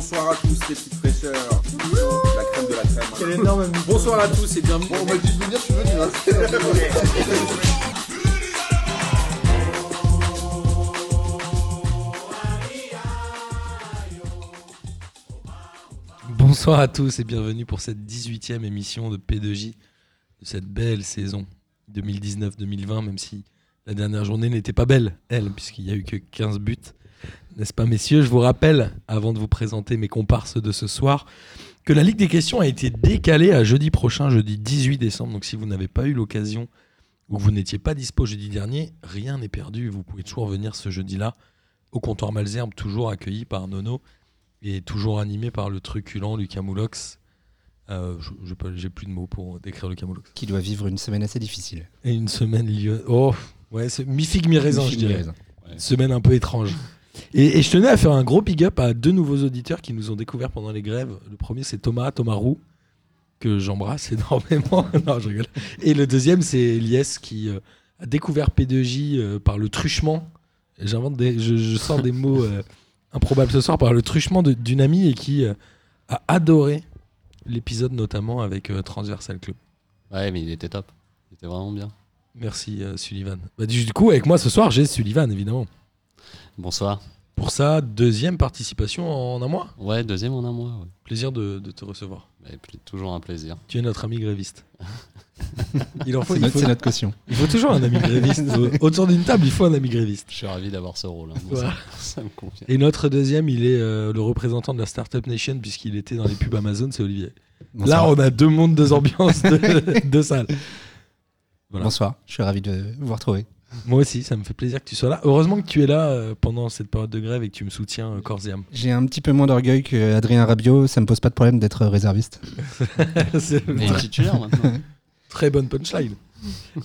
Bonsoir à tous les petites fraîcheurs. La crème de la crème. Quel énorme Bonsoir à tous et bienvenue. Bon, on m'a dit de venir, je suis venu. Hein. Bonsoir à tous et bienvenue pour cette 18e émission de P2J de cette belle saison 2019-2020, même si la dernière journée n'était pas belle, elle, puisqu'il n'y a eu que 15 buts. N'est-ce pas, messieurs? Je vous rappelle, avant de vous présenter mes comparses de ce soir, que la Ligue des questions a été décalée à jeudi prochain, jeudi 18 décembre. Donc si vous n'avez pas eu l'occasion ou que vous n'étiez pas dispo jeudi dernier, rien n'est perdu. Vous pouvez toujours venir ce jeudi-là au comptoir Malzerbe, toujours accueilli par Nono et toujours animé par le truculent Lucas Moulox. Euh, J'ai plus de mots pour décrire Lucas Moulox. qui doit vivre une semaine assez difficile. Et une semaine lieu. Oh, ouais, c'est mi-figue, mi-raisin, je dirais. semaine un peu étrange. Et, et je tenais à faire un gros big up à deux nouveaux auditeurs qui nous ont découvert pendant les grèves. Le premier, c'est Thomas, Thomas Roux, que j'embrasse énormément. non, je rigole. Et le deuxième, c'est Elias qui euh, a découvert P2J euh, par le truchement. J'invente des, je, je sors des mots euh, improbables ce soir par le truchement d'une amie et qui a adoré l'épisode notamment avec Transversal Club. Ouais, mais il était top. Il était vraiment bien. Merci Sullivan. Bah, du coup, avec moi ce soir, j'ai Sullivan évidemment. Bonsoir. Pour sa deuxième participation en un mois. Ouais, deuxième en un mois. Ouais. Plaisir de, de te recevoir. Et puis, toujours un plaisir. Tu es notre ami gréviste. il en faut, C'est il notre, faut, c'est notre caution. il faut toujours un ami gréviste. Autour d'une table, il faut un ami gréviste. Je suis ravi d'avoir ce rôle. hein. Moi, Voilà. ça, ça me convient. Et notre deuxième, il est euh, le représentant de la Startup Nation puisqu'il était dans les pubs Amazon, c'est Olivier. Bonsoir. Là, on a deux mondes, deux ambiances, deux, deux salles. Voilà. Bonsoir, je suis ravi de vous retrouver. Moi aussi, ça me fait plaisir que tu sois là. Heureusement que tu es là euh, pendant cette période de grève et que tu me soutiens euh, corps et âme. J'ai un petit peu moins d'orgueil que Adrien Rabiot, ça me pose pas de problème d'être réserviste. c'est il est titulaire maintenant. très bonne punchline.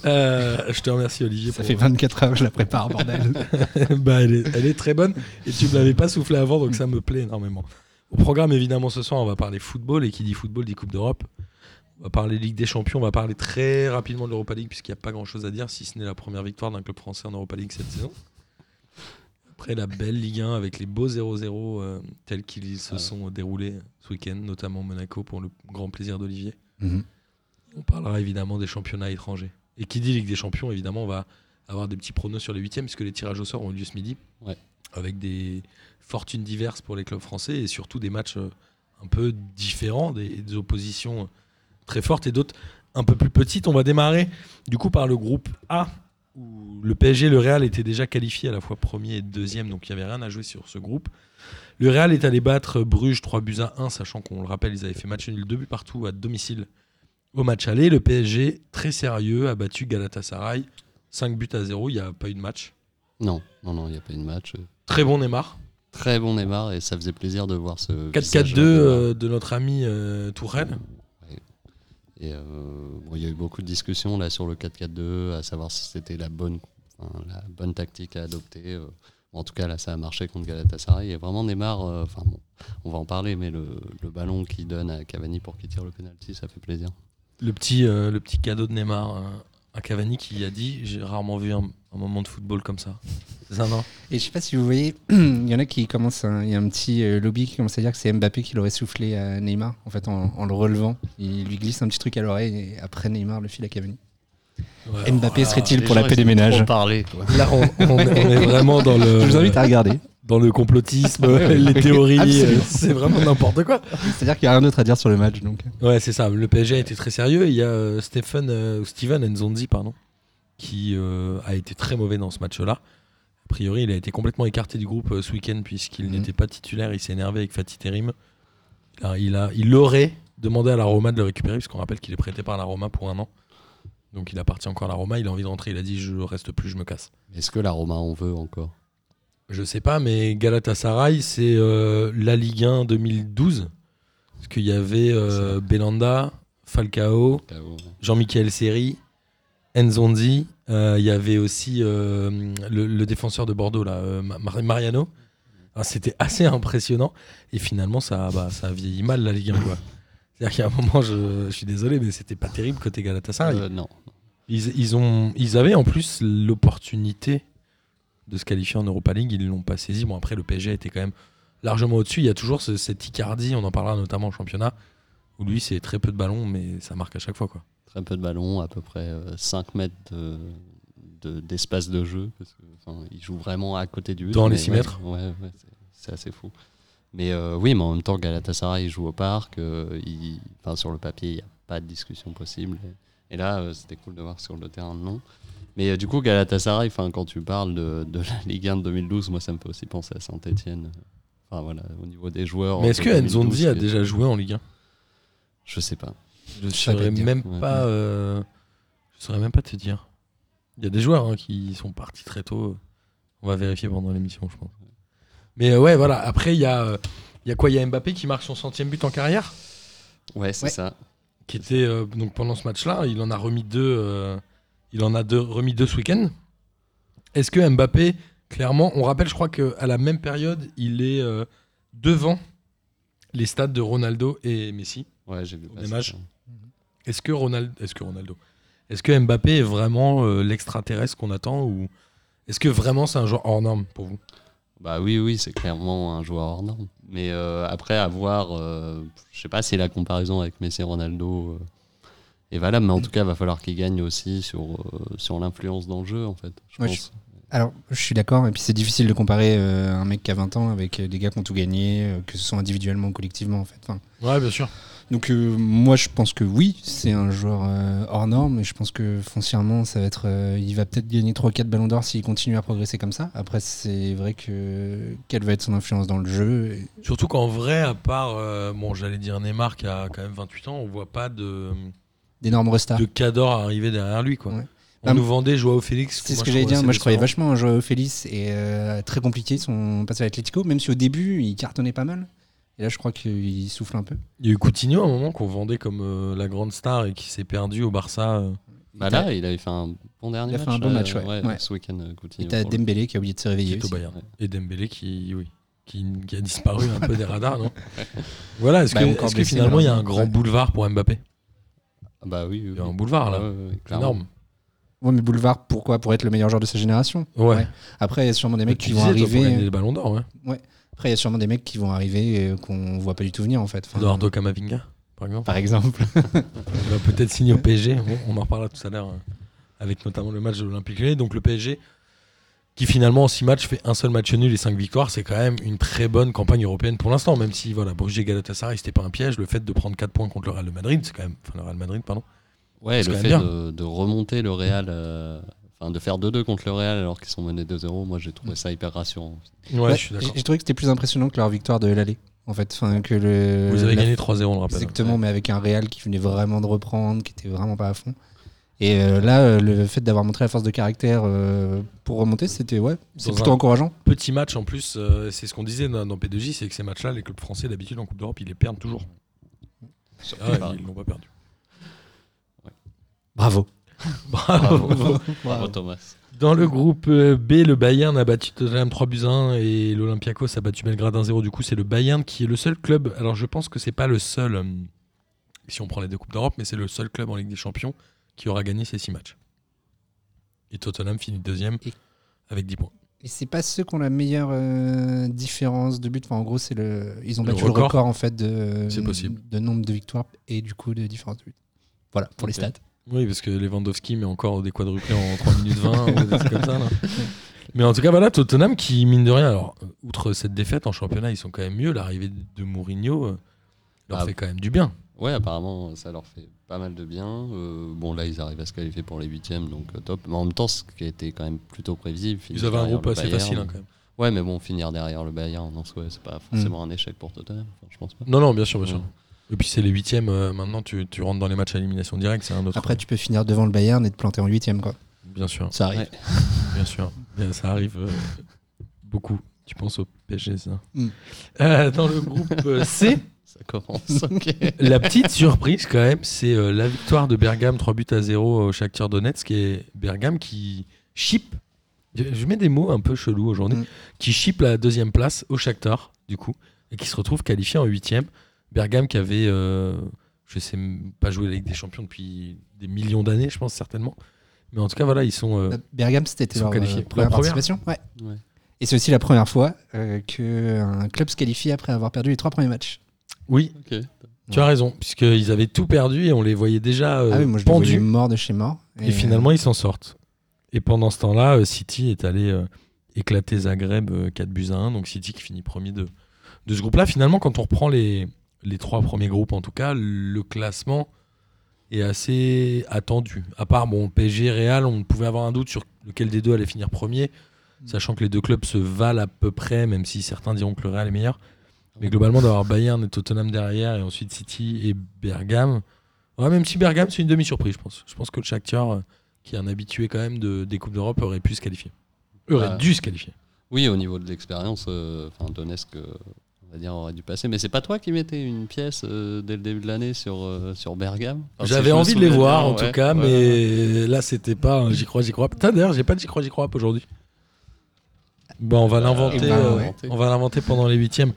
Euh, je te remercie Olivier. Ça pour- fait 24 heures que je la prépare, bordel. bah, elle, est, elle est très bonne et tu me l'avais pas soufflé avant donc ça me plaît énormément. Au programme évidemment ce soir on va parler football et qui dit football dit Coupe d'Europe. On va parler Ligue des Champions, on va parler très rapidement de l'Europa League puisqu'il n'y a pas grand chose à dire si ce n'est la première victoire d'un club français en Europa League cette saison. Après la belle Ligue 1 avec les beaux 0-0 euh, tels qu'ils se Ah ouais. sont déroulés ce week-end, notamment Monaco pour le grand plaisir d'Olivier. Mhm. On parlera évidemment des championnats étrangers. Et qui dit Ligue des Champions, évidemment, on va avoir des petits pronos sur les huitièmes, puisque les tirages au sort ont eu lieu ce midi. Ouais. Avec des fortunes diverses pour les clubs français et surtout des matchs euh, un peu différents, des, des oppositions très fortes et d'autres un peu plus petites. On va démarrer du coup par le groupe A, où le PSG le Real étaient déjà qualifiés à la fois premier et deuxième, donc il n'y avait rien à jouer sur ce groupe. Le Real est allé battre Bruges 3 buts à 1, sachant qu'on le rappelle, ils avaient fait match nul 2 buts partout à domicile au match aller. Le PSG, très sérieux, a battu Galatasaray 5 buts à 0. Il n'y a pas eu de match. Non, non, non, il n'y a pas eu de match. Très bon Neymar. Très bon Neymar et ça faisait plaisir de voir ce. 4-4-2 visage de euh, de notre ami euh, Tourelle. Et euh, bon, il y a eu beaucoup de discussions là sur le 4-4-2, à savoir si c'était la bonne, la bonne tactique à adopter. euh. En tout cas, là, ça a marché contre Galatasaray. Et vraiment, Neymar, euh, enfin bon, on va en parler, mais le, le ballon qu'il donne à Cavani pour qu'il tire le penalty, ça fait plaisir. Le petit, le petit cadeau de Neymar à Cavani qui a dit J'ai rarement vu un, un moment de football comme ça. C'est ça, non Et je sais pas si vous voyez, il y en a qui commencent, à- il y a un petit euh, lobby qui commence à dire que c'est Mbappé qui l'aurait soufflé à Neymar, en fait, en, en le relevant. Il lui glisse un petit truc à l'oreille et après Neymar le file à Cavani. Ouais, Mbappé serait-il pour la paix des ménages quoi. Là, on, on est, on est vraiment dans le, Je vous invite à regarder. Dans le complotisme, les théories. Euh, C'est vraiment n'importe quoi. C'est-à-dire qu'il n'y a rien d'autre à dire sur le match, donc. Ouais, c'est ça. Le PSG a été très sérieux. Il y a euh, Stephen, euh, Steven Nzonzi, pardon, qui euh, a été très mauvais dans ce match-là. A priori, il a été complètement écarté du groupe euh, ce week-end puisqu'il Mhm. n'était pas titulaire. Il s'est énervé avec Fatih Terim. Alors, il, a, il aurait demandé à la Roma de le récupérer puisqu'on rappelle qu'il est prêté par la Roma pour un an. Donc il appartient encore à la Roma. Il a envie de rentrer. Il a dit Je reste plus, je me casse. Est-ce que la Roma en veut encore? Je sais pas, mais Galatasaray, c'est euh, la Ligue 1 2012. Parce qu'il y avait euh, Belanda, Falcao, Jean-Michel Seri, Nzondi. euh, Il y avait aussi le, le défenseur de Bordeaux, là, Mar- Mariano. Alors, C'était assez impressionnant. Et finalement, ça, bah, ça a vieilli mal la Ligue 1. quoi. C'est-à-dire qu'à un moment, je, je suis désolé, mais c'était pas terrible côté Galatasaray. Non. Ils, ils ont, ils avaient en plus l'opportunité de se qualifier en Europa League, ils l'ont pas saisi. Bon, après, le PSG était quand même largement au-dessus. Il y a toujours ce- cette Icardi, on en parlera notamment en championnat, où lui, c'est très peu de ballons, mais ça marque à chaque fois. Quoi. Très peu de ballons, à peu près euh, 5 mètres de- de- d'espace de, jeu. Parce que, enfin, il joue vraiment à côté du but. Dans les mais six ouais, mètres Ouais, ouais, c'est- c'est assez fou. Mais euh, oui, mais en même temps, Galatasaray il joue au parc. euh, il- sur le papier, il n'y a pas de discussion possible. Et, et là, euh, c'était cool de voir sur le terrain, non. Mais euh, du coup, Galatasaray, enfin, quand tu parles de, de la Ligue 1 de 2012, moi, ça me fait aussi penser à Saint-Etienne. Enfin, voilà, au niveau des joueurs. Mais est-ce que 2012, Nzonzi a déjà joué en Ligue 1 Je sais pas. Je ne saurais dire. même Ouais. pas. euh, je saurais même pas te dire. Il y a des joueurs hein, qui sont partis très tôt. On va vérifier pendant l'émission, je pense. Mais euh, ouais, voilà. Après, il y a, il y a quoi? Il y a Mbappé qui marque son centième but en carrière, Ouais, c'est Ouais. ça. qui était euh, donc pendant ce match-là. Il en a remis deux. Il en a deux, remis deux ce week-end. Est-ce que Mbappé, clairement, on rappelle, je crois qu'à la même période, il est euh, devant les stades de Ronaldo et Messi. Ouais, j'ai vu. Ça. Est-ce que Ronaldo, est-ce que Ronaldo, est-ce que Mbappé est vraiment euh, l'extraterrestre qu'on attend ou est-ce que vraiment c'est un joueur hors norme pour vous? Bah oui, oui, c'est clairement un joueur hors norme. Mais euh, après, à voir, euh, je sais pas si la comparaison avec Messi et Ronaldo est valable, mais en tout cas, il va falloir qu'il gagne aussi sur, euh, sur l'influence dans le jeu, en fait. Je Ouais, pense. Alors, je suis d'accord, et puis c'est difficile de comparer euh, un mec qui a 20 ans avec euh, des gars qui ont tout gagné, euh, que ce soit individuellement ou collectivement en fait. Enfin, Ouais, bien sûr. donc euh, moi je pense que oui, c'est un joueur euh, hors norme, et je pense que foncièrement ça va être, euh, il va peut-être gagner 3-4 ballons d'or s'il continue à progresser comme ça. Après c'est vrai que quelle va être son influence dans le jeu et- Surtout qu'en vrai, à part, euh, bon, j'allais dire Neymar qui a quand même 28 ans, on voit pas de, d'énormes restars. de cador arriver derrière lui. Quoi. Ouais. On Ah, nous vendait Joao Félix. C'est ce que j'allais dire. Moi, je croyais vachement à Joao Félix et euh, très compliqué son passage à l'Atlético, même si au début il cartonnait pas mal. Et là, je crois qu'il souffle un peu. Il y a eu Coutinho à un moment qu'on vendait comme euh, la grande star et qui s'est perdu au Barça. euh. Bah là, il avait fait un bon dernier Il a match. fait un bon match, ouais. Ouais. Ce week-end, Coutinho, Et t'as le- Dembélé qui a oublié de se réveiller aussi. Bayern. Ouais. Et Dembélé qui, oui, qui, qui a disparu un peu des radars, non Voilà, est-ce Bah, que, que finalement il y a un malheureusement. grand Ouais. boulevard pour Mbappé? Bah oui, oui, Il y a oui. un boulevard là, Ouais, énorme. Ouais, mais Boulevard, pourquoi? Pour être le meilleur joueur de sa génération. Ouais. Ouais. Après, il y a sûrement des mecs qui vont arriver. des ballons d'or, ouais. Après, il y a sûrement des mecs qui vont arriver euh, qu'on voit pas du tout venir en fait. Enfin, Eduardo Camavinga, par exemple. par exemple. Il va peut-être signer au PSG. Bon, on en reparlera tout à l'heure euh, avec notamment le match de l'Olympique Lyonnais. Donc le PSG, qui finalement en 6 matchs fait un seul match nul et 5 victoires, c'est quand même une très bonne campagne européenne pour l'instant. Même si voilà, Bruges et Galatasaray, c'était pas un piège. Le fait de prendre 4 points contre le Real de Madrid, c'est quand même. Enfin, le Real Madrid, pardon. Ouais, le fait de, de remonter le Real, euh, enfin de faire 2-2 contre le Real alors qu'ils sont menés 2-0, moi j'ai trouvé ça hyper rassurant. Ouais, Ouais, je suis d'accord. J'ai trouvé que c'était plus impressionnant que leur victoire de l'aller. En fait, enfin, que le. Vous avez la- gagné 3-0, on le rappelle. Exactement, mais avec un Real qui venait vraiment de reprendre, qui était vraiment pas à fond. Et euh, là, euh, le fait d'avoir montré la force de caractère euh, pour remonter, c'était ouais, c'est plutôt encourageant. Petit match en plus, euh, c'est ce qu'on disait dans, dans P2J, c'est que ces matchs-là, les clubs français d'habitude en Coupe d'Europe, ils les perdent toujours. Ah ouais, ils l'ont pas perdu. Bravo. Bravo. Bravo Thomas. Dans le groupe B, le Bayern a battu Tottenham 3 buts à 1 et l'Olympiakos a battu Belgrade 1-0. Du coup, c'est le Bayern qui est le seul club. Alors, je pense que c'est pas le seul, si on prend les deux Coupes d'Europe, mais c'est le seul club en Ligue des Champions qui aura gagné ces 6 matchs. Et Tottenham finit deuxième Et- avec 10 points. Et c'est pas ceux qui ont la meilleure euh, différence de but. Enfin, en gros, c'est le. Ils ont Le battu record. le record en fait de. C'est possible. De nombre de victoires et du coup de différence de but. Voilà pour les stats. Oui, parce que Lewandowski met encore des quadruplés en 3 minutes 20 ou des trucs comme ça. là. Mais en tout cas, voilà, Tottenham qui, mine de rien, alors, outre cette défaite en championnat, ils sont quand même mieux. L'arrivée de Mourinho euh, leur Ah. fait quand même du bien. Ouais, apparemment ça leur fait pas mal de bien. Euh, bon là ils arrivent à se qualifier pour les huitièmes, donc euh, top. Mais en même temps, ce qui était quand même plutôt prévisible. Ils avaient un groupe assez Bayern. facile hein, quand même. Ouais, mais bon, finir derrière le Bayern en soi, c'est pas forcément un échec pour Tottenham. Enfin, je pense pas. Non, non, bien sûr, bien sûr. Ouais. Et puis c'est les huitièmes, euh, maintenant tu, tu rentres dans les matchs à élimination directe, c'est un autre. Après, tu peux finir devant le Bayern et te planter en huitième, quoi. Bien sûr, Ça arrive. Ouais. bien sûr. Bien, ça arrive euh, beaucoup. Tu penses au PSG, ça. Mm. Euh, dans le groupe euh, C, Ça commence, ok. la petite surprise quand même, c'est euh, la victoire de Bergame 3 buts à 0 au Shakhtar Donetsk et Bergame qui chip. Je, mets des mots un peu chelous aujourd'hui. Mm. Qui chip la deuxième place au Shakhtar, du coup, et qui se retrouve qualifié en huitième. Bergame qui avait, euh, je sais pas joué la Ligue des Champions depuis des millions d'années, je pense certainement. Mais en tout cas, voilà, ils sont. euh, Bergame, c'était leur qualifiés. euh, première La première participation. Ouais. Ouais. Et c'est aussi la première fois euh, qu'un club se qualifie après avoir perdu les trois premiers matchs. Oui, tu as raison, puisqu'ils avaient tout perdu et on les voyait déjà euh, ah oui, moi je les voyais pendus. morts de chez mort. Et, finalement, ils s'en sortent. Et pendant ce temps-là, euh, City est allé euh, éclater Zagreb euh, 4 buts à 1. Donc City qui finit premier de, de ce groupe-là. Finalement, quand on reprend les, les trois premiers groupes, en tout cas, le classement est assez attendu. À part, bon, PSG, Real, on pouvait avoir un doute sur lequel des deux allait finir premier, sachant que les deux clubs se valent à peu près, même si certains diront que le Real est meilleur. Mais globalement, d'avoir Bayern et Tottenham derrière, et ensuite City et Bergame. Ouais, même si Bergame, c'est une demi-surprise, je pense. Je pense que le Shakhtar, euh, qui est un habitué quand même de, des Coupes d'Europe, aurait pu se qualifier. Aurait Ah. dû se qualifier. Oui, au niveau de l'expérience, euh, enfin Donetsk, euh, on va dire, aurait dû passer. Mais c'est pas toi qui mettais une pièce euh, dès le début de l'année sur, euh, sur Bergame? Enfin, J'avais envie de les voir, en ouais, tout cas, ouais, mais là, c'était pas un j'y crois, j'y crois. Putain, d'ailleurs, j'ai pas de j'y crois, j'y crois aujourd'hui. On va l'inventer. ben, euh, ouais. On va l'inventer pendant les huitièmes.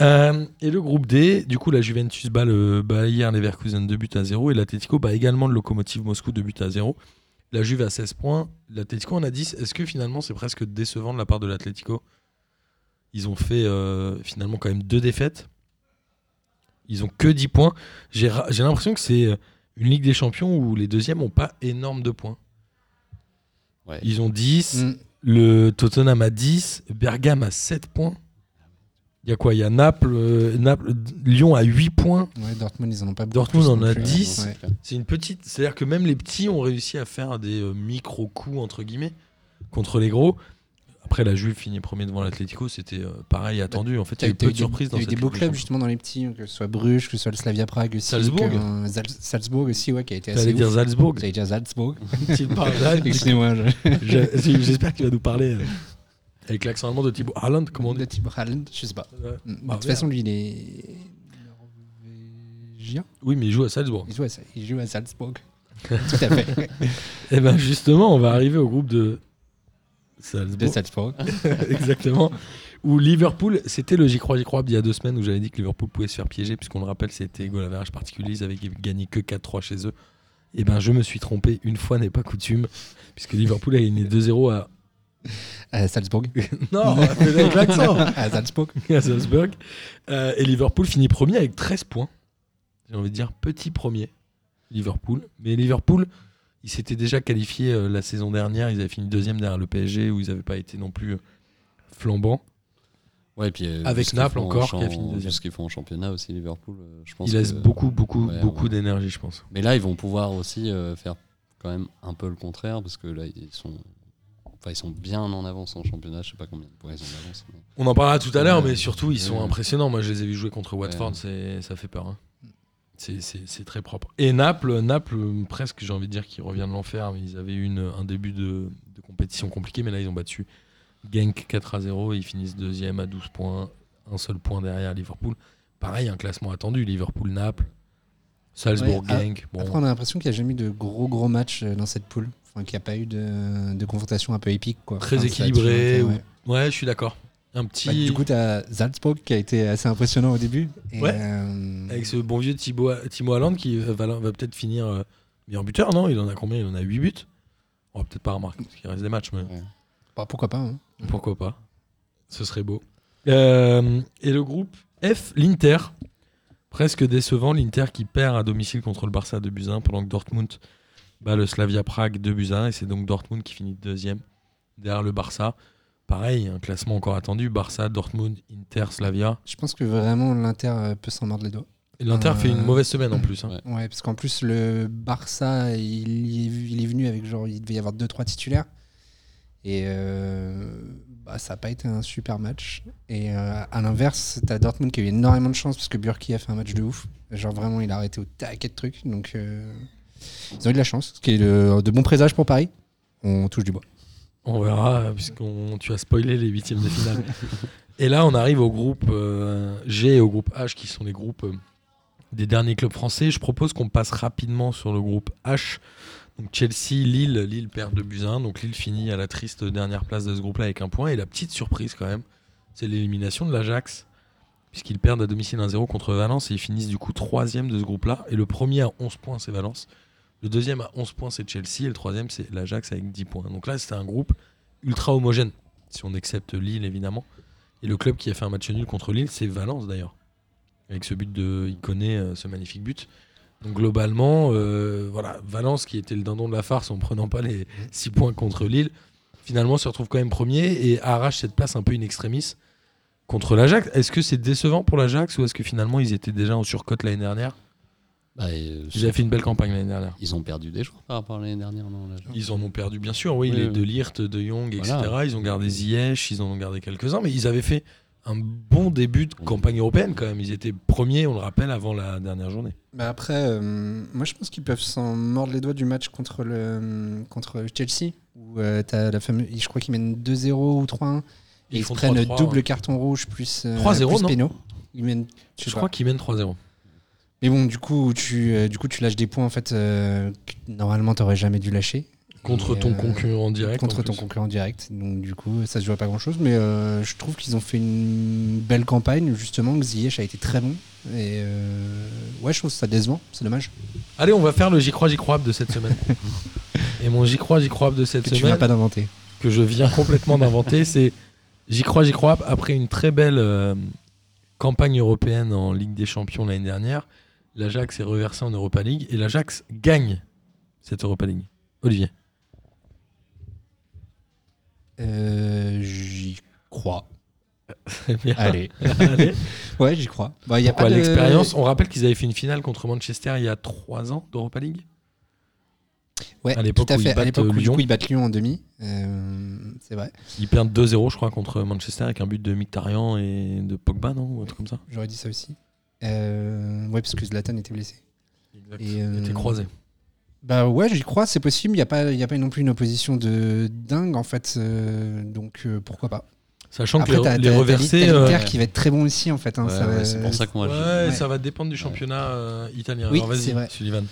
Euh, et le groupe D, du coup, la Juventus bat le Bayer Leverkusen 2 buts à 0 et l'Atletico bat également le Lokomotiv Moscou 2 buts à 0. La Juve a 16 points, l'Atletico en a 10. Est-ce que finalement c'est presque décevant de la part de l'Atletico Ils ont fait euh, finalement quand même deux défaites. Ils ont que 10 points. J'ai l'impression que c'est euh, une Ligue des Champions où les deuxièmes n'ont pas énorme de points. Ouais. Ils ont 10, Mm. Le Tottenham a 10, Bergame a 7 points. Il y a quoi? Il y a Naples, euh, Naples, Lyon a 8 points. Ouais, Dortmund, ils en ont pas beaucoup. Dortmund en a plus. 10. Ouais. C'est une petite. C'est-à-dire que même les petits ont réussi à faire des euh, micro-coups, entre guillemets, contre les gros. Après, la Juve finit premier devant l'Atlético, c'était euh, pareil, attendu. En fait, il y a eu peu eu de dans eu des beaux clubs justement dans les petits, que ce soit Bruges, que ce soit le Slavia Prague aussi. Salzbourg. euh, Zal- Salzbourg aussi, ouais, qui a été assez. T'allais dire. Salzbourg. J'allais dire Salzbourg. Excusez-moi. je- Je- J'espère que tu vas nous parler euh, avec l'accent allemand de Thibaut Haaland, comment on De dit Thibaut Haaland, je sais pas. Ouais. Mm, Bah, de toute façon, lui, il est norvégien. Oui, mais il joue à Salzbourg. Il joue à, il joue à Salzbourg. Tout à fait. Et ben justement, on va arriver au groupe de De Salzbourg. Salzbourg. Exactement. Où Liverpool, c'était le j'y crois, j'y crois, il y a deux semaines où j'avais dit que Liverpool pouvait se faire piéger, puisqu'on le rappelle, c'était goal average particulier, ils avaient gagné que 4-3 chez eux. Et ben je me suis trompé, une fois n'est pas coutume, puisque Liverpool a gagné 2-0 à. À Salzbourg. Non, avec l'accent à Salzbourg. À Salzburg. Euh, et Liverpool finit premier avec 13 points. J'ai envie de dire petit premier, Liverpool. Mais Liverpool, ils s'étaient déjà qualifiés euh, la saison dernière, ils avaient fini deuxième derrière le PSG, où ils n'avaient pas été non plus euh, flambants. Ouais, et puis, euh, Avec Naples encore, qui a champ- fini deuxième. vu ce qu'ils font en championnat aussi, Liverpool, je pense Ils laissent beaucoup, beaucoup, Ouais, beaucoup ouais. d'énergie, je pense. Mais là, ils vont pouvoir aussi faire quand même un peu le contraire, parce que là, ils sont, enfin, ils sont bien en avance en championnat. Je sais pas combien de points ils ont d'avance. mais- On en parlera tout à l'heure, mais surtout, ils sont Ouais. impressionnants. Moi, je les ai vus jouer contre Watford, Ouais. ça fait peur. hein. C'est- très propre. Et Naples, Naples presque, j'ai envie de dire qu'ils reviennent de l'enfer. Ils avaient eu une- un début de, de compétition compliqué, mais là, ils ont battu Genk 4 à 0 et ils finissent deuxième à 12 points. Un seul point derrière Liverpool. Pareil, un classement attendu. Liverpool-Naples, Salzbourg, Ouais, Genk. Bon, Après, on a l'impression qu'il n'y a jamais eu de gros gros matchs euh, dans cette poule. Enfin, qu'il n'y a pas eu de, de confrontation un peu épique. Quoi. Très Enfin, équilibré, toujours été, ouais. ouais, je suis d'accord. Un petit. Bah, du coup, tu as Salzbourg qui a été assez impressionnant au début. Et, Ouais. euh, Avec ce bon vieux Thibaut, Timo Haaland qui va, va peut-être finir euh, meilleur buteur, non? Il en a combien? Il en a 8 buts On va peut-être pas remarquer parce qu'il reste des matchs, mais bah, pourquoi pas hein. pourquoi pas Ce serait beau. Euh, et le groupe F, l'Inter. Presque décevant, l'Inter qui perd à domicile contre le Barça de 1 pendant que Dortmund bat le Slavia Prague 2 buts à 1 et c'est donc Dortmund qui finit deuxième derrière le Barça. Pareil, un classement encore attendu, Barça, Dortmund, Inter, Slavia. Je pense que vraiment l'Inter euh, peut s'en mordre les doigts. L'Inter Euh, fait une mauvaise semaine en plus. hein. Ouais. Ouais, parce qu'en plus, le Barça, il, y est, il est venu avec genre, il devait y avoir 2-3 titulaires. Et euh, bah, ça n'a pas été un super match. Et euh, à l'inverse, t'as Dortmund qui a eu énormément de chance parce que Burki a fait un match de ouf. Genre vraiment, il a arrêté au taquet de trucs. Donc euh, ils ont eu de la chance, ce qui est de, de bons présages pour Paris. On touche du bois. On verra, puisqu'on tu as spoilé les huitièmes de finale. et là, on arrive au groupe euh, G et au groupe H, qui sont les groupes euh, des derniers clubs français. Je propose qu'on passe rapidement sur le groupe H. Donc Chelsea, Lille, Lille perd de buts à 1. Donc Lille finit à la triste dernière place de ce groupe-là avec un point. Et la petite surprise quand même, c'est l'élimination de l'Ajax, puisqu'ils perdent à domicile 1-0 contre Valence et ils finissent du coup troisième de ce groupe-là. Et le premier à 11 points, c'est Valence. Le deuxième à 11 points, c'est Chelsea. Et le troisième, c'est l'Ajax avec 10 points. Donc là, c'était un groupe ultra homogène. si on accepte Lille évidemment. Et le club qui a fait un match nul contre Lille, c'est Valence d'ailleurs. Avec ce but de Iconé, euh, ce magnifique but. Donc globalement, euh, voilà, Valence qui était le dindon de la farce en prenant pas les 6 points contre Lille, finalement se retrouve quand même premier et arrache cette place un peu in extremis contre l'Ajax. Est-ce que c'est décevant pour l'Ajax ou est-ce que finalement ils étaient déjà en surcote l'année dernière Bah, euh, Ils avaient fait une belle campagne l'année dernière. Ils ont perdu des joueurs par rapport à l'année dernière, non là, Ils en ont perdu, bien sûr, oui, Oui, les oui. de Lirt, de Jong, etc. Voilà. Ils ont gardé Ziyech, ils en ont gardé quelques-uns, mais ils avaient fait un bon début de campagne européenne quand même. Ils étaient premiers, on le rappelle, avant la dernière journée. Bah après, euh, moi je pense qu'ils peuvent s'en mordre les doigts du match contre, le, contre Chelsea, où euh, t'as la fameuse, je crois qu'ils mènent 2-0 ou 3-1, et Ils ils, prennent 3-3, double ouais. carton rouge plus, euh, 3-0, plus non péno. Ils mènent, je crois qu'ils mènent 3-0. Mais bon, du coup, tu, euh, du coup, tu lâches des points en fait euh, que normalement t'aurais jamais dû lâcher. Contre Et, ton euh, concurrent direct. Contre ton concurrent direct. Donc du coup, ça se joue à pas grand chose. Mais je trouve qu'ils ont fait une belle campagne, justement. que Ziyech a été très bon. Et euh, ouais, je trouve ça décevant. C'est dommage. Allez, on va faire le J'y crois, J'y crois de cette semaine. Et mon J'y crois, J'y crois de cette Que tu semaine, viens pas d'inventer. que je viens complètement d'inventer, c'est J'y crois, J'y crois. Après une très belle euh, campagne européenne en Ligue des Champions l'année dernière, l'Ajax est reversé en Europa League et l'Ajax gagne cette Europa League. Olivier. Euh, j'y crois. Allez. Allez. Ouais, j'y crois. Bah, y a Pourquoi pas de- l'expérience On rappelle qu'ils avaient fait une finale contre Manchester il y a 3 ans d'Europa League. Ouais, à l'époque où euh, où Lyon. coup, ils battent Lyon en demi. Euh, c'est vrai. Ils perdent 2-0, je crois, contre Manchester avec un but de Mkhitaryan et de Pogba, non Ou un truc comme ça. J'aurais dit ça aussi. Euh, ouais, parce que Zlatan était blessé. Exact. Et, euh, était croisé. Bah ouais, j'y crois, c'est possible. Il n'y a, pas- y a pas non plus une opposition de dingue, en fait. euh, donc euh, pourquoi pas. Sachant Après, que les, reversés. euh, qui va être très bon aussi, en fait. hein, Ouais, va- c'est pour ça moi, je- ouais, Ouais. ça va dépendre du championnat euh, italien. Oui, Alors vas-y. Sullivan.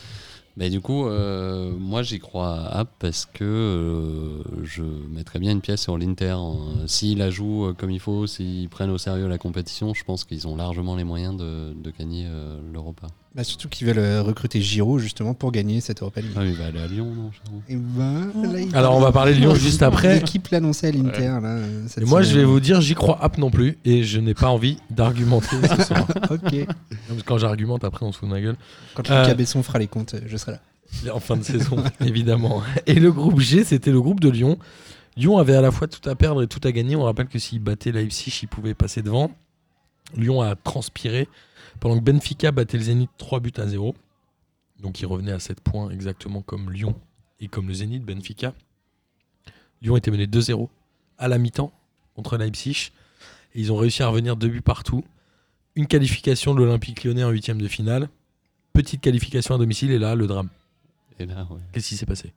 Mais du coup, euh, moi j'y crois à parce que euh, je mettrais bien une pièce sur l'Inter. hein. S'ils la jouent euh, comme il faut, s'ils prennent au sérieux la compétition, je pense qu'ils ont largement les moyens de, de gagner euh, l'Europa. Bah, surtout qu'ils veulent euh, recruter Giroud, justement, pour gagner cette Europa League. Ah, il va aller à Lyon, non Et ben, là, il- Alors on va parler de Lyon juste après. L'équipe l'annonçait à l'Inter. là, euh, cette Et moi, je vais vous dire, j'y crois app non plus, et je n'ai pas envie d'argumenter ce soir. Ok. Quand j'argumente, après, on se fout de ma gueule. Quand Euh, Lucas Besson fera les comptes, je serai là. En fin de saison, évidemment. Et le groupe G, c'était le groupe de Lyon. Lyon avait à la fois tout à perdre et tout à gagner. On rappelle que s'il battait Leipzig, il pouvait passer devant. Lyon a transpiré pendant que Benfica battait le Zénith 3 buts à 0. Donc il revenait à 7 points exactement comme Lyon et comme le Zénith Benfica. Lyon était mené 2-0 à la mi-temps contre Leipzig. Et ils ont réussi à revenir deux buts partout. Une qualification de l'Olympique lyonnais en huitième de finale. Petite qualification à domicile et là, le drame. Et là, ouais. Qu'est-ce qui s'est passé?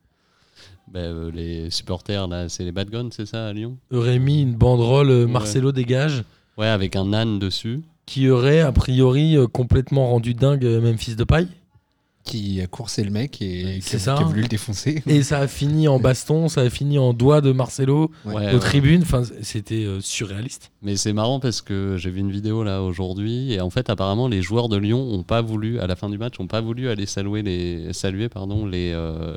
Ben, euh, les supporters, là, c'est les Bad Guns, c'est ça, à Lyon? Mis une banderole euh, Ouais. Marcelo dégage Ouais, avec un âne dessus. Qui aurait a priori euh, complètement rendu dingue euh, Memphis de paille. Qui a coursé le mec et qui C'est a, ça. qui a voulu le défoncer. Et ça a fini en baston, ça a fini en doigt de Marcelo Ouais. Aux ouais. tribunes. Enfin, c'était euh, surréaliste. Mais c'est marrant parce que j'ai vu une vidéo là aujourd'hui et en fait apparemment les joueurs de Lyon ont pas voulu à la fin du match ont pas voulu aller saluer les saluer pardon les euh,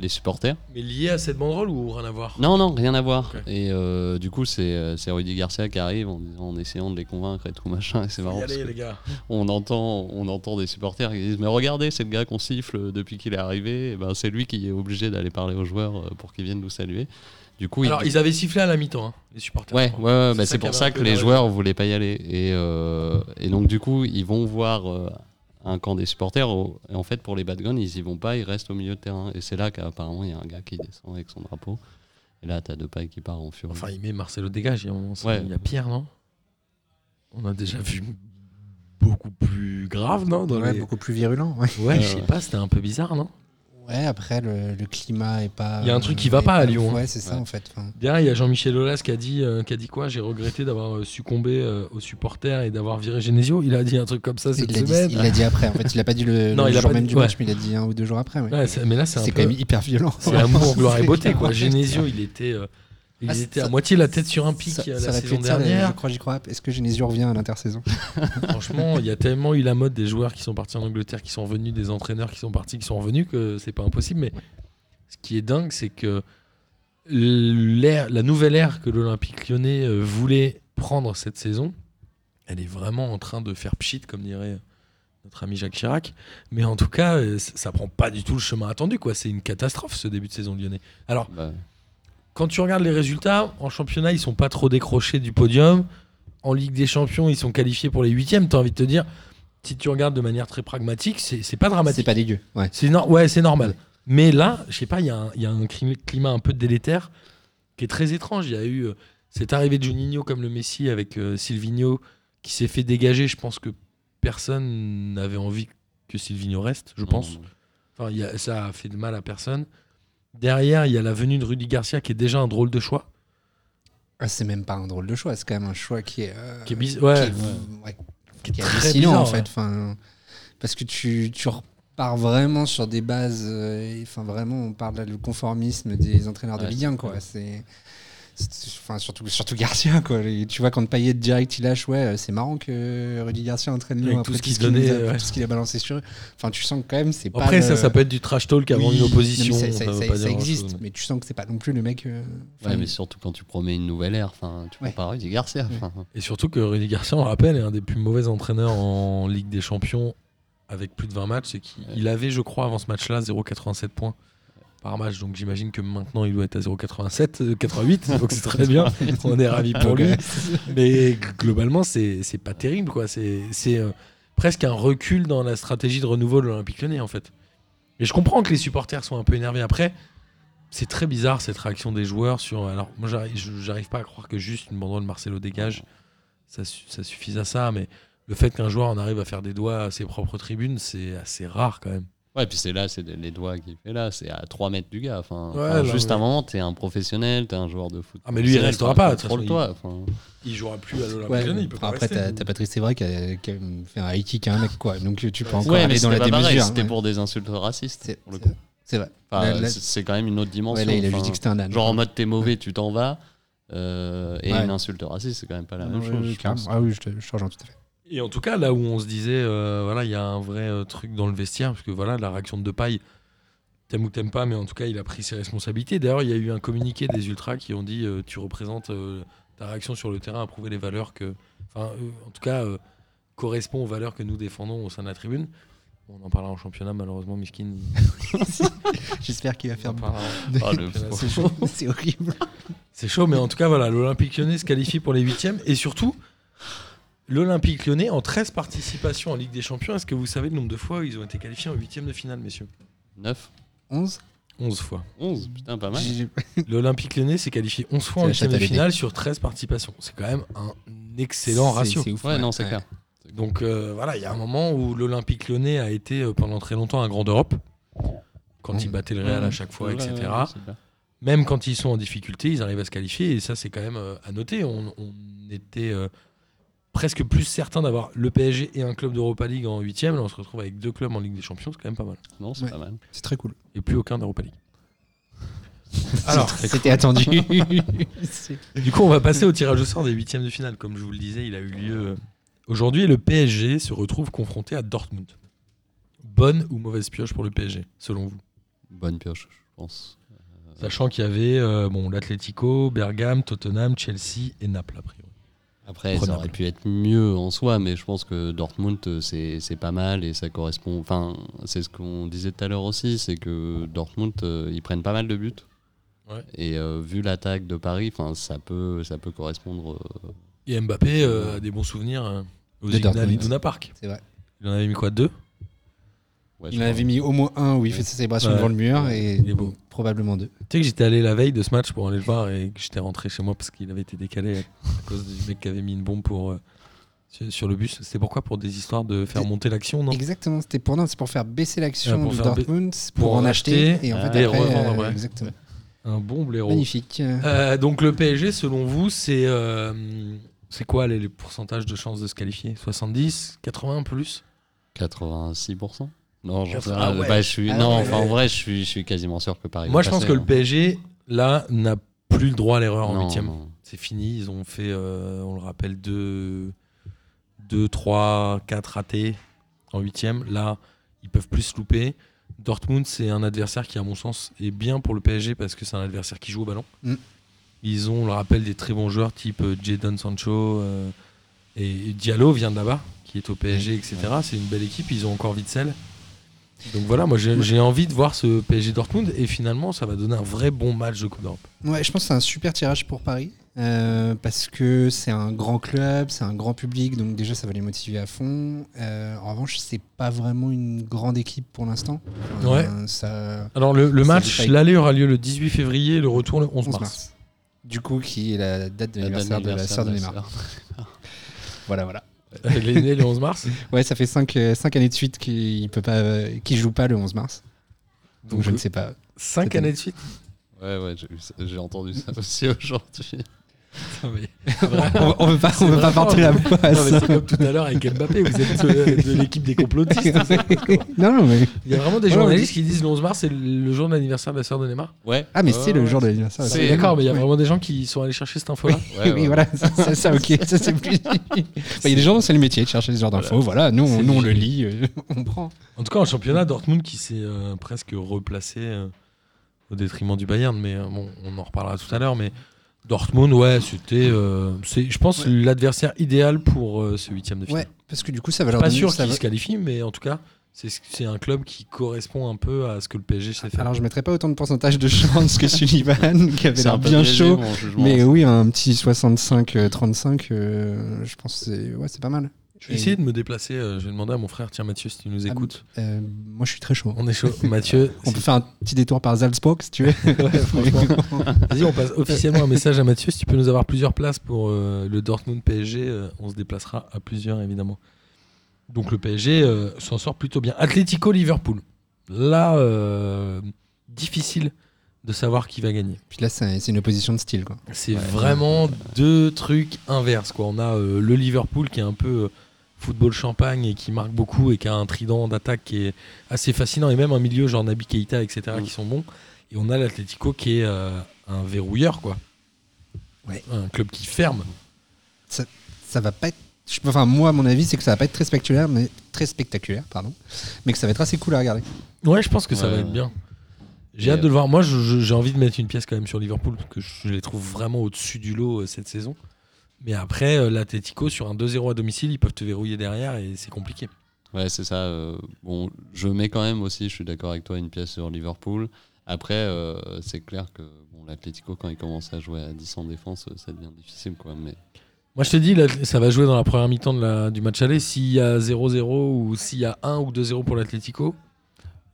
les supporters. Mais lié à cette banderole ou rien à voir? Non non rien à voir. Et euh, du coup c'est c'est Rudy Garcia qui arrive en, essayant de les convaincre et tout machin c'est marrant Y aller, les gars. on entend on entend des supporters qui disent mais regardez c'est gars qu'on siffle depuis qu'il est arrivé et ben c'est lui qui est obligé d'aller parler aux joueurs euh, pour qu'ils viennent nous saluer. Du coup Alors, il- ils avaient sifflé à la mi-temps, hein, les supporters. Ouais, ouais, crois. ouais, C'est bah, ça c'est pour ça que les joueurs voulaient pas y aller. Et, euh, et donc, du coup, ils vont voir euh, un camp des supporters. au- et en fait, pour les bad guns, ils y vont pas, ils restent au milieu de terrain. Et c'est là qu'apparemment, il y a un gars qui descend avec son drapeau. Et là, t'as deux pailles qui part en furie. Enfin, il met Marcelo dégage. Il y a, un moment, Ouais. il y a pire, non? On a déjà vu beaucoup plus grave, non dans Ouais, les- beaucoup plus virulent. Ouais, Ouais, je Ouais, sais pas, c'était un peu bizarre, non? Ouais, après, le, le climat est pas. Il y a un truc qui va pas à Lyon, hein. Ouais, c'est ça Ouais. en fait. Enfin, Derrière, il y a Jean-Michel Aulas qui a dit, euh, qui a dit quoi? J'ai regretté d'avoir euh, succombé euh, aux supporters et d'avoir viré Genesio. Il a dit un truc comme ça cette il l'a dit, semaine. il l'a dit après. En fait, il a pas dit le, Non, le il a pas même dit- du ouais. match, mais il a dit un ou deux jours après. ouais. Ouais, c'est- mais là, c'est un c'est peu. quand même hyper violent. C'est amour, gloire et beauté, quoi. Genesio, il était, euh, il Ah, était ça- à moitié la tête sur un pic Ça- euh, ça la saison ça, le- dernière. je crois, j'y crois. Est-ce que Genesio revient à l'intersaison? Franchement, il y a tellement eu la mode des joueurs qui sont partis en Angleterre, qui sont revenus, des entraîneurs qui sont partis, qui sont revenus, que c'est pas impossible. Mais ce qui est dingue, c'est que l'ère, la nouvelle ère que l'Olympique lyonnais euh, voulait prendre cette saison, elle est vraiment en train de faire pchit, comme dirait notre ami Jacques Chirac. Mais en tout cas, euh, ça prend pas du tout le chemin attendu. quoi. C'est une catastrophe ce début de saison lyonnais. Alors, Bah, quand tu regardes les résultats, en championnat, ils sont pas trop décrochés du podium. En Ligue des Champions, ils sont qualifiés pour les huitièmes. T'as envie de te dire, si tu regardes de manière très pragmatique, c'est pas dramatique. C'est pas dégueu. Ouais. C'est ouais, c'est normal. Mais là, je sais pas, il y, a un- il y a un clim- climat un peu délétère qui est très étrange. Il y a eu euh, cette arrivée de Juninho comme le Messi avec euh, Silvino qui s'est fait dégager. Je pense que personne n'avait envie que Silvino reste, je pense. Enfin, il y a- ça a fait de mal à personne. Derrière, il y a la venue de Rudy Garcia qui est déjà un drôle de choix. Ah, c'est même pas un drôle de choix, c'est quand même un choix qui est. euh, Qui est biz- ouais. qui est- ouais, Qui est qui est très hallucinant bizarre, en fait. ouais. Enfin, parce que tu, tu repars vraiment sur des bases. euh, et, Enfin, vraiment, on parle là, du conformisme des entraîneurs de Ligue 1, quoi. C'est. Enfin, surtout, surtout Garcia, quoi. Et tu vois, quand Payet direct il lâche, ouais, c'est marrant que Rudy Garcia entraîne Lyon après tout ce qu'il a- ouais. balancé sur eux. Enfin, tu sens que quand même, c'est pas. Après, le- ça, ça peut être du trash talk avant Oui, une opposition. non, ça, existe, mais- mais tu sens que c'est pas non plus le mec. euh, enfin, Ouais, mais surtout quand tu promets une nouvelle ère, enfin, tu Ouais. prends pas Rudy Garcia. Ouais. enfin. Et surtout que Rudy Garcia, on le rappelle, est un des plus mauvais entraîneurs en Ligue des Champions avec plus de 20 matchs. Et qu'il il avait, je crois, avant ce match-là, 0,87 points par match. Donc j'imagine que maintenant, il doit être à 0,87, euh, 88. donc c'est très bien. On est ravis pour lui. Mais g- globalement, c'est pas terrible. quoi. C'est euh, presque un recul dans la stratégie de renouveau de l'Olympique lyonnais, en fait. Et je comprends que les supporters sont un peu énervés. Après, c'est très bizarre cette réaction des joueurs sur. Alors, moi, j'arrive- pas à croire que juste une banderole Marcelo dégage, ça, ça suffise à ça. Mais le fait qu'un joueur en arrive à faire des doigts à ses propres tribunes, c'est assez rare quand même. Ouais, puis c'est là, c'est les doigts qu'il fait là, c'est à 3 mètres du gars. Enfin, Ouais, enfin, non, juste mais- un moment, t'es un professionnel, t'es un joueur de foot. Ah, mais lui, il restera pas, façon, Contrôle-toi. enfin. Il jouera plus à l'Olympique Ouais, il peut pas après, rester. t'as t'as Patrice Evra qui a, qui a fait un high kick à un mec, quoi. Donc tu peux encore Ouais, mais aller dans c'était la démesure. c'était ouais. pour des insultes racistes. C'est pour le c'est- coup. c'est vrai. Enfin, c'est- quand même une autre dimension. Ouais, là, il a juste dit que c'était un âne. Genre en mode t'es mauvais, tu t'en vas. euh, et Ouais. une insulte raciste, c'est quand même pas la Ouais, même chose. je. Ah oui, je te, je te rejoins tout à fait. Et en tout cas, là où on se disait, euh, voilà, il y a un vrai euh, truc dans le vestiaire, parce que voilà, la réaction de Depay, t'aimes ou t'aimes pas, mais en tout cas, il a pris ses responsabilités. D'ailleurs, il y a eu un communiqué des Ultras qui ont dit, euh, tu représentes euh, ta réaction sur le terrain à prouver les valeurs que, enfin, euh, en tout cas, euh, correspond aux valeurs que nous défendons au sein de la tribune. Bon, on en parlera en championnat, malheureusement, Miskin. J'espère qu'il va faire en- Ah, c'est chaud. C'est horrible. C'est chaud, mais en tout cas, voilà, l'Olympique lyonnais se qualifie pour les huitièmes. Et surtout, l'Olympique lyonnais, en 13 participations en Ligue des Champions, est-ce que vous savez le nombre de fois où ils ont été qualifiés en huitièmes de finale, messieurs? 9, 11 11 fois. 11, putain, pas mal. L'Olympique lyonnais s'est qualifié 11 fois en huitièmes de finale sur 13 participations. C'est quand même un excellent ratio. C'est ouf. Ouais, non, c'est clair. Donc euh, voilà, il y a un moment où l'Olympique lyonnais a été euh, pendant très longtemps un grand d'Europe. Quand ils battaient le Real à chaque fois, Ouais, etc. même quand ils sont en difficulté, ils arrivent à se qualifier. Et ça, c'est quand même euh, à noter. On, on était euh, presque plus certain d'avoir le PSG et un club d'Europa League en huitième. Là, on se retrouve avec deux clubs en Ligue des Champions. C'est quand même pas mal. Non, c'est Ouais. pas mal. C'est très cool. Et plus aucun d'Europa League. Alors, C'était attendu. Du coup, on va passer au tirage au sort des huitièmes de finale. Comme je vous le disais, il a eu lieu euh, aujourd'hui. Le PSG se retrouve confronté à Dortmund. Bonne ou mauvaise pioche pour le PSG, selon vous? Bonne pioche, je pense. Sachant qu'il y avait euh, bon, l'Atlético, Bergame, Tottenham, Chelsea et Naples, a priori. Après, ça aurait pu être mieux en soi, mais je pense que Dortmund, euh, c'est c'est pas mal et ça correspond. Enfin, c'est ce qu'on disait tout à l'heure aussi, c'est que Dortmund, euh, ils prennent pas mal de buts. Ouais. Et euh, vu l'attaque de Paris, enfin, ça peut, ça peut correspondre. euh, Et Mbappé euh, a des bons souvenirs au De Signal Dortmund. Iduna Park. C'est vrai. Il en avait mis quoi Deux? Ouais, Il en avait mis au moins un où il fait sa célébration Ouais. devant le mur et Il est beau. probablement deux. Tu sais que j'étais allé la veille de ce match pour aller le voir et que j'étais rentré chez moi parce qu'il avait été décalé à cause du mec qui avait mis une bombe pour, euh, sur, le bus. C'était pourquoi Pour des histoires de faire monter l'action, non? Exactement, c'était pour, non, c'est pour faire baisser l'action de Dortmund, pour, pour en acheter, acheter et en Ah, fait après, revendre euh, exactement. Un bon blaireau. Magnifique. Euh, donc le PSG, selon vous, c'est euh, c'est quoi les, les pourcentages de chances de se qualifier? 70 80 plus? 86% Non, Ah ouais. Bah, je suis... Ah non, ouais. enfin, en vrai, je suis, je suis quasiment sûr que Paris. Moi, va je pense passer, que le hein. PSG, là, n'a plus le droit à l'erreur en huitième. C'est fini. Ils ont fait, euh, on le rappelle, 2, 2 3, 4 ratés en huitième. Là, ils peuvent plus se louper. Dortmund, c'est un adversaire qui, à mon sens, est bien pour le PSG parce que c'est un adversaire qui joue au ballon. Mm. Ils ont, on le rappelle, des très bons joueurs type euh, Jadon Sancho euh, et Diallo vient de là-bas, qui est au PSG, etc. C'est une belle équipe. Ils ont encore Witzel. Donc voilà, moi j'ai envie de voir ce PSG Dortmund et finalement ça va donner un vrai bon match de Coupe d'Europe. Ouais, je pense que c'est un super tirage pour Paris. euh, parce que c'est un grand club, c'est un grand public, donc déjà ça va les motiver à fond. Euh, en revanche, c'est pas vraiment une grande équipe pour l'instant. Ouais. Ça, Alors le, le Ça match, l'aller aura lieu le 18 février, le retour le 11 11 mars. mars. Du coup, qui est la date de l'anniversaire de la sœur de Neymar. Voilà, voilà. Elle est née le 11 mars. Ouais, ça fait 5 années de suite qu'il peut pas, euh, qu'il joue pas le 11 mars. Donc, Donc, je ne sais pas. 5 Cette années année. de suite? Ouais, ouais, j'ai entendu ça aussi aujourd'hui. Non, mais- on, on veut pas, on veut pas porter la Non, mais poisse. c'est comme tout à l'heure avec Mbappé, vous êtes euh, de l'équipe des complotistes. non, non, mais. Il y a vraiment des Ouais, journalistes qui disent le 11 mars c'est le jour de l'anniversaire de la sœur de Neymar. Ouais. Ah, mais Ouais, c'est le ouais, jour de l'anniversaire. C'est- Oui, D'accord, mais il y a Ouais. vraiment des gens qui sont allés chercher cette info-là. Ouais, oui, ouais. voilà, ça, ça, ok, ça c'est plus. Bah, Il y a des gens, c'est le métier de chercher ce genre d'infos. Voilà, nous, on, nous, on le lit, euh, on prend. En tout cas, en championnat, Dortmund qui s'est euh, presque replacé euh, au détriment du Bayern, mais euh, bon, on en reparlera tout à l'heure. Mais Dortmund, ouais, c'était, euh, c'est, je pense, Ouais. l'adversaire idéal pour euh, ce huitième de finale. Ouais, parce que du coup, ça va leur Pas donner- sûr ça qu'il va- se qualifie, mais en tout cas, c'est, c'est un club qui correspond un peu à ce que le PSG sait faire. Alors, je mettrais pas autant de pourcentage de chance que Sullivan, qui avait C'est l'air bien chaud. Mais oui, un petit 65-35, euh, je pense que c'est ouais, c'est pas mal. Je vais essayer de me déplacer. euh, je vais demander à mon frère, tiens Mathieu, si tu nous Ah, écoutes. Euh, moi, je suis très chaud. On est chaud. Mathieu, On peut faire un petit détour par Salzburg si tu veux. Vas-y, on passe officiellement un message à Mathieu. Si tu peux nous avoir plusieurs places pour euh, le Dortmund PSG, on se déplacera à plusieurs évidemment. Donc le PSG s'en sort plutôt bien. Atlético Liverpool. Là, difficile de savoir qui va gagner. Puis là, c'est une opposition de style. C'est vraiment deux trucs inverses. Quoi. On a le Liverpool qui est un peu football champagne et qui marque beaucoup et qui a un trident d'attaque qui est assez fascinant et même un milieu genre Naby Keita, etc. Mm. qui sont bons. Et on a l'Atlético qui est euh, un verrouilleur, quoi. Ouais. Un club qui ferme. Ça va pas être. Enfin, moi, à mon avis, c'est que ça va pas être très spectaculaire, mais très spectaculaire, pardon. Mais que ça va être assez cool à regarder. Ouais, je pense que ça Ouais, va être bien. J'ai hâte de le voir. Moi, j'ai envie de mettre une pièce quand même sur Liverpool parce que je les trouve vraiment au-dessus du lot euh, cette saison. Mais après, euh, l'Atlético, sur un 2-0 à domicile, ils peuvent te verrouiller derrière et c'est compliqué. Ouais, c'est ça. euh, bon, je mets quand même aussi, je suis d'accord avec toi, une pièce sur Liverpool. Après, euh, c'est clair que bon, l'Atlético, quand il commence à jouer à 10 en défense, ça devient difficile. Quoi. Mais Moi, je te dis, là, ça va jouer dans la première mi-temps du match aller. S'il y a 0-0 ou s'il y a 1 ou 2-0 pour l'Atlético,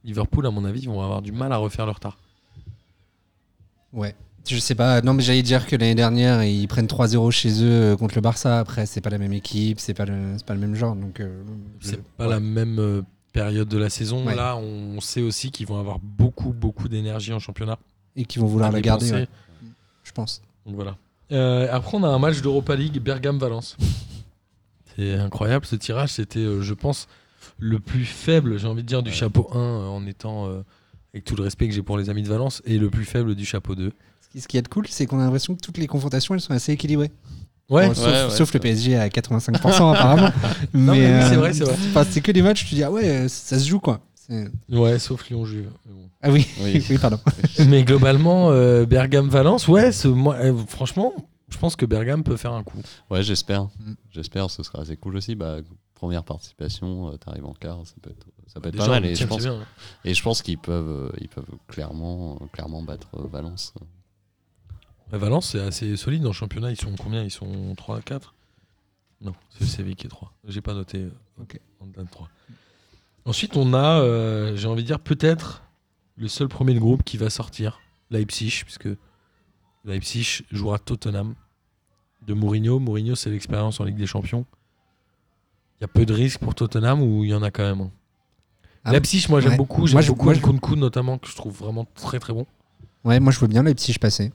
Liverpool, à mon avis, ils vont avoir du mal à refaire leur retard. Ouais. Je sais pas. Non, mais j'allais dire que l'année dernière, ils prennent 3-0 chez eux euh, contre le Barça. Après, c'est pas la même équipe, c'est pas le, pas le même genre. Donc, euh, C'est pas ouais. la même euh, période de la saison. Ouais. Là, on sait aussi qu'ils vont avoir beaucoup, beaucoup d'énergie en championnat. Et qui vont vouloir la garder, ouais, je pense. Donc voilà. Euh, après, on a un match d'Europa League Bergame-Valence. C'est incroyable ce tirage. C'était, euh, je pense, le plus faible, j'ai envie de dire, du chapeau 1, euh, en étant, avec tout le respect que j'ai pour les amis de Valence, et le plus faible du chapeau 2. Ce qui- est cool, c'est qu'on a l'impression que toutes les confrontations, elles sont assez équilibrées. Ouais, Bon, sauf, Ouais, ouais, sauf le PSG à 85% apparemment. Non, mais oui, c'est euh, vrai, c'est vrai. enfin, c'est que des matchs, tu dis, ah ouais, euh, ça se joue quoi. Ouais, sauf Lyon-Juve. Ah oui, Oui. oui, pardon. Mais globalement, euh, Bergame-Valence, ouais, ce- moi, euh, franchement, je pense que Bergame peut faire un coup. ouais, j'espère. Mm. J'espère, ce sera assez cool aussi. Bah, première participation, t'arrives en quart, ça peut être, ça peut être Déjà, pas mal. Et je pense, bien. et je pense qu'ils peuvent, euh, ils peuvent clairement, euh, clairement battre euh, Valence. Valence, c'est assez solide dans le championnat. Ils sont combien? Ils sont 3 4 Non, c'est le Séville qui est 3. J'ai pas noté. euh, Ok. en delà de 3. Ensuite, on a, euh, j'ai envie de dire, peut-être le seul premier de groupe qui va sortir, Leipzig, puisque Leipzig jouera Tottenham de Mourinho. Mourinho, c'est l'expérience en Ligue des Champions. Il y a peu de risques pour Tottenham ou il y en a quand même un? Ah, Leipzig, moi j'aime ouais. beaucoup. J'aime beaucoup je- Nkunku notamment, que je trouve vraiment très très bon. Ouais, moi je veux bien Leipzig passer.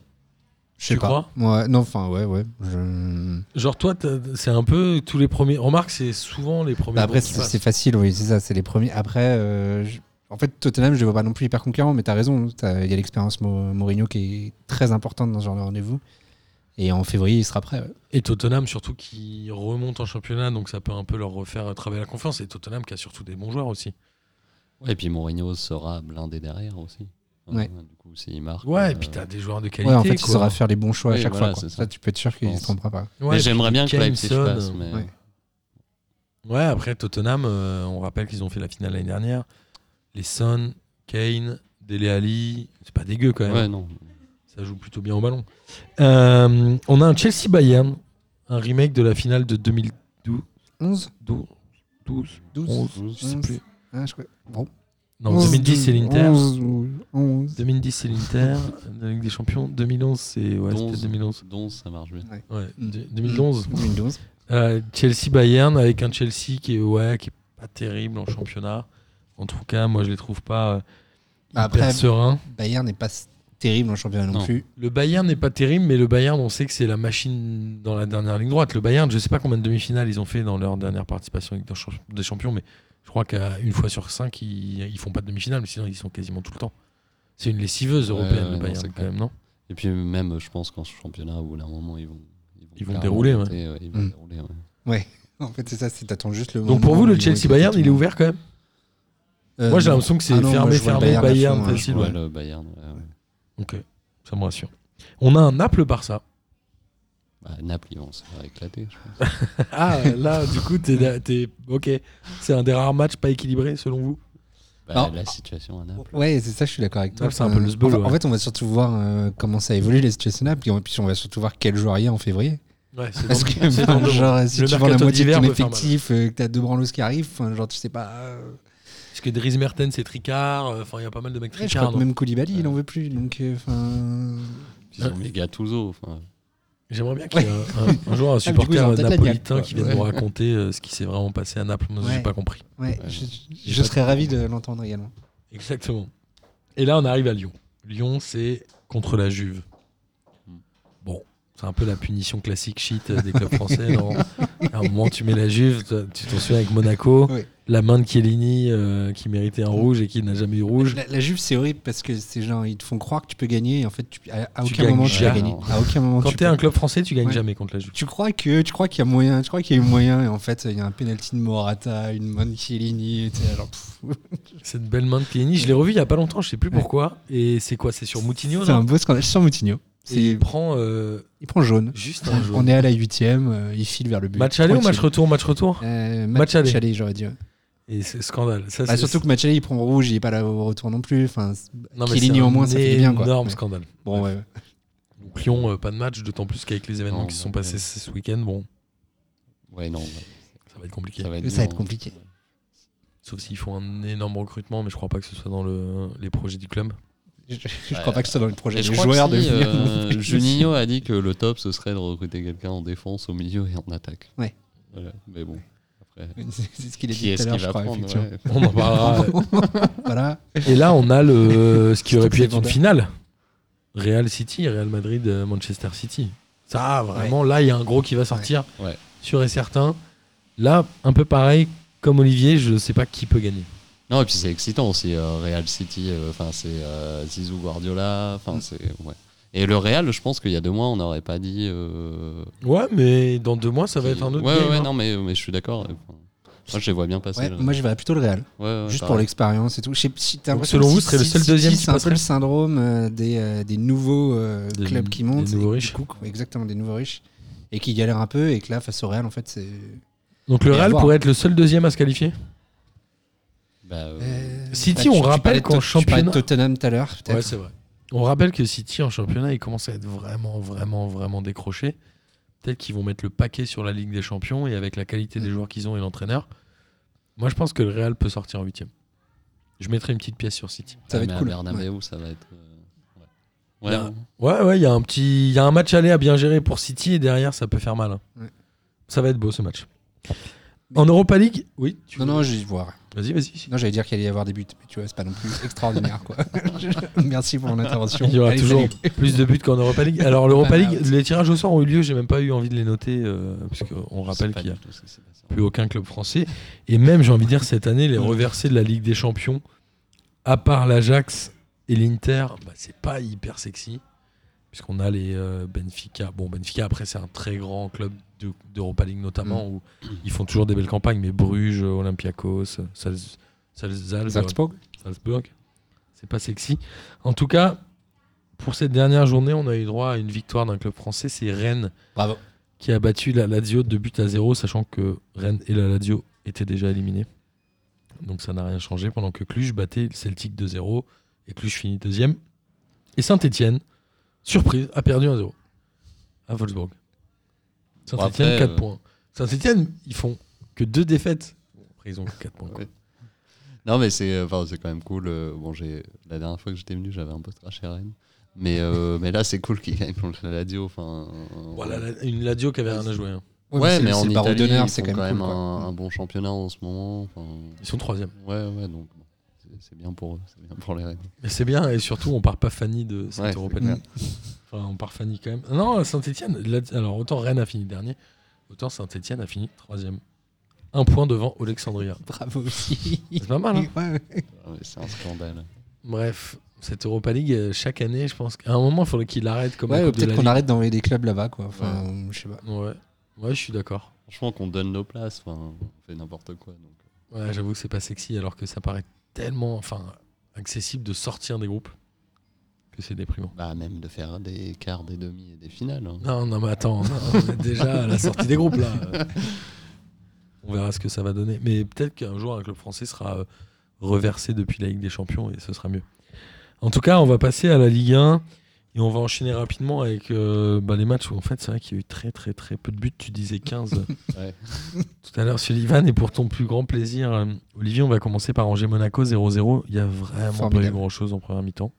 Je sais Tu pas. crois? Ouais, non, enfin, ouais, ouais. je- Genre toi, c'est un peu tous les premiers. Remarque, c'est souvent les premiers. Bah, après, c'est facile, oui, c'est ça, c'est les premiers. Après, euh, je- en fait, Tottenham, je les vois pas non plus hyper conquérants, mais t'as raison. t'as- Il y a l'expérience Mo- Mourinho qui est très importante dans ce genre de rendez-vous. Et en février, il sera prêt. ouais. Et Tottenham surtout qui remonte en championnat, donc ça peut un peu leur refaire travailler la confiance. Et Tottenham qui a surtout des bons joueurs aussi. Ouais, et puis Mourinho sera blindé derrière aussi. Ouais. Du coup, s'il marque. Ouais, et euh, puis t'as des joueurs de qualité. Ouais, en fait, il quoi. saura faire les bons choix à chaque voilà, fois. quoi. Ça. ça. tu peux être sûr qu'il ne se trompera pas. Ouais, j'aimerais bien que Leipzig passe. euh, Mais... Ouais. Ouais, après Tottenham, euh, on rappelle qu'ils ont fait la finale l'année dernière. Les Son, Kane, Dele Alli, c'est pas dégueu quand même. Ouais, non. Ça joue plutôt bien au ballon. Euh, on a un Chelsea Bayern, un remake de la finale de 2012. 11 12, 12, 12 11, 12, je sais 11. plus. Ah, je crois. Bon. Non, 11, 2010 c'est 12, l'Inter. 11, 11. 2010 c'est l'Inter, la Ligue des Champions. 2011 c'est ouais, c'était 11. 2011. 11, ça marche bien. Ouais, Mm. de- 2011. 2012. Euh, Chelsea Bayern avec un Chelsea qui est ouais qui est pas terrible en championnat. En tout cas, moi je les trouve pas euh, hyper Après- sereins. Bayern n'est pas terrible en championnat non, Non. plus. Le Bayern n'est pas terrible, mais le Bayern, on sait que c'est la machine dans la dernière ligne droite. Le Bayern, je sais pas combien de demi-finales ils ont fait dans leur dernière participation avec des champions, mais je crois qu'une fois sur cinq, ils, ils font pas de demi-finale, mais sinon ils sont quasiment tout le temps. C'est une lessiveuse européenne, ouais, le Bayern, quand même, non? Et puis même, je pense qu'en championnat, au bout d'un moment, ils vont. Ils vont dérouler, ils vont dérouler, ouais. Ouais. En fait, c'est ça, c'est t'attends juste le Donc pour vous, le ils vont Chelsea éclater Bayern, tout il est ouvert quand même? Euh, Moi j'ai l'impression que c'est Ah fermé, fermé, Bayern à Bayern, facile. Ouais, le Bayern. ouais, ouais. Ok, ça me rassure. On a un Naples-Barça. Bah, Naples, ils vont se faire éclater, je pense. Ah, là, du coup, t'es, t'es- ok. C'est un des rares matchs pas équilibrés, selon vous? Bah, Non. la situation à Naples. Ouais, c'est ça, je suis d'accord avec toi. Naples, c'est un peu le Euh, sbul, en, ouais. en fait, on va surtout voir euh, comment ça évolue les situations Naples, et puis on va surtout voir quel joueur il y a en février. Ouais, c'est Parce que, c'est mois. genre, si Le tu vends la moitié de ton effectif, euh, que t'as deux branlos qui arrivent, enfin, genre, tu sais pas. euh, Parce que Dries Mertens, c'est Tricard. euh, Enfin, il y a pas mal de mecs ouais, je Tricard. crois que même Koulibaly, il en veut plus. Donc, euh, enfin. Ils ont mis Gattuso. Enfin, J'aimerais bien qu'il y ait un, un- un jour un Ah, coup, supporter napolitain qui vienne nous raconter euh, ce qui s'est vraiment passé à Naples. Moi, j'ai pas compris. Ouais, Ouais. je, serais ravi de l'entendre également. Exactement. Et là, on arrive à Lyon. Lyon, c'est contre la Juve. Hmm. Bon, c'est un peu la punition classique shit euh, des clubs français. non à un moment, tu mets la Juve, tu t'en souviens avec Monaco, Oui. La main de Chiellini euh, qui méritait un rouge et qui n'a jamais eu rouge. La, la Juve, c'est horrible parce que c'est genre, ils te font croire que tu peux gagner et en fait, tu, à, à Tu aucun moment tu gagner. À aucun moment Quand tu t'es peux. un club français, tu gagnes Ouais. jamais contre la Juve. Tu crois que tu crois qu'il y a moyen, tu crois qu'il y a eu moyen et en fait il y a un penalty de Morata, une main de Chiellini, Cette belle main de Chiellini, je l'ai revu il y a pas longtemps, je sais plus Ouais. pourquoi. Et c'est quoi? C'est sur Moutinho c'est un beau scandale sur Moutinho. Il prend euh, il prend jaune. juste un jaune. On est à la huitième, euh, il file vers le but. Match aller ou match retour? Match retour? Euh, Match match, aller. aller, j'aurais dit. ouais. Et c'est scandale. Ça, Bah, c'est- surtout que match aller, il prend rouge, il est pas là au retour non plus. Enfin, c'est- Non, mais Chiellini c'est au un moins, ça fait du bien, quoi. énorme Ouais. scandale. bon, ouais. Donc Lyon, euh, pas de match, d'autant plus qu'avec les événements Non, qui se sont ouais. passés ce week-end, bon, ouais, non. ça va être compliqué. Ça va être, Ça va dur, être compliqué. Sauf s'ils font un énorme recrutement, mais je crois pas que ce soit dans le, les projets du club. Je, je- crois pas que ce soit dans le projet Et des joueurs de si, venir. euh, Juninho a dit que le top ce serait de recruter quelqu'un en défense, au milieu et en attaque. Ouais. Voilà. Mais bon, après, C'est ce qu'il a qui dit est-ce tout à qui l'heure, je va crois, prendre effectivement. ouais. On en parlera. Voilà. Et là, on a le, ce qui aurait pu être une finale. Real City, Real Madrid, euh, Manchester City. Ça, vraiment, là, il y a un gros qui va sortir, Ouais. sûr et certain. Là, un peu pareil, comme Olivier, je sais pas qui peut gagner. Non, et puis c'est excitant aussi, euh, Real City, euh, enfin c'est euh, Zizou Guardiola, enfin c'est. Ouais. Et le Real, je pense qu'il y a deux mois, on n'aurait pas dit. euh, Ouais, mais dans deux mois, ça va être un autre Ouais, game, ouais, hein. non, mais, mais je suis d'accord. Moi, je les vois bien passer. Ouais, moi, je verrais plutôt le Real. Ouais, ouais, Juste pour l'expérience et tout. Selon vous, si- ce serait le seul deuxième qui C'est un peu le syndrome euh, des, euh, des nouveaux euh, Des- clubs qui des montent. nouveaux et riches. coup, exactement, des nouveaux riches. Et qui galèrent un peu et que là, face au Real, en fait, c'est. Donc le Real pourrait être le seul deuxième à se qualifier? Bah, City, bah, on rappelle qu'en championnat- Tottenham tout à l'heure, Ouais, c'est vrai. On rappelle que City en championnat, il commence à être vraiment, vraiment, vraiment décroché. Peut-être qu'ils vont mettre le paquet sur la Ligue des Champions et avec la qualité des joueurs qu'ils ont et l'entraîneur. Moi, je pense que le Real peut sortir en huitième. Je mettrai une petite pièce sur City. ça va ouais, être cool. Bernabeu, ça va être. euh, Ouais. Là, Ouais, Ouais, ouais, il y a un petit, il y a un match aller à bien gérer pour City et derrière, ça peut faire mal. hein. Ouais. Ça va être beau ce match. En Europa League, oui. tu Non, veux- non, j'y vois. rien. Vas-y, vas-y. Non, j'allais dire qu'il allait y avoir des buts, mais tu vois, c'est pas non plus extraordinaire, quoi. Merci pour mon intervention. Il y aura Allez, toujours salut. plus de buts qu'en Europa League. Alors l'Europa. League, les tirages au sort ont eu lieu. J'ai même pas eu envie de les noter euh, parce qu'on rappelle qu'il y a plus aucun club français. Et même, j'ai envie de dire, cette année, les reversés de la Ligue des Champions, à part l'Ajax et l'Inter, bah, c'est pas hyper sexy. Puisqu'on a les euh, Benfica. Bon, Benfica, après, c'est un très grand club d'Europa League, notamment, où ils font toujours des belles campagnes. Mais Bruges, Olympiakos, Sals- Salzburg. Salzburg. Salzburg. C'est pas sexy. En tout cas, pour cette dernière journée, on a eu droit à une victoire d'un club français. C'est Rennes Bravo. qui a battu la Lazio de but à zéro, sachant que Rennes et la Lazio étaient déjà éliminés. Donc ça n'a rien changé. Pendant que Cluj battait le Celtic 2-0 et Cluj finit deuxième. Et Saint-Etienne, surprise, a perdu 1-0 à Wolfsburg. Saint-Etienne, après, 4 euh, points. Saint-Etienne, ils font que deux défaites. Bon, après, ils ont 4 points. quoi. Ouais. Non, mais c'est enfin, c'est quand même cool. euh, Bon, j'ai la dernière fois que j'étais venu, j'avais un peu craché Rennes. Mais, euh, mais là, c'est cool qu'ils gagnent contre la Lazio. Enfin, euh, Voilà, la- une Lazio qui avait rien à jouer. hein. Ouais, mais c'est en Italie, c'est font quand même, cool, un, un bon championnat en ce moment. Enfin, Ils sont troisième. ouais, ouais, donc bon, c'est- bien pour eux, c'est bien pour les Rennes. Mais c'est bien, et surtout, on part pas Fanny de cette Ouais. Enfin, on part Fanny quand même. Non, Saint-Etienne, alors autant Rennes a fini dernier, autant Saint-Etienne a fini troisième. Un point devant Alexandria. Bravo aussi. C'est pas mal, hein Ouais, ouais. Ah ouais, c'est un scandale. Bref, cette Europa League, euh, chaque année, je pense qu'à un moment, il faudrait qu'il arrête comme Ouais, peut-être qu'on arrête d'envoyer des clubs là-bas, quoi. Enfin, je sais pas. Ouais. ouais, je suis d'accord. Franchement, qu'on donne nos places, enfin, on fait n'importe quoi. Donc. Ouais, j'avoue que c'est pas sexy, alors que ça paraît tellement enfin, accessible de sortir des groupes que c'est déprimant. Bah, même de faire des quarts, des demi et des finales. hein. Non, non, mais attends, non, on est déjà à la sortie des groupes là. On verra ce que ça va donner. Mais peut-être qu'un jour, un club français sera euh, reversé depuis la Ligue des Champions et ce sera mieux. En tout cas, on va passer à la Ligue 1 et on va enchaîner rapidement avec euh, bah, les matchs où en fait, c'est vrai qu'il y a eu très très très peu de buts. Tu disais 15 Ouais. tout à l'heure, Sullivan. Et pour ton plus grand plaisir, euh, Olivier, on va commencer par Angers-Monaco 0-0. Il y a vraiment pas eu Formidable. grand chose en première mi-temps.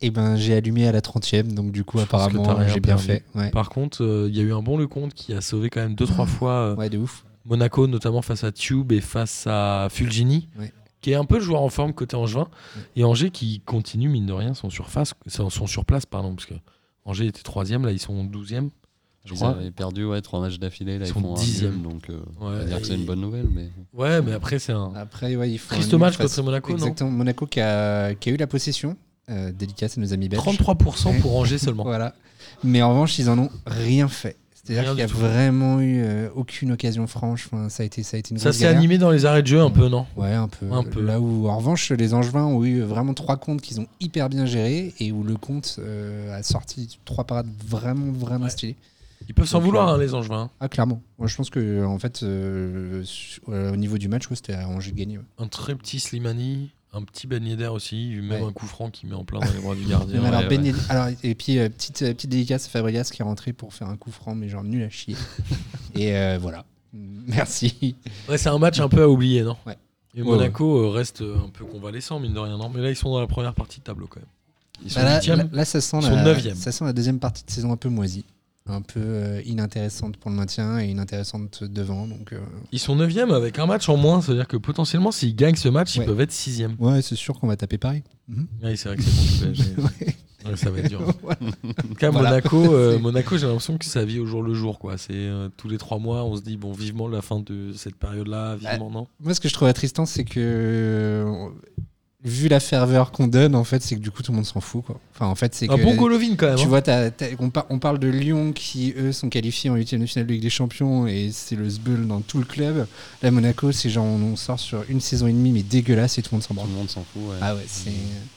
Et ben, j'ai allumé à la 30e, donc du coup, Je apparemment, j'ai bien perdu. fait. Ouais. Par contre, euh, il y a eu un bon Lecomte qui a sauvé quand même 2-3 fois. euh, ouais, de ouf. Monaco, notamment face à Tube et face à Fulgini, Ouais. qui est un peu le joueur en forme côté Angevin. Ouais. Et Angers qui continue, mine de rien, son, surface, son, son surplace, pardon, parce que Angers était troisième, là ils sont 12e, je Ils crois. avaient perdu ouais, trois matchs d'affilée, là Ils ils, sont dixième. donc euh, on Ouais, dire que c'est une bonne nouvelle. Mais Ouais, mais après c'est un Après, ouais, il faut. triste match face- contre Monaco, Exactement. Monaco qui a, qui a eu la possession. Euh, dédicace à nos amis belges. 33% pour Angers seulement. Voilà. Mais en revanche, ils en ont rien fait. C'est-à-dire qu'il n'y a vraiment eu euh, aucune occasion franche. Enfin, ça a été, ça a été une Ça s'est animé dans les arrêts de jeu un peu, non? Ouais, un peu. Un peu. Là où, en revanche, les Angevins ont eu vraiment trois comptes qu'ils ont hyper bien gérés et où le compte euh, a sorti trois parades vraiment, vraiment Ouais. stylées. Ils peuvent s'en vouloir, euh, hein, les Angevins. Ah, clairement. Moi, je pense que, en fait, euh, au niveau du match, ouais, c'était à Angers de gagner. ouais. Un très petit Slimani, un petit Ben Yedder aussi, même Ouais. un coup franc qui met en plein dans les bras du gardien. Alors, ouais, ouais. Yedder- alors, et puis, euh, petite, euh, petite dédicace à Fabregas qui est rentré pour faire un coup franc, mais genre nul à chier. et euh, voilà. Merci. Ouais, c'est un match un peu à oublier, non? Ouais. Et Ouais, Monaco reste un peu convalescent, mine de rien, non? Mais là, ils sont dans la première partie de tableau quand même. Ils sont Bah là, huitièmes. là- là, ça sent, Ils sont la, ça sent la deuxième partie de saison un peu moisie. Un peu euh, inintéressante pour le maintien et inintéressante devant. Donc, euh, Ils sont 9 avec un match en moins, c'est-à-dire que potentiellement, s'ils gagnent ce match, ils Ouais. peuvent être 6 ouais, c'est sûr qu'on va taper Paris. Mhm. Oui, c'est vrai que c'est bon. Ouais. Ouais, ça va être dur. Voilà. En tout cas, Voilà. Monaco, euh, Monaco j'ai l'impression que ça vit au jour le jour. quoi. C'est euh, tous les 3 mois, on se dit, bon, vivement la fin de cette période-là, vivement, non? Moi, ce que je trouve attristant, c'est que vu la ferveur qu'on donne, en fait, c'est que du coup, tout le monde s'en fout. Quoi. Enfin, en fait, c'est Un que bon Golovin quand même. Tu hein. vois, t'as- t'as- on, par- on parle de Lyon qui, eux, sont qualifiés en huitième de finale de Ligue des Champions et c'est le zbeul dans tout le club. Là, Monaco, c'est genre, on, on sort sur une saison et demie, mais dégueulasse et tout le monde s'en tout branle. le monde s'en fout. ouais. Ah ouais, c'est.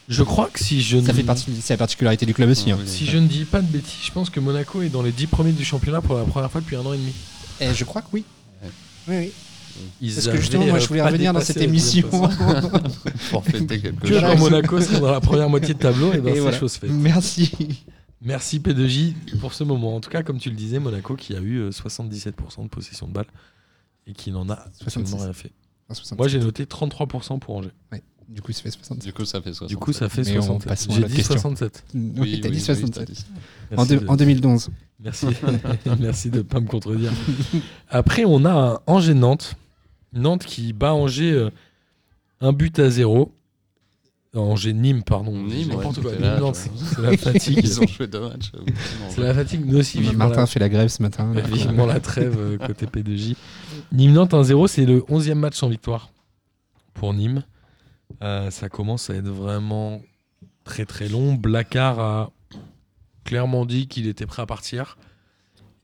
Je crois que si je Ça ne- fait partie, c'est la particularité du club aussi. Ouais, hein. oui. Si je ne dis pas de bêtises, je pense que Monaco est dans les 10 premiers du championnat pour la première fois depuis un an et demi. Et je crois que oui. Ouais. Oui, oui. Ils Parce que justement, moi, je euh, voulais pas revenir dans cette émission. Pour fêter quelque chose. Monaco sont dans la première moitié de tableau, et ben c'est voilà. chose faite. Merci. Merci P2J pour ce moment. En tout cas, comme tu le disais, Monaco qui a eu euh, 77% de possession de balle et qui n'en a absolument 66. rien fait. Ah, 67. Moi, j'ai noté 33% pour Angers. Du coup, ça fait 67. Du coup, ça fait 60. Du coup, ça fait Mais on 67. passe à J'ai dit question. 67. Oui, t'as dit 67. t'as dit ça. En, deux- de- en 2011. Merci, merci de ne pas me contredire. Après, on a Angers-Nantes. Nantes qui bat Angers euh, un but à zéro. Non, Angers-Nîmes, pardon. Nîmes, N'importe ouais, quoi. Nîmes-Nantes, je- c'est la fatigue. Ils ont joué deux matchs. euh, c'est la fatigue. Nous aussi, vivement Martin la, fait la grève ce matin. vivement la trêve euh, côté P2J. Nîmes-Nantes 1-0, c'est le 11e match sans victoire pour Nîmes. Euh, ça commence à être vraiment très très long. Blacard a clairement dit qu'il était prêt à partir.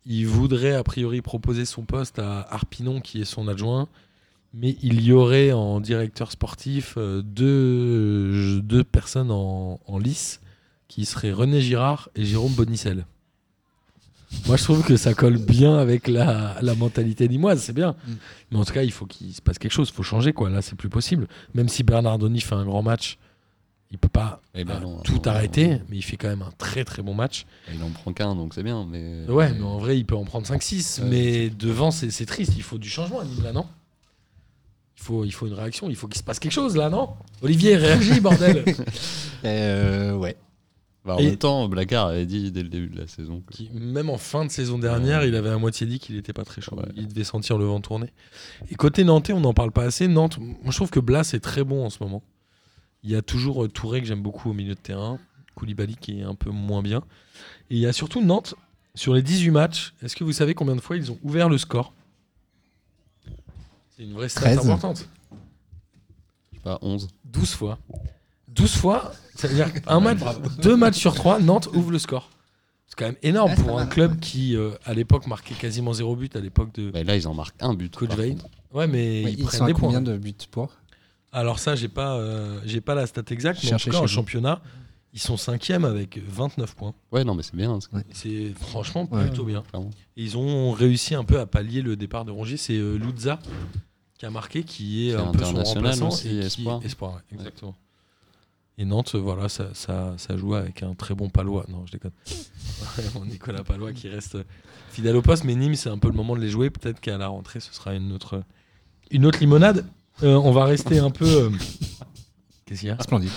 Il voudrait a priori proposer son poste à Arpinon, qui est son adjoint. mais il y aurait en directeur sportif euh, deux, personnes en, lice qui seraient René Girard et Jérôme Bonicel. Moi, je trouve que ça colle bien avec la, la mentalité nimoise, c'est bien. Mm. Mais en tout cas, il faut qu'il se passe quelque chose, il faut changer. quoi. Là, c'est plus possible. Même si Bernardoni fait un grand match, il peut pas Eh ben euh, non, tout non, arrêter, non. mais il fait quand même un très très bon match. Il en prend qu'un, donc c'est bien. Mais... Ouais, mais en vrai, il peut en prendre 5-6. Ouais, mais devant, c'est c'est triste. Il faut du changement à Nîmes, là, non? Il faut, il faut une réaction. Il faut qu'il se passe quelque chose, là, non? Olivier, réagis, bordel Euh, ouais. Bah, en Et- même temps, Blacard avait dit dès le début de la saison. que- Qui, Même en fin de saison dernière, il avait à moitié dit qu'il n'était pas très chaud. Ouais. Il devait sentir le vent tourner. Et côté Nantais, on n'en parle pas assez. Nantes, moi, je trouve que Blas est très bon en ce moment. Il y a toujours euh, Touré que j'aime beaucoup au milieu de terrain. Koulibaly qui est un peu moins bien. Et il y a surtout Nantes, sur les 18 matchs, est-ce que vous savez combien de fois ils ont ouvert le score? C'est une vraie stat 13. importante. Je sais pas, 11. 12 fois. 12 fois, ça veut dire un match, deux matchs sur trois, Nantes ouvre le score. C'est quand même énorme pour un mal. club qui, euh, à l'époque, marquait quasiment zéro but à l'époque de Bah, là, ils en marquent un but. Coach contre. Ouais, mais Ouais, ils, ils prennent sont à des points. combien de buts pour? Alors ça, j'ai pas, euh, j'ai pas la stat exacte, mais en tout cas, en championnat, ils sont cinquième avec 29 points. Ouais, non, mais c'est bien. c'est- C'est franchement Ouais. plutôt bien. Et ils ont réussi un peu à pallier le départ de Rongier. C'est euh, Luzza qui a marqué, qui est un peu son remplaçant. aussi, et qui- espoir. espoir, ouais, exactement. Et Nantes, voilà, ça, ça, ça joue avec un très bon Palois. Non, je déconne. Mon Nicolas Palois qui reste fidèle au poste. Mais Nîmes, c'est un peu le moment de les jouer. Peut-être qu'à la rentrée, ce sera une autre, une autre limonade. Euh, on va rester un peu. euh, Qu'est-ce qu'il y a? Splendide.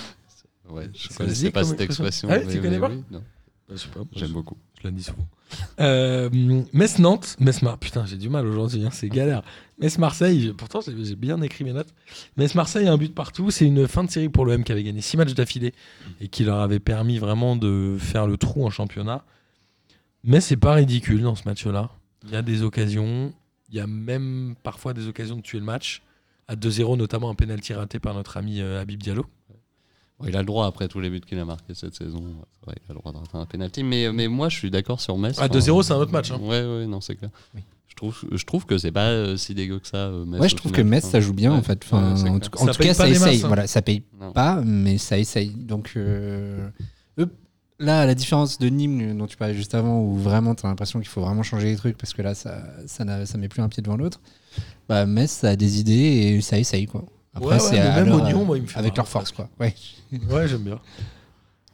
Ouais, je Ça se connaissais pas comme cette expression. Ah, tu mais- connais mais pas? oui, non, Je sais pas. J'aime beaucoup. Je souvent. Euh, Metz-Nantes, Metz-Mar... Putain, j'ai du mal aujourd'hui, hein, c'est galère. Metz-Marseille, pourtant j'ai j'ai bien écrit mes notes. Metz-Marseille, un but partout. C'est une fin de série pour l'OM qui avait gagné 6 matchs d'affilée et qui leur avait permis vraiment de faire le trou en championnat. Mais c'est pas ridicule dans ce match-là. Il y a des occasions, il y a même parfois des occasions de tuer le match. À 2-0, notamment un pénalty raté par notre ami euh, Habib Diallo. Bon, il a le droit, après tous les buts qu'il a marqués cette saison, vrai, il a le droit de rater un penalty. Mais, mais moi, je suis d'accord sur Metz. Enfin, 2-0, c'est un autre match. hein. Ouais, ouais, non, c'est clair. Oui. Je, trouve, je trouve que c'est pas euh, si dégueu que ça. euh, Metz, Ouais, je trouve que. Metz, ça joue bien Ouais. en fait. Enfin, Ouais, c'est en tout, en Ça tout paye cas, ça essaye. masses, hein. Voilà, ça paye Non. pas, mais ça essaye. Donc, euh, eux, là, à la différence de Nîmes dont tu parlais juste avant, où vraiment tu as l'impression qu'il faut vraiment changer les trucs parce que là, ça, ça, n'a- ça met plus un pied devant l'autre. Bah, Metz, ça a des idées et ça essaye quoi. Après, Ouais, ouais, c'est même leur- Oignon, moi, il me fait avec leur force quoi. Ouais. Ouais, j'aime bien.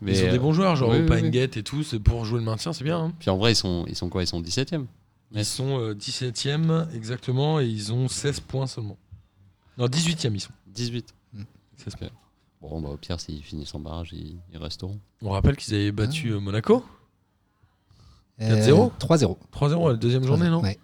Mais, Ils ont des euh, bons joueurs, genre oui, oui, Opengate et tout, c'est pour jouer le maintien, c'est bien. hein. Puis en vrai, ils sont, ils sont quoi? Ils sont 17ème Ils sont euh, 17e exactement et ils ont 16 points seulement. Non, 18e ils sont. 18. 16 points. Bon, bah, au pire, s'ils finissent en barrage, ils, ils resteront. On rappelle qu'ils avaient battu euh, Monaco 4-0 Euh, 3-0. 3-0 à la deuxième journée, non? Ouais.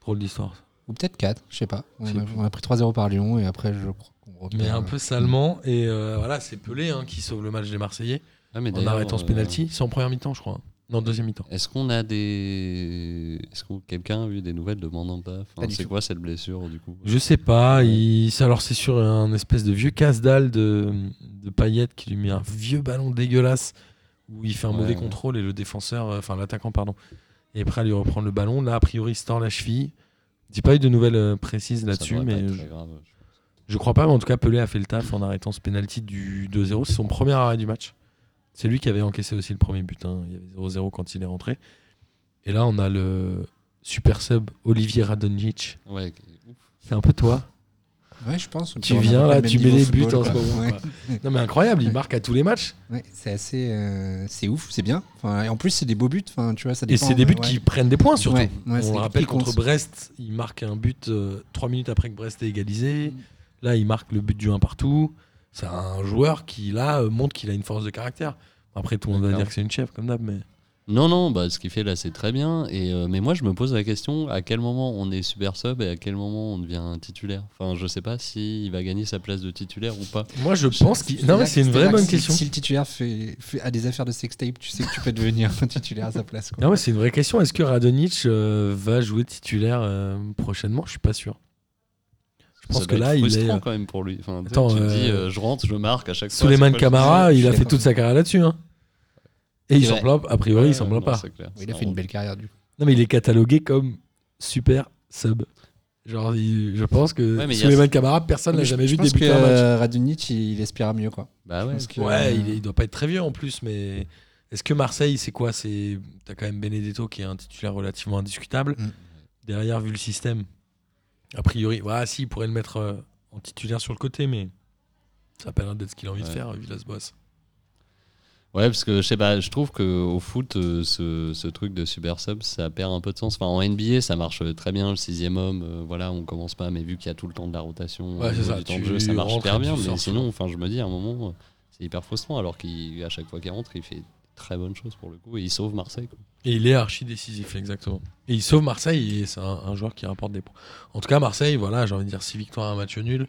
Drôle d'histoire. Ou peut-être 4, je sais pas. On a, plus. on a pris 3-0 par Lyon et après, je crois qu'on repère, Mais un euh, peu salement. Et euh, voilà, c'est Pelé hein, qui sauve le match des Marseillais Ah, mais en arrêtant ce euh, penalty. C'est en première mi-temps, je crois. hein. Non, deuxième mi-temps. Est-ce qu'on a des. Est-ce que quelqu'un a vu des nouvelles de Mandanda? Enfin, C'est tout. quoi cette blessure du coup? Je sais pas. Il... Alors, c'est sur un espèce de vieux casse-dalle de, de Payet qui lui met un vieux ballon dégueulasse où il fait un Ouais. mauvais contrôle et le défenseur, enfin l'attaquant, pardon, est prêt à lui reprendre le ballon. Là, a priori, il se tord la cheville. J'ai pas eu de nouvelles euh, précises là-dessus, mais je, très grave, je pense. je crois pas. Mais en tout cas, Pelé a fait le taf en arrêtant ce penalty du 2-0. C'est son premier arrêt du match. C'est lui qui avait encaissé aussi le premier but. hein. Il y avait 0-0 quand il est rentré. Et là, on a le super sub Olivier Radonjic. Ouais. C'est un peu toi. Ouais, je pense. Tu viens là, tu mets les buts en ce moment. Ouais. Non mais incroyable, il marque à tous les matchs. Ouais, c'est assez. euh, c'est ouf, c'est bien. Enfin, et en plus, c'est des beaux buts. Enfin, tu vois, ça Et c'est des buts qui prennent des points surtout. On le rappelle contre. Brest, il marque un but euh, trois minutes après que Brest ait égalisé. Mm. Là, il marque le but du 1 partout. C'est un joueur qui là euh, montre qu'il a une force de caractère. Après, tout le monde va dire que c'est une chef comme d'hab, mais Non, non, bah, ce qu'il fait là, c'est très bien. Et, euh, mais moi, je me pose la question à quel moment on est super sub et à quel moment on devient titulaire? Enfin, je sais pas s'il va gagner sa place de titulaire ou pas. moi je pense qu'il. Non, mais c'est une vraie bonne que si- question. Si le titulaire fait, fait- a des affaires de sextape, tu sais que tu peux devenir un titulaire à sa place. Quoi. Non, mais c'est une vraie question. Est-ce que Radonic euh, va jouer titulaire euh, prochainement? Je suis pas sûr. Je pense Ça que là, il frustrant est. quand même pour lui. Enfin, Attends, tu te euh, dis, euh, je rentre, je marque à chaque fois. Le Camara, il a fait toute sa carrière là-dessus. hein. Et il s'en plaint, a priori, il s'en plaint non, pas. clair, il a fait une un- belle carrière du coup. Non, mais il est catalogué comme super sub. Genre, il- je pense que Ouais, mais il y a- Souleymane Camara, personne n'a jamais vu débuter un match. euh, Radunic, il, il aspirera mieux, quoi. Bah ouais. Que- Ouais, euh, il, doit pas être très vieux en plus, mais est-ce que Marseille, c'est quoi? C'est T'as quand même Benedetto qui est un titulaire relativement indiscutable. Mm. Derrière, vu le système, a priori, voilà, si, il pourrait le mettre euh, en titulaire sur le côté, mais ça a pas l'air d'être ce qu'il a envie de faire, Villas-Boas. Ouais, parce que je sais pas, je trouve qu'au foot, euh, ce, ce truc de super sub, ça perd un peu de sens. Enfin, en NBA, ça marche très bien, le sixième homme, euh, voilà, on commence pas, mais vu qu'il y a tout le temps de la rotation, Ouais, niveau ça, du temps de jeu, ça marche et bien. Mais sinon, enfin, je me dis, à un moment, euh, c'est hyper frustrant, alors qu'à chaque fois qu'il rentre, il fait très bonne chose pour le coup, et il sauve Marseille. quoi. Et il est archi décisif, exactement. Et il sauve Marseille, et c'est un, un joueur qui rapporte des points. En tout cas, Marseille, voilà, j'ai envie de dire 6 victoires, un match nul.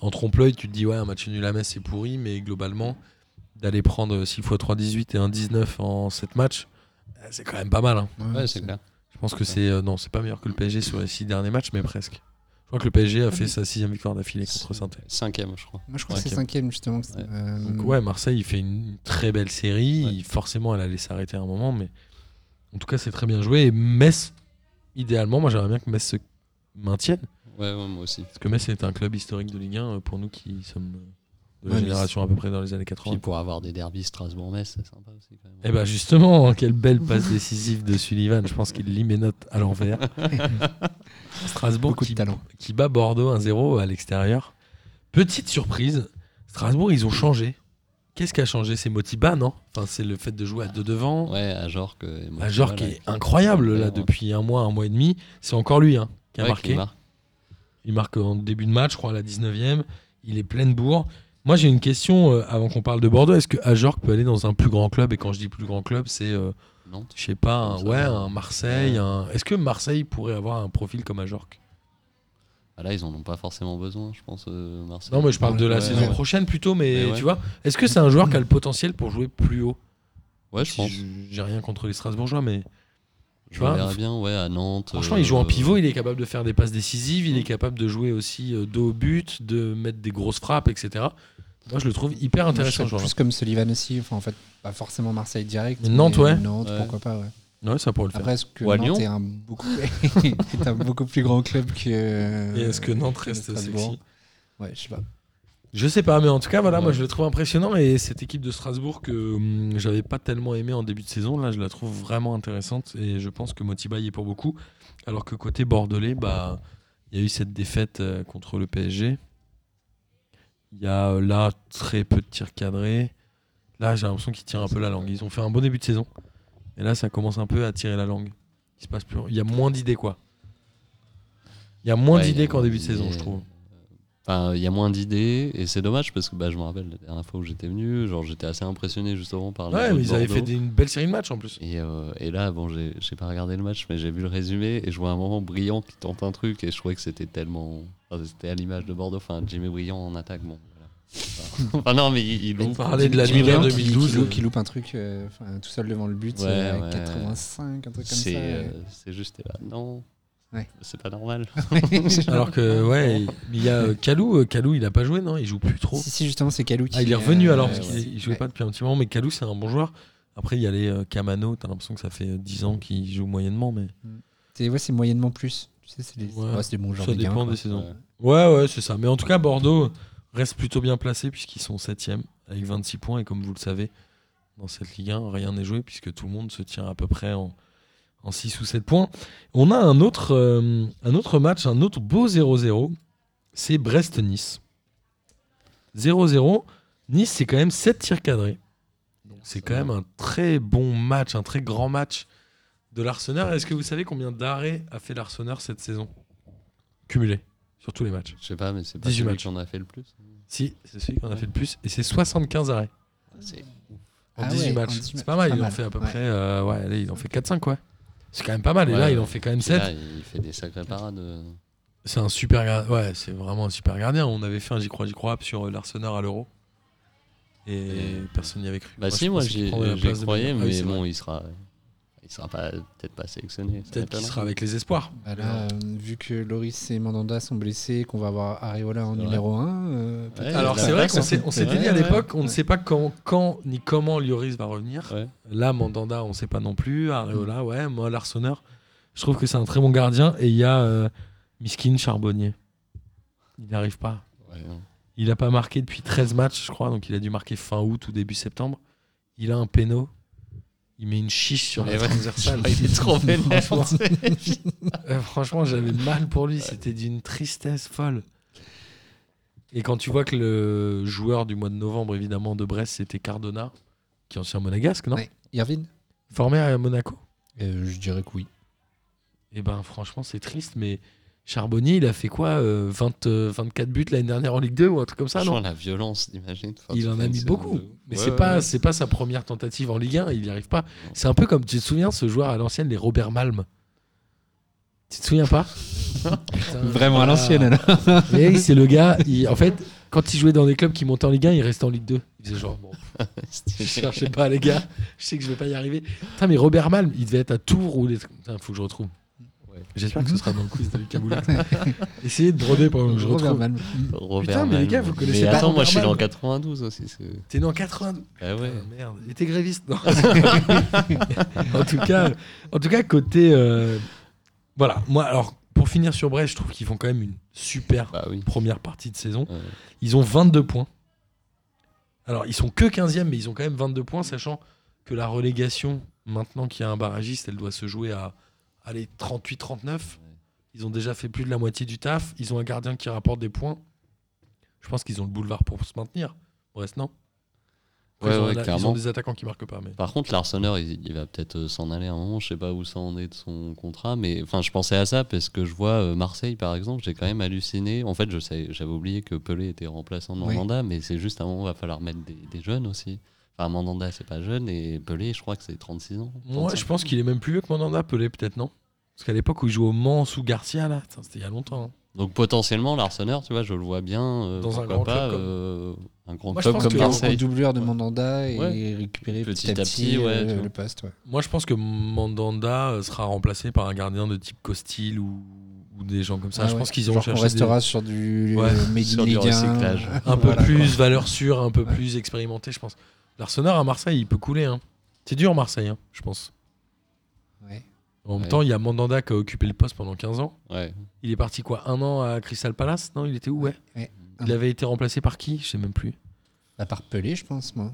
En trompe-l'œil, tu te dis, ouais, un match nul à Metz, c'est pourri, mais globalement, d'aller prendre 6 x 3, 18 et un 19 en 7 matchs, euh, c'est quand même pas mal. hein. Ouais, c'est clair. Je pense que c'est. euh, non, c'est pas meilleur que le PSG sur les 6 derniers matchs, mais presque. Je crois que le PSG a fait sa sixième victoire d'affilée contre saint Cinquième, je crois. Moi, je crois que c'est cinquième, justement. Ouais. euh, Donc, ouais, Marseille, il fait une très belle série. Ouais. Il- forcément, elle allait s'arrêter à un moment, mais en tout cas, c'est très bien joué. Et Metz, idéalement, moi, j'aimerais bien que Metz se maintienne. Ouais, ouais, moi aussi. Parce que Metz est un club historique de Ligue 1 euh, pour nous qui sommes de la Ouais, génération à peu près dans les années 80. Puis pour avoir des derbys Strasbourg-Metz, c'est sympa aussi quand même. Et bah justement, quelle belle passe décisive de Sullivan. Je pense qu'il lit mes notes à l'envers. Strasbourg Beaucoup de qui, talent. qui bat Bordeaux 1-0 à l'extérieur. Petite surprise, Strasbourg, ils ont changé. Qu'est-ce qui a changé? C'est Motiba, non? Enfin, c'est le fait de jouer à deux devant. Ouais, à Ajor qui là, est incroyable là depuis un mois, un mois et demi. C'est encore lui hein, qui a ouais, marqué. marque. Il marque en début de match, je crois, à la 19e. Il est plein de bourre. Moi, j'ai une question euh, avant qu'on parle de Bordeaux. Est-ce que Ajorc peut aller dans un plus grand club? Et quand je dis plus grand club, c'est, euh, Nantes. je sais pas, un, ouais, un Marseille. Un... Est-ce que Marseille pourrait avoir un profil comme Ajorc Ah, là, ils en ont pas forcément besoin, je pense, euh, Marseille. Non, mais je parle de la Ouais, saison ouais. prochaine plutôt. Mais, Mais ouais. tu vois, est-ce que c'est un joueur qui a le potentiel pour jouer plus haut? Ouais, je Si pense. J'ai rien contre les Strasbourgeois, mais Je vois, verrais bien, ouais, à Nantes. franchement, euh, il joue en pivot. Il est capable de faire des passes décisives. Il est capable de jouer aussi euh, dos au but, de mettre des grosses frappes, etc. Moi, je le trouve hyper Moi, je intéressant. ce joueur-là. plus comme Sullivan aussi. Enfin, en fait, pas forcément Marseille direct. Mais Nantes, mais ouais. Nantes, Ouais. pourquoi pas, ouais. Ouais, ça pourrait le faire. Après, est-ce que Nantes est un beaucoup, est un beaucoup plus grand club que. Et est-ce que Nantes reste Strasbourg sexy Ouais, je sais pas. Je sais pas, mais en tout cas, voilà, Ouais. moi je le trouve impressionnant. Et cette équipe de Strasbourg que hum, j'avais pas tellement aimé en début de saison, là je la trouve vraiment intéressante. Et je pense que Motiba y est pour beaucoup. Alors que côté bordelais, bah, il y a eu cette défaite euh, contre le PSG. Il y a euh, là très peu de tirs cadrés. Là, j'ai l'impression qu'ils tirent un peu la langue. Ils ont fait un bon début de saison. Et là, ça commence un peu à tirer la langue. Il se passe plus. Il y a moins d'idées, quoi. Il y a moins Ouais, d'idées qu'en début de saison, je trouve. Enfin, il y a moins d'idées et c'est dommage parce que bah, je me rappelle la dernière fois où j'étais venu, genre j'étais assez impressionné justement par le Ouais, mais ils avaient fait des- une belle série de matchs en plus. Et, euh, et là, bon, j'ai pas regardé le match, mais j'ai vu le résumé et je vois un moment brillant qui tente un truc et je trouvais que c'était tellement. enfin, c'était à l'image de Bordeaux, enfin Jimmy Brillant en attaque, bon. Voilà. Enfin, non, mais il, il On loupe. parlait de la Jimmy Ligue 1 Brillant qui- 2012. Qui, loupe, qui loupe un truc euh, enfin, tout seul devant le but, Ouais, euh, ouais. 85, un truc comme ça. C'est euh, c'est juste, là, non, Ouais. c'est pas normal. Alors que, ouais, il y a euh, Kalou. euh, Kalou, il a pas joué, non? Il joue plus trop. Si, si, justement, c'est Kalou qui. Ah, il est revenu euh, alors, parce ouais. qu'il il jouait Ouais. pas depuis un petit moment. Mais Kalou, c'est un bon joueur. Après, il y a les Kamano. T'as l'impression que ça fait euh, 10 ans qu'il joue moyennement, mais C'est ouais, c'est moyennement plus. Tu sais, c'est des, Ouais. ouais, c'est des bons joueurs ça dépend des saisons. Ouais. Ouais, ouais, c'est ça. Mais en tout cas, Bordeaux reste plutôt bien placé puisqu'ils sont 7 avec 26 points. Et comme vous le savez, dans cette Ligue 1, rien n'est joué puisque tout le monde se tient à peu près en, en 6 ou 7 points. On a un autre, euh, un autre match, un autre beau 0-0. C'est Brest-Nice. 0-0. Nice, c'est quand même 7 tirs cadrés. Donc c'est quand même un très bon match, un très grand match de l'Arsenal. Est-ce que vous savez combien d'arrêts a fait l'Arsenal cette saison? Cumulé sur tous les matchs. Je sais pas, mais c'est pas 18 celui matchs. qui en a fait le plus. Si, c'est celui qu'on a fait le plus. Et c'est 75 arrêts C'est en Ah 18 ouais, en matchs. 18 C'est pas mal, pas il en mal, fait à peu ouais. près. euh, ouais, allez, il en fait 4-5, quoi. C'est quand même pas mal. Et Ouais, là, il en fait quand même Puis 7. là, il fait des sacrées parades. euh. C'est un super gardien. Ouais, c'est vraiment un super gardien. On avait fait un J'y crois, J'y crois sur euh, l'Arsenal à l'Euro. Et personne n'y avait cru. Bah je si, moi j'y croyais. Ah oui, mais c'est bon, il sera, il sera pas peut-être pas sélectionné. Peut-être qu'il sera avec les espoirs. Bah là, euh, vu que Loris et Mandanda sont blessés, qu'on va avoir Areola en numéro 1. Ouais, Alors c'est vrai qu'on s'était dit à ouais. l'époque, on ne sait pas quand, quand ni comment Lloris va revenir. Ouais. Là, Mandanda, on ne sait pas non plus. Areola, ouais. Moi, l'Arsenal, je trouve que c'est un très bon gardien. Et il y a euh, Miskin Charbonnier. Il n'y arrive pas. Ouais. Il n'a pas marqué depuis 13 matchs, je crois, donc il a dû marquer fin août ou début septembre. Il a un péno. Il met une chiche sur la Mais ouais, transversale. il est trop vénère. Franchement, euh, franchement, j'avais mal pour lui. C'était d'une tristesse folle. Et quand tu vois que le joueur du mois de novembre, évidemment, de Brest, c'était Cardona, qui est ancien monégasque, non? Ouais. Irvine Formé à Monaco? Euh, Je dirais que oui. Et ben, franchement, c'est triste, mais Charbonnier, il a fait quoi euh, 20, euh, 24 buts l'année dernière en Ligue 2 ou un truc comme ça, non la violence, t'imagines Enfin, Il en a mis beaucoup. Mais Ouais, c'est ouais, pas, ouais. c'est pas sa première tentative en Ligue 1, il n'y arrive pas. C'est un peu comme, tu te souviens, ce joueur à l'ancienne, les Robert Malm? Tu te souviens pas? Putain, Vraiment à l'ancienne, alors. Mais c'est le gars, il- en fait, quand il jouait dans des clubs qui montaient en Ligue 1, il restait en Ligue 2. Il faisait genre, bon, je cherchais pas les gars, je sais que je vais pas y arriver. Putain, mais Robert Malm, il devait être à Tours ou les. Putain, faut que je retrouve. J'espère que ce sera dans le quiz de. Essayez de broder pendant que je Robert retrouve. Malm. Robert Putain, mais les gars, vous connaissez Mais pas attends, moi je suis Malm dans 92 aussi. T'es né en 80. Ah ouais. Ah, merde, il était gréviste. Non. en tout cas, en tout cas côté, euh, voilà. Moi, alors pour finir sur Brest, je trouve qu'ils font quand même une super Bah oui. première partie de saison. Ouais. Ils ont 22 points. Alors ils sont que 15e, mais ils ont quand même 22 points, sachant que la relégation, maintenant qu'il y a un barragiste, elle doit se jouer à allez 38-39. Ils ont déjà fait plus de la moitié du taf. Ils ont un gardien qui rapporte des points. Je pense qu'ils ont le boulevard pour se maintenir. Brest, non Ouais, ils, ont ouais, la- ils clairement. ont des attaquants qui marquent pas. Mais... Par contre, l'Arseneur, il, il va peut-être euh, s'en aller à un moment. Je sais pas où ça en est de son contrat, mais enfin, je pensais à ça parce que je vois euh, Marseille, par exemple, j'ai quand même halluciné. En fait, je sais, j'avais oublié que Pelé était remplaçant de Oui. Mandanda, mais c'est juste à un moment, il va falloir mettre des, des jeunes aussi. Enfin, Mandanda, c'est pas jeune, et Pelé, je crois que c'est 36 ans. Moi, 35. je pense qu'il est même plus vieux que Mandanda, Pelé, peut-être, non? Parce qu'à l'époque où il jouait au Mans sous Garcia, là, c'était il y a longtemps. hein. Donc potentiellement, l'Arseneur, tu vois, je le vois bien. euh, Dans un grand pas, club comme- euh, un grand Moi, je club pense comme que- En Marseille. doublure de Mandanda et Ouais. récupérer petit, Petit à petit, ouais, euh, le poste. Ouais. Moi, je pense que Mandanda euh, sera remplacé par un gardien de type Costil ou, ou des gens comme ça. Ah je ouais. pense qu'ils ont cherché restera sur du sur du Ligue 1, recyclage. des- un peu Voilà, plus quoi. valeur sûre, un peu plus expérimenté, je pense. L'Arsenal à Marseille, il peut couler. Hein. C'est dur, Marseille, hein, je pense. Ouais. En même Ouais. temps, il y a Mandanda qui a occupé le poste pendant 15 ans. Ouais. Il est parti quoi Un an à Crystal Palace Non, il était où Ouais? Ouais. Il avait été remplacé par qui? Je sais même plus. À part Pelé, je pense, moi.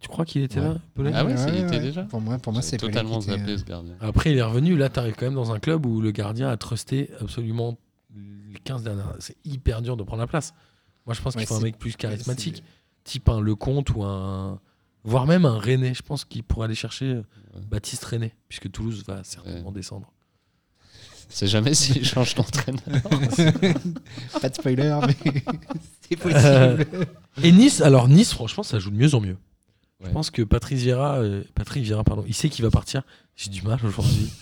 Tu crois qu'il était Ouais. là Pelé? Ah ouais, il était déjà Pour moi, pour moi c'est Pelé totalement zappé euh, ce gardien. Après, il est revenu. Là, tu arrives quand même dans un club où le gardien a trusté absolument les 15 dernières. C'est hyper dur de prendre la place. Moi, je pense Ouais, qu'il faut un mec plus charismatique, type un Lecomte ou un. Voire même un René. Je pense qu'il pourrait aller chercher euh, Baptiste René, puisque Toulouse va certainement descendre. C'est jamais s'il change d'entraîneur. Pas de spoiler, mais c'est possible. Euh, Et Nice, alors Nice, franchement, ça joue de mieux en mieux. Je Ouais. pense que Patrice Vieira, euh, Patrick Vieira, pardon, il sait qu'il va partir. J'ai du mal aujourd'hui.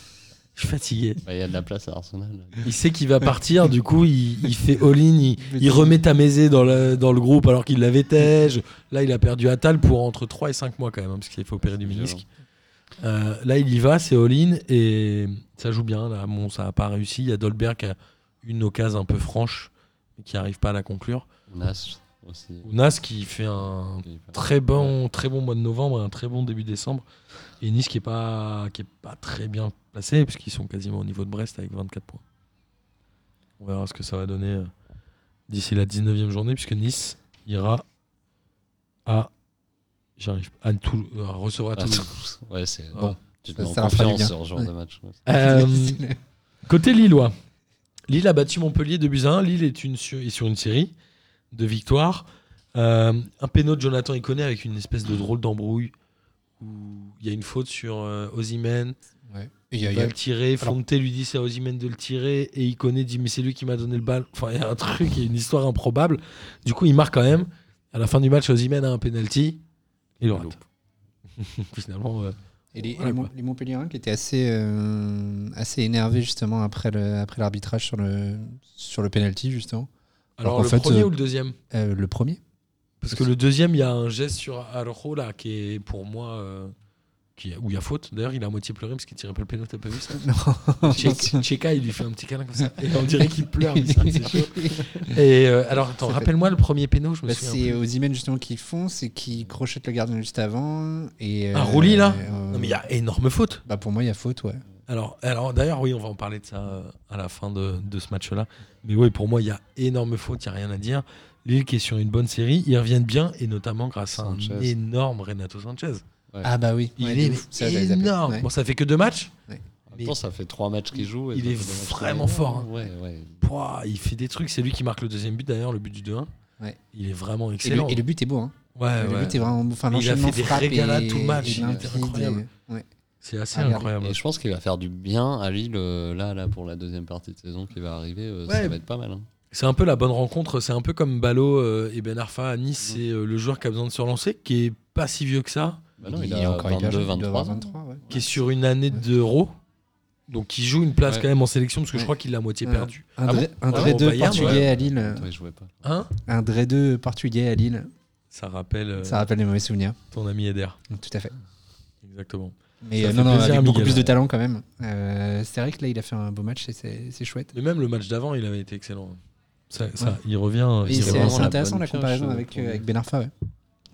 Je suis fatigué. Bah, Il y a de la place à Arsenal. Il sait qu'il va partir, du coup, il, il fait all-in, il, remet Tamézé dans le, dans le groupe alors qu'il l'avait tège. Là, il a perdu Atal pour entre 3 et 5 mois quand même, hein, parce qu'il faut opérer du ménisque. Euh, là, il y va, c'est all-in et ça joue bien. Là, bon, ça n'a pas réussi. Il y a Dolberg qui a une occasion un peu franche, mais qui n'arrive pas à la conclure. Nas aussi. Nas qui fait un très bon, très bon mois de novembre et un très bon début décembre. Et Nice qui est pas, qui est pas très bien placé, puisqu'ils sont quasiment au niveau de Brest avec 24 points. On verra ce que ça va donner euh, d'ici la 19e journée, puisque Nice ira à. J'arrive à, Toul- à recevoir à Ah, Toulouse. ouais, c'est Bon. Tu te Ça- mets en ça leur fera du confiance bien. sur ce genre Ouais. de match. ouais. Euh, côté Lillois, Lille a battu Montpellier 2 buts à 1. Lille est, une sur, est sur une série de victoires. Euh, un péno de Jonathan Iconé avec une espèce de drôle d'embrouille où il y a une faute sur euh. Ouais. Et il va a- le tirer. Alors- Fonte lui dit c'est à de le tirer. Et Iconé dit mais c'est lui qui m'a donné le ballon. Enfin, il y a un truc, il y a une histoire improbable. Du coup, il marque quand même. À la fin du match, Osimhen a un penalty. Il le rate. Finalement, euh, Et les, Voilà, les, Mon- quoi. les Montpelliérains qui étaient assez, euh, assez énervés justement après l'arbitrage sur le, sur le penalty justement. Alors, le fait, premier euh, ou le deuxième? Euh, le premier Parce que le deuxième, il y a un geste sur Araujo là qui est pour moi euh, qui, où il y a faute. D'ailleurs, il a à moitié pleuré parce qu'il tirait pas le pénal. T'as pas vu ça? Che- Cheka, il lui fait un petit câlin comme ça. Et on dirait qu'il pleure. mais ça, c'est chaud. Et euh, alors, attends, rappelle-moi le premier péno. Je me Bah, c'est plus. Osimhen justement qui font, c'est qui crochette le gardien juste avant. Et, Un roulis, là? Non, mais il y a énorme faute. bah, Pour moi, il y a faute, ouais. Alors, alors d'ailleurs, oui, on va en parler de ça à la fin de, de ce match-là. Mais oui, pour moi, il y a énorme faute, il n'y a rien à dire. Lille qui est sur une bonne série, ils reviennent bien, et notamment grâce à un énorme Renato Sanchez. Ah bah oui. Il ouais, est. Ça, énorme. Ouais. Bon, ça fait que deux matchs. En même temps, ça fait trois matchs qu'il joue. et il est vraiment fort, hein. Ouais, ouais. Pouah, il fait des trucs. C'est lui qui marque le deuxième but, d'ailleurs, le but du 2-1. Ouais. Il est vraiment Et le, excellent. et le but est beau. Hein. Ouais, le ouais. but est vraiment. Enfin, Mais il a fait des régalades et- tout le match, il était incroyable. et- ouais. C'est assez Ah, incroyable. Et je pense qu'il va faire du bien à Lille euh, là, là pour la deuxième partie de saison qui va arriver. euh, Ouais. Ça va être pas mal. hein. C'est un peu la bonne rencontre. C'est un peu comme Ballot euh, et Ben Arfa à Nice. Mhm. C'est euh, le joueur qui a besoin de se relancer, qui est pas si vieux que ça, Bah non, il, est a encore hyper 22, jeune, il doit 23. avoir 23, ouais. qui est sur une année d'euro. Donc qui joue une place Ouais. quand même en sélection, parce que je Ouais. crois qu'il l'a moitié Ouais. perdu. Un, Ah Dre- bon un Ouais, Dre au 2 Bayern, portugais ouais. à Lille. Attends, il jouait pas. Hein Un Dre 2 portugais à Lille. Ça rappelle euh, Ça rappelle les mauvais souvenirs. ton ami Eder. Tout à fait. Exactement. Mais euh, non, non, plaisir, avec beaucoup plus de talent quand même. Euh, c'est vrai que là, il a fait un beau match et c'est c'est chouette. Mais même le match d'avant, il avait été excellent. Ça, ça, Ouais. il revient. C'est la intéressant la comparaison euh, avec, euh, avec Ben Arfa. ouais.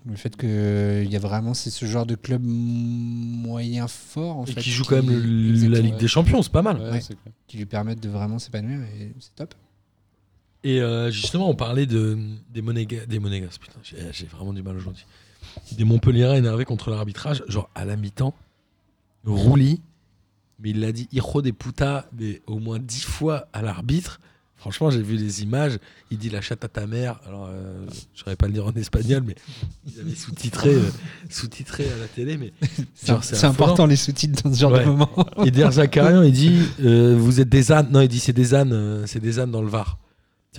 Le fait qu'il y a vraiment c'est ce genre de club moyen fort en Et fait, qui joue quand même le- la. Ligue des Champions, c'est pas mal. Ouais, Ouais. c'est clair. qui lui permettent de vraiment s'épanouir et c'est top. Et euh, justement, on parlait de, des, Monégas, des Monégas. Putain, j'ai vraiment du mal aujourd'hui. Des Montpellierais énervés contre l'arbitrage. Genre, à la mi-temps, Rouli, mais il l'a dit, Hijo des putas, mais au moins dix fois à l'arbitre. Franchement, j'ai vu les images. Il dit la chatte à ta mère. Alors, euh, je saurais pas le dire en espagnol, mais ils avaient sous-titré euh, sous-titré à la télé. Mais C'est important les sous-titres dans ce genre Ouais. de moment. Et Der Zakarian, il dit euh, Vous êtes des ânes. Non, il dit C'est des ânes, euh, c'est des ânes dans le Var.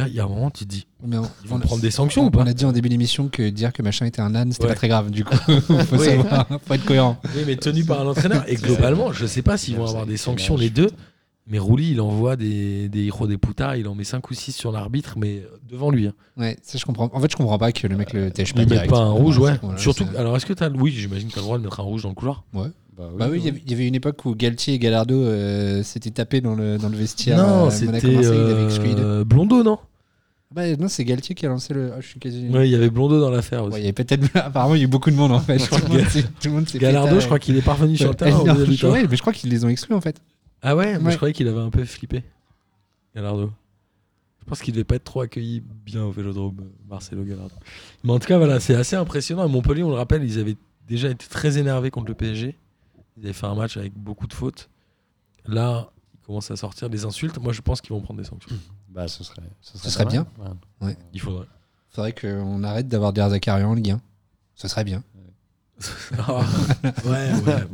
Il y a un moment, tu te dis Mais on, Ils vont on- prendre des sanctions on- ou pas On a dit en début d'émission que dire que machin était un âne, c'était Ouais. pas très grave. Du coup, faut Oui. savoir, faut être cohérent. Oui, mais tenu par un entraîneur. Et globalement, je sais pas s'ils vont avoir des sanctions les deux. Mais Rouli, il envoie des, des héros des putas, il en met 5 ou 6 sur l'arbitre, mais devant lui. hein. Ouais, ça je comprends. En fait, je comprends pas que le mec le tèche pas mettent direct. pas un rouge, ouais. Surtout, alors est-ce que t'as. Oui, j'imagine que t'as le droit de mettre un rouge dans le couloir. Bah Bah oui, il y avait- il y avait une époque où Galtier et Gallardo euh, s'étaient tapés dans le, dans le vestiaire. non, euh, c'était euh, Blondeau, non Bah, non, c'est Galtier qui a lancé le. Ah, je suis quasi. Ouais, il y avait Blondeau dans l'affaire aussi. Ouais, il y avait peut-être. Apparemment, il y a eu beaucoup de monde en fait. tout le monde fait Gallardo, je crois qu'il est parvenu sur le Ouais, terrain. ouais, mais je crois qu'ils les ont exclus en fait. Ah ouais, je croyais qu'il avait un peu flippé. Gallardo. Je pense qu'il devait pas être trop accueilli bien au Vélodrome, euh, Marcelo Gallardo. Mais en tout cas, voilà, c'est assez impressionnant. Et Montpellier, on le rappelle, ils avaient déjà été très énervés contre le PSG. Ils avaient fait un match avec beaucoup de fautes. Là, ils commencent à sortir des insultes. Moi, je pense qu'ils vont prendre des sanctions. Bah, ce serait, ce Ce serait pas bien. mal. Ouais. Il faudrait. Faudrait qu'on arrête d'avoir des Zakarian en Ligue 1. Ce serait bien. Ah, ouais, ouais,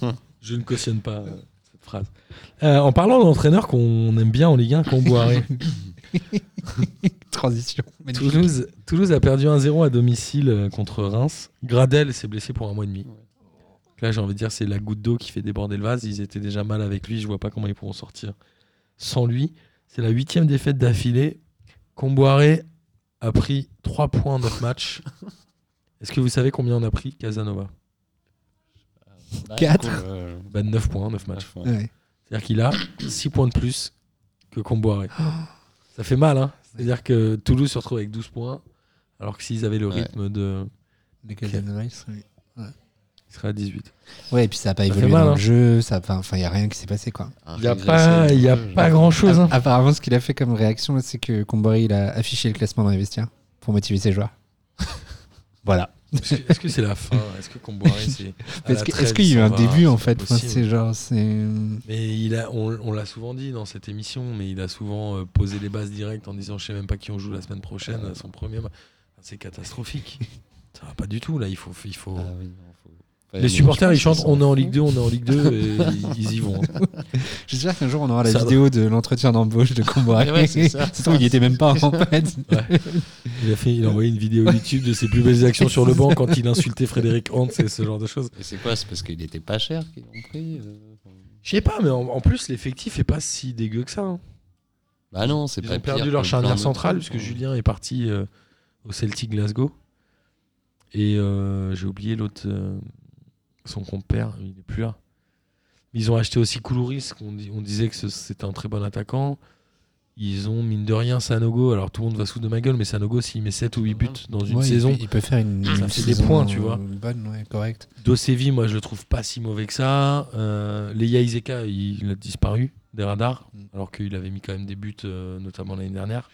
bon. Je ne cautionne pas euh, cette phrase. Euh, en parlant d'entraîneurs qu'on aime bien en Ligue 1, Comboiré. Transition. Magnifique. Toulouse, Toulouse a perdu 1-0 à domicile euh, contre Reims. Gradel s'est blessé pour un mois et demi. Là, j'ai envie de dire, c'est la goutte d'eau qui fait déborder le vase. Ils étaient déjà mal avec lui. Je vois pas comment ils pourront sortir sans lui. C'est la huitième défaite d'affilée. Comboiré a pris 3 points en 9 matchs. Est-ce que vous savez combien on a pris Casanova? Bah, Quatre. cool, euh, bah, 9 points, 9 matchs. ouais. Ouais. C'est-à-dire qu'il a 6 points de plus que Comboiré. Ça fait mal, hein C'est-à-dire que Toulouse se retrouve avec 12 points, alors que s'ils avaient le Ouais. rythme de. Le Casanova, il serait à 18. Ouais, et puis ça n'a pas Ça évolué mal, dans hein. le jeu. ça- Enfin, enfin, il n'y a rien qui s'est passé quoi. Il n'y a pas, y a pas je- grand-chose. hein. Apparemment, ce qu'il a fait comme réaction, c'est que Comboiré, il a affiché le classement dans les vestiaires pour motiver ses joueurs. voilà. Est-ce que- c'est la fin? Est-ce que Comboiré, c'est. Est-ce qu'il y a eu un va? début en fait? Enfin. C'est genre, c'est. Mais il a, on, on l'a souvent dit dans cette émission, mais il a souvent euh, posé les bases directes en disant Je sais même pas qui on joue la semaine prochaine à son premier match. C'est catastrophique. Ça va pas du tout là. Il faut, il faut. Ah oui, non, Les supporters, ils chantent On est en Ligue foutent. 2, on est en Ligue 2, et ils y vont. J'espère qu'un jour on aura la Ça- vidéo de l'entretien d'embauche de Comboiré. Ouais, c'est ça. Il était même pas en fait. Il a, fait, il a envoyé une vidéo YouTube de ses plus belles actions sur le banc quand il insultait Frédéric Hans et ce genre de choses. Et c'est quoi C'est parce qu'il était pas cher qu'ils l'ont pris euh, Je sais pas, mais en, en plus, l'effectif est pas si dégueu que ça. hein. Bah non, c'est Ils pas ont perdu leur charnière centrale, puisque hein. Julien est parti euh, au Celtic Glasgow. Et euh, j'ai oublié l'autre, euh, son compère, il n'est plus là. Ils ont acheté aussi Koulouris, on disait que c'était un très bon attaquant. Ils ont, mine de rien, Sanogo. Alors tout le monde va sous de ma gueule, mais Sanogo, s'il met 7 ou 8 buts dans une Ouais, il saison, peut- Il, peut faire une, Ça une fait des points, tu vois. euh, Bonne, ouais, correct. Dosevi, moi, je le trouve pas si mauvais que ça. Euh, Leia Iseka, il, il a disparu des radars, Mm. alors qu'il avait mis quand même des buts, euh, notamment l'année dernière.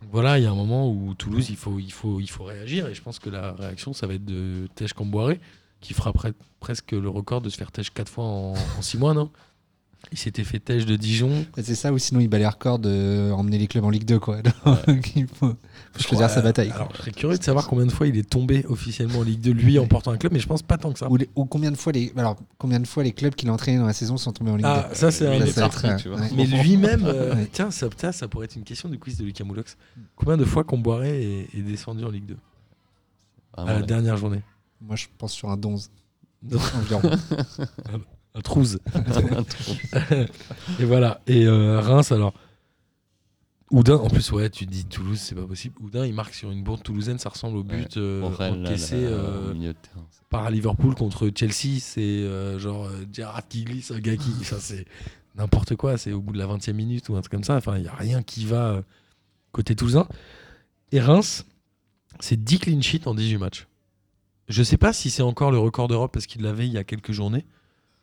Donc voilà, il y a un moment où Toulouse, il faut, il, faut, il faut réagir. Et je pense que la réaction, ça va être de Tej Camboiré, qui fera pre- presque le record de se faire Tej 4 fois en 6 mois, non? Il s'était fait Tej de Dijon. C'est ça, ou sinon il bat les records de emmener les clubs en Ligue 2, quoi. Donc, il faut, faut choisir sa bataille. quoi. Alors, je serais curieux de savoir combien de fois il est tombé officiellement en Ligue 2, lui, en portant un club, mais je pense pas tant que ça. Ou, les- ou combien de fois les alors combien de fois les clubs qu'il a entraînés dans la saison sont tombés en Ligue Ah, 2 ça, c'est Lui, un ça tu vois. ouais. Mais lui-même, euh, Ouais. tiens, ça, ça pourrait être une question du quiz de Lucas Moulox. Combien de fois Comboiré est, est descendu en Ligue 2 Vraiment, à la dernière journée Moi je pense sur un 11 Non. environ. Un trouze. et voilà. Et euh, Reims, alors. Oudin, en plus, ouais, tu dis Toulouse, c'est pas possible. Oudin, il marque sur une bourde toulousaine, ça ressemble au but euh, encaissé là, euh, au terrain. par Liverpool contre Chelsea. C'est euh, genre euh, Gerrard qui glisse, un gars qui. Enfin, c'est n'importe quoi. C'est au bout de la 20e minute ou un truc comme ça. Enfin, il n'y a rien qui va côté toulousain. Et Reims, c'est 10 clean sheets en 18 matchs. Je sais pas si c'est encore le record d'Europe parce qu'il l'avait il y a quelques journées.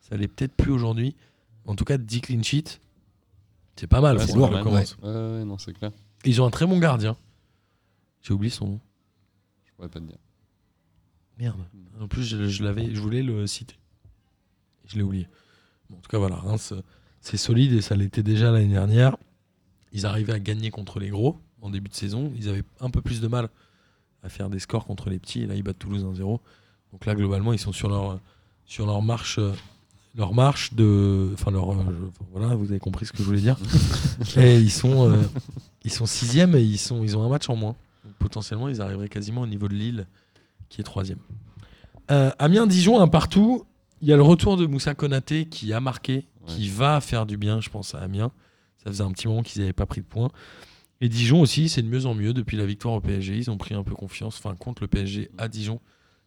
Ça l'est peut-être plus aujourd'hui. En tout cas, 10 clean sheets, c'est pas mal. Ouais, c'est. Ouais, ouais, non, c'est clair. Ils ont un très bon gardien. J'ai oublié son nom. Je pourrais pas te dire. Merde. En plus, je, je l'avais, je voulais le citer. Je l'ai oublié. Bon, en tout cas, voilà, Reims, euh, c'est solide et ça l'était déjà l'année dernière. Ils arrivaient à gagner contre les gros en début de saison. Ils avaient un peu plus de mal à faire des scores contre les petits. Et là, ils battent Toulouse 1-0. Donc là, globalement, ils sont sur leur, sur leur marche. Leur marche de. Enfin, leur. euh, voilà, vous avez compris ce que je voulais dire. et ils sont, euh, ils sont sixième et ils, sont, ils ont un match en moins. Donc, potentiellement, ils arriveraient quasiment au niveau de Lille, qui est troisième. Euh, Amiens-Dijon, un partout. Il y a le retour de Moussa Konaté qui a marqué, qui va faire du bien, je pense, à Amiens. Ça faisait un petit moment qu'ils n'avaient pas pris de points. Et Dijon aussi, c'est de mieux en mieux depuis la victoire au PSG. Ils ont pris un peu confiance, enfin contre le PSG à Dijon.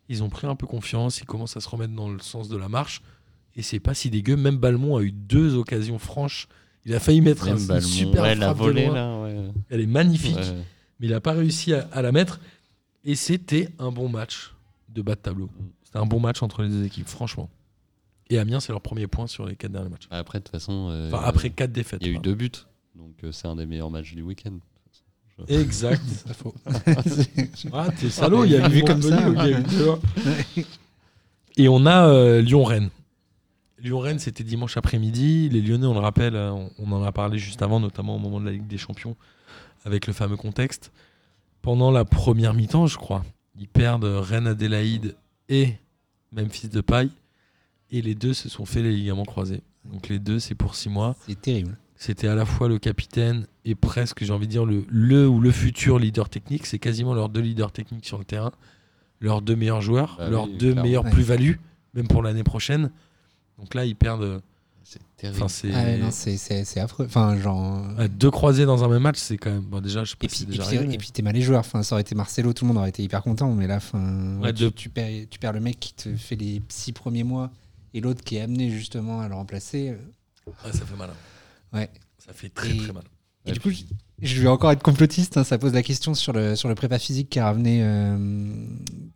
Ils ont pris un peu confiance, ils commencent à se remettre dans le sens de la marche. Et c'est pas si dégueu. Même Balmont a eu deux occasions franches. Il a failli mettre Même un, Balmont, super ouais, frappe de loin. là, ouais. Elle est magnifique Ouais. mais il n'a pas réussi à, à la mettre. Et c'était un bon match de bas de tableau. C'était un bon match entre les deux équipes, franchement. Et Amiens, c'est leur premier point sur les quatre derniers matchs. Après, de toute façon, euh, Enfin, après quatre défaites. il y a eu deux buts. Donc, euh, c'est un des meilleurs matchs du week-end. Exact. Faux. Ah, t'es salaud, il y a Vu vu comme ça, ça. ouais. Et on a euh, Lyon-Rennes. Lyon-Rennes, c'était dimanche après-midi. Les Lyonnais, on le rappelle, euh, on, on en a parlé juste avant, notamment au moment de la Ligue des Champions, avec le fameux contexte. Pendant la première mi-temps, je crois, ils perdent Rennes Adélaïde et Memphis de Paille. Et les deux se sont fait les ligaments croisés. Donc les deux, c'est pour six mois. C'est terrible. C'était à la fois le capitaine et presque, j'ai envie de dire, le, le ou le futur leader technique. C'est quasiment leurs deux leaders techniques sur le terrain, leurs deux meilleurs joueurs, Bah leurs oui, deux clairement. meilleures Ouais. plus-values, même pour l'année prochaine. Donc là, ils perdent. C'est terrible. Enfin, c'est Ah c'est- c'est c'est affreux. Enfin, genre. Ouais, deux croisés dans un même match, c'est quand même. Bon, déjà, je sais pas Et si puis, c'est et déjà puis, arrivé, et puis t'es mal les joueurs. Enfin, ça aurait été Marcelo, tout le monde aurait été hyper content. Mais là, enfin, Ouais, tu, de- tu perds, tu perds le mec qui te fait les six premiers mois et l'autre qui est amené justement à le remplacer. euh, Ouais, ça fait mal. hein. Ouais. Ça fait très Et- très mal. Et du coup, je, je vais encore être complotiste. hein, ça pose la question sur le, sur le prépa physique qui a ramené, euh,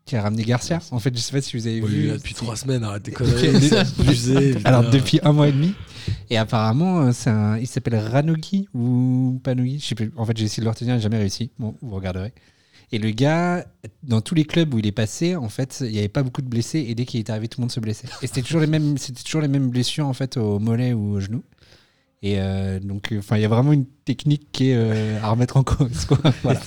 qui a ramené Garcia. En fait, je sais pas si vous avez Bon, vu. là, depuis trois semaines, arrête tes Ok. conneries. Alors depuis un mois et demi. Et apparemment, euh, un, il s'appelle Ranogi ou Panogi. Je sais plus. En fait, j'ai essayé de le retenir, jamais réussi. Bon, vous regarderez. Et le gars, dans tous les clubs où il est passé, en fait, il n'y avait pas beaucoup de blessés. Et dès qu'il est arrivé, tout le monde se blessait. Et c'était toujours les mêmes, c'était toujours les mêmes blessures en fait au mollet ou au genou. Et euh, donc, enfin, il y a vraiment une technique qui est euh, à remettre en cause. Quoi. Voilà.